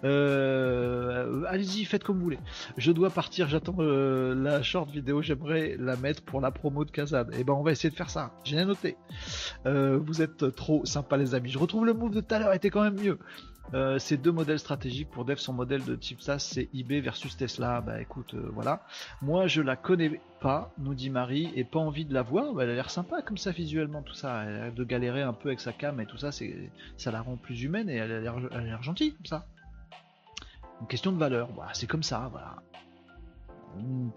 Euh, allez-y, faites comme vous voulez. Je dois partir, j'attends euh, la short vidéo, j'aimerais la mettre pour la promo de Kazan. Et eh ben on va essayer de faire ça. J'ai noté. Euh, vous êtes trop sympa les amis. Je retrouve le move de tout à l'heure, était quand même mieux. Euh, ces deux modèles stratégiques pour Dev, son modèle de type SaaS, c'est eBay versus Tesla. Bah écoute, euh, voilà. Moi, je la connais pas, nous dit Marie, et pas envie de la voir. Bah, elle a l'air sympa comme ça visuellement, tout ça. Elle a l'air de galérer un peu avec sa cam et tout ça, c'est, ça la rend plus humaine et elle a l'air, gentille, comme ça. Une question de valeur, voilà, c'est comme ça, voilà.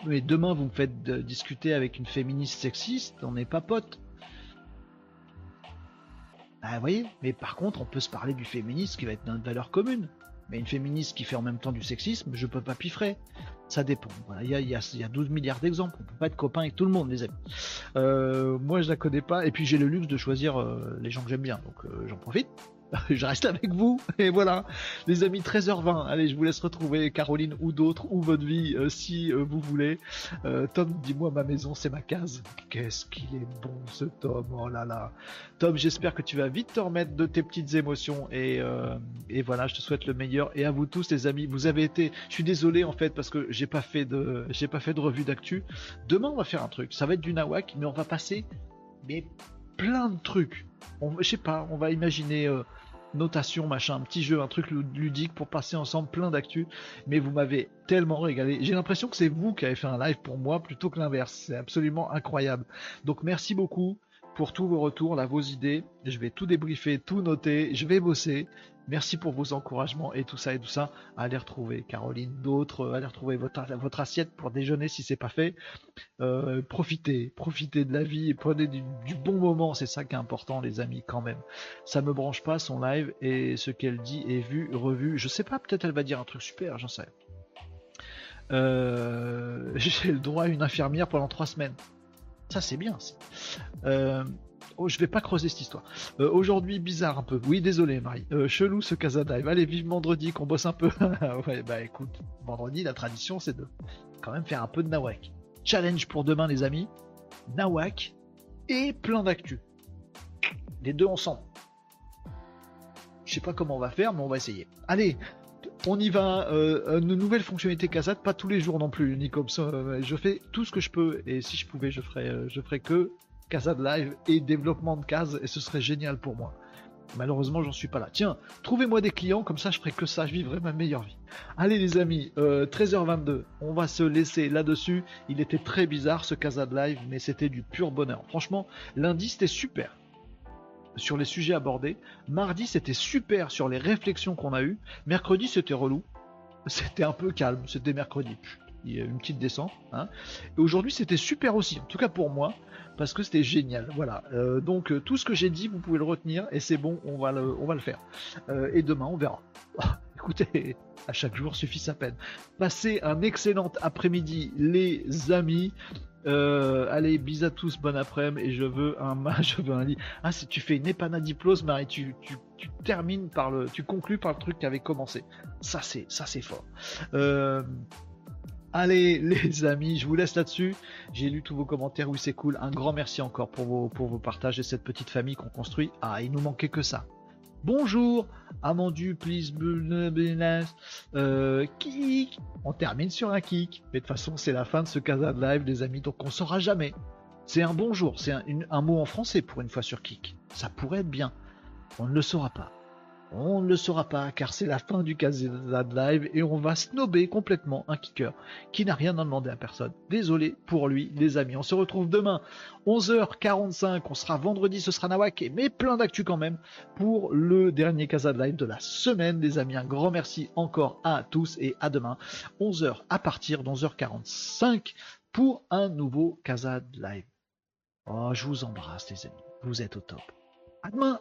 Mais demain, vous me faites discuter avec une féministe sexiste, on n'est pas potes. Ah, vous voyez Mais par contre, on peut se parler du féminisme qui va être notre valeur commune. Mais une féministe qui fait en même temps du sexisme, je peux pas piffrer. Ça dépend. Il y, a, 12 milliards d'exemples. On peut pas être copain avec tout le monde, les amis. Euh, moi, je la connais pas. Et puis, j'ai le luxe de choisir euh, les gens que j'aime bien. Donc, euh, j'en profite. [LAUGHS] je reste avec vous. Et voilà, les amis, 13h20. Allez, je vous laisse retrouver Caroline ou d'autres, ou votre vie, euh, si euh, vous voulez. Euh, Tom, dis-moi, ma maison, c'est ma case. Qu'est-ce qu'il est bon, ce Tom. Oh là là. Tom, j'espère que tu vas vite te remettre de tes petites émotions. Et, et voilà, je te souhaite le meilleur. Et à vous tous, les amis, vous avez été. Je suis désolé, en fait, parce que j'ai pas fait de, j'ai pas fait de revue d'actu. Demain, on va faire un truc. Ça va être du nawak, mais on va passer, mais plein de trucs. On, je sais pas, on va imaginer notation, machin, un petit jeu, un truc ludique pour passer ensemble plein d'actu. Mais vous m'avez tellement régalé. J'ai l'impression que c'est vous qui avez fait un live pour moi plutôt que l'inverse. C'est absolument incroyable. Donc merci beaucoup pour tous vos retours, là, vos idées. Je vais tout débriefer, tout noter. Je vais bosser. Merci pour vos encouragements et tout ça et tout ça. Allez retrouver Caroline, d'autres, allez retrouver votre, assiette pour déjeuner si c'est pas fait. Euh, profitez, profitez de la vie prenez du, bon moment. C'est ça qui est important, les amis, quand même. Ça me branche pas son live et ce qu'elle dit est vu, revu. Je sais pas, peut-être elle va dire un truc super, j'en sais. Euh, [LAUGHS] j'ai le droit à une infirmière pendant trois semaines. Ça c'est bien. Euh, Oh, je vais pas creuser cette histoire. Euh, aujourd'hui, bizarre un peu. Oui, désolé, Marie. Euh, chelou ce Casa Dive. Allez, vive vendredi, qu'on bosse un peu. [LAUGHS] ouais, bah écoute, vendredi, la tradition, c'est de quand même faire un peu de nawak. Challenge pour demain, les amis. Nawak et plein d'actu. Les deux ensemble. Je sais pas comment on va faire, mais on va essayer. Allez, on y va. Euh, une nouvelle fonctionnalité Kazat, pas tous les jours non plus, ni comme ça. Euh, je fais tout ce que je peux, et si je pouvais, je ferais, euh, je ferais que Kazat Live et développement de cases, et ce serait génial pour moi. Malheureusement, j'en suis pas là. Tiens, trouvez-moi des clients, comme ça je ferai que ça, je vivrai ma meilleure vie. Allez les amis, 13h22, on va se laisser là-dessus. Il était très bizarre ce Kazat Live, mais c'était du pur bonheur. Franchement, lundi c'était super sur les sujets abordés. Mardi, c'était super sur les réflexions qu'on a eues. Mercredi, c'était relou. C'était un peu calme. C'était mercredi. Il y a une petite descente. Hein. Et aujourd'hui, c'était super aussi. En tout cas pour moi, parce que c'était génial. Voilà. Euh, donc euh, tout ce que j'ai dit, vous pouvez le retenir et c'est bon, on va le, faire. Euh, et demain, on verra. [LAUGHS] écoutez, à chaque jour suffit sa peine. Passez un excellent après-midi, les amis. Euh, allez, bis à tous, bon après-midi, et je veux un [LAUGHS] je veux un lit. Ah, si tu fais une épanadiplose, Marie, tu, tu, termines par le, tu conclus par le truc qui avait commencé. Ça, c'est, ça, c'est fort. Euh, allez, [LAUGHS] les amis, je vous laisse là-dessus. J'ai lu tous vos commentaires, oui, c'est cool. Un grand merci encore pour vos, pour vos partages et cette petite famille qu'on construit. Ah, il nous manquait que ça. Bonjour, Amandu, please, euh, kick. On termine sur un kick. Mais de toute façon, c'est la fin de ce Casa de live, les amis, donc on saura jamais. C'est un bonjour, c'est un mot en français pour une fois sur kick. Ça pourrait être bien. On ne le saura pas. On ne le saura pas car c'est la fin du Kazad Live et on va snober complètement un kicker qui n'a rien à demander à personne. Désolé pour lui, les amis. On se retrouve demain, 11h45. On sera vendredi, ce sera Nawak, mais plein d'actu quand même pour le dernier Kazad Live de la semaine, les amis. Un grand merci encore à tous et à demain, 11h à partir d'11h45 pour un nouveau Kazad Live. Oh, je vous embrasse, les amis. Vous êtes au top. À demain!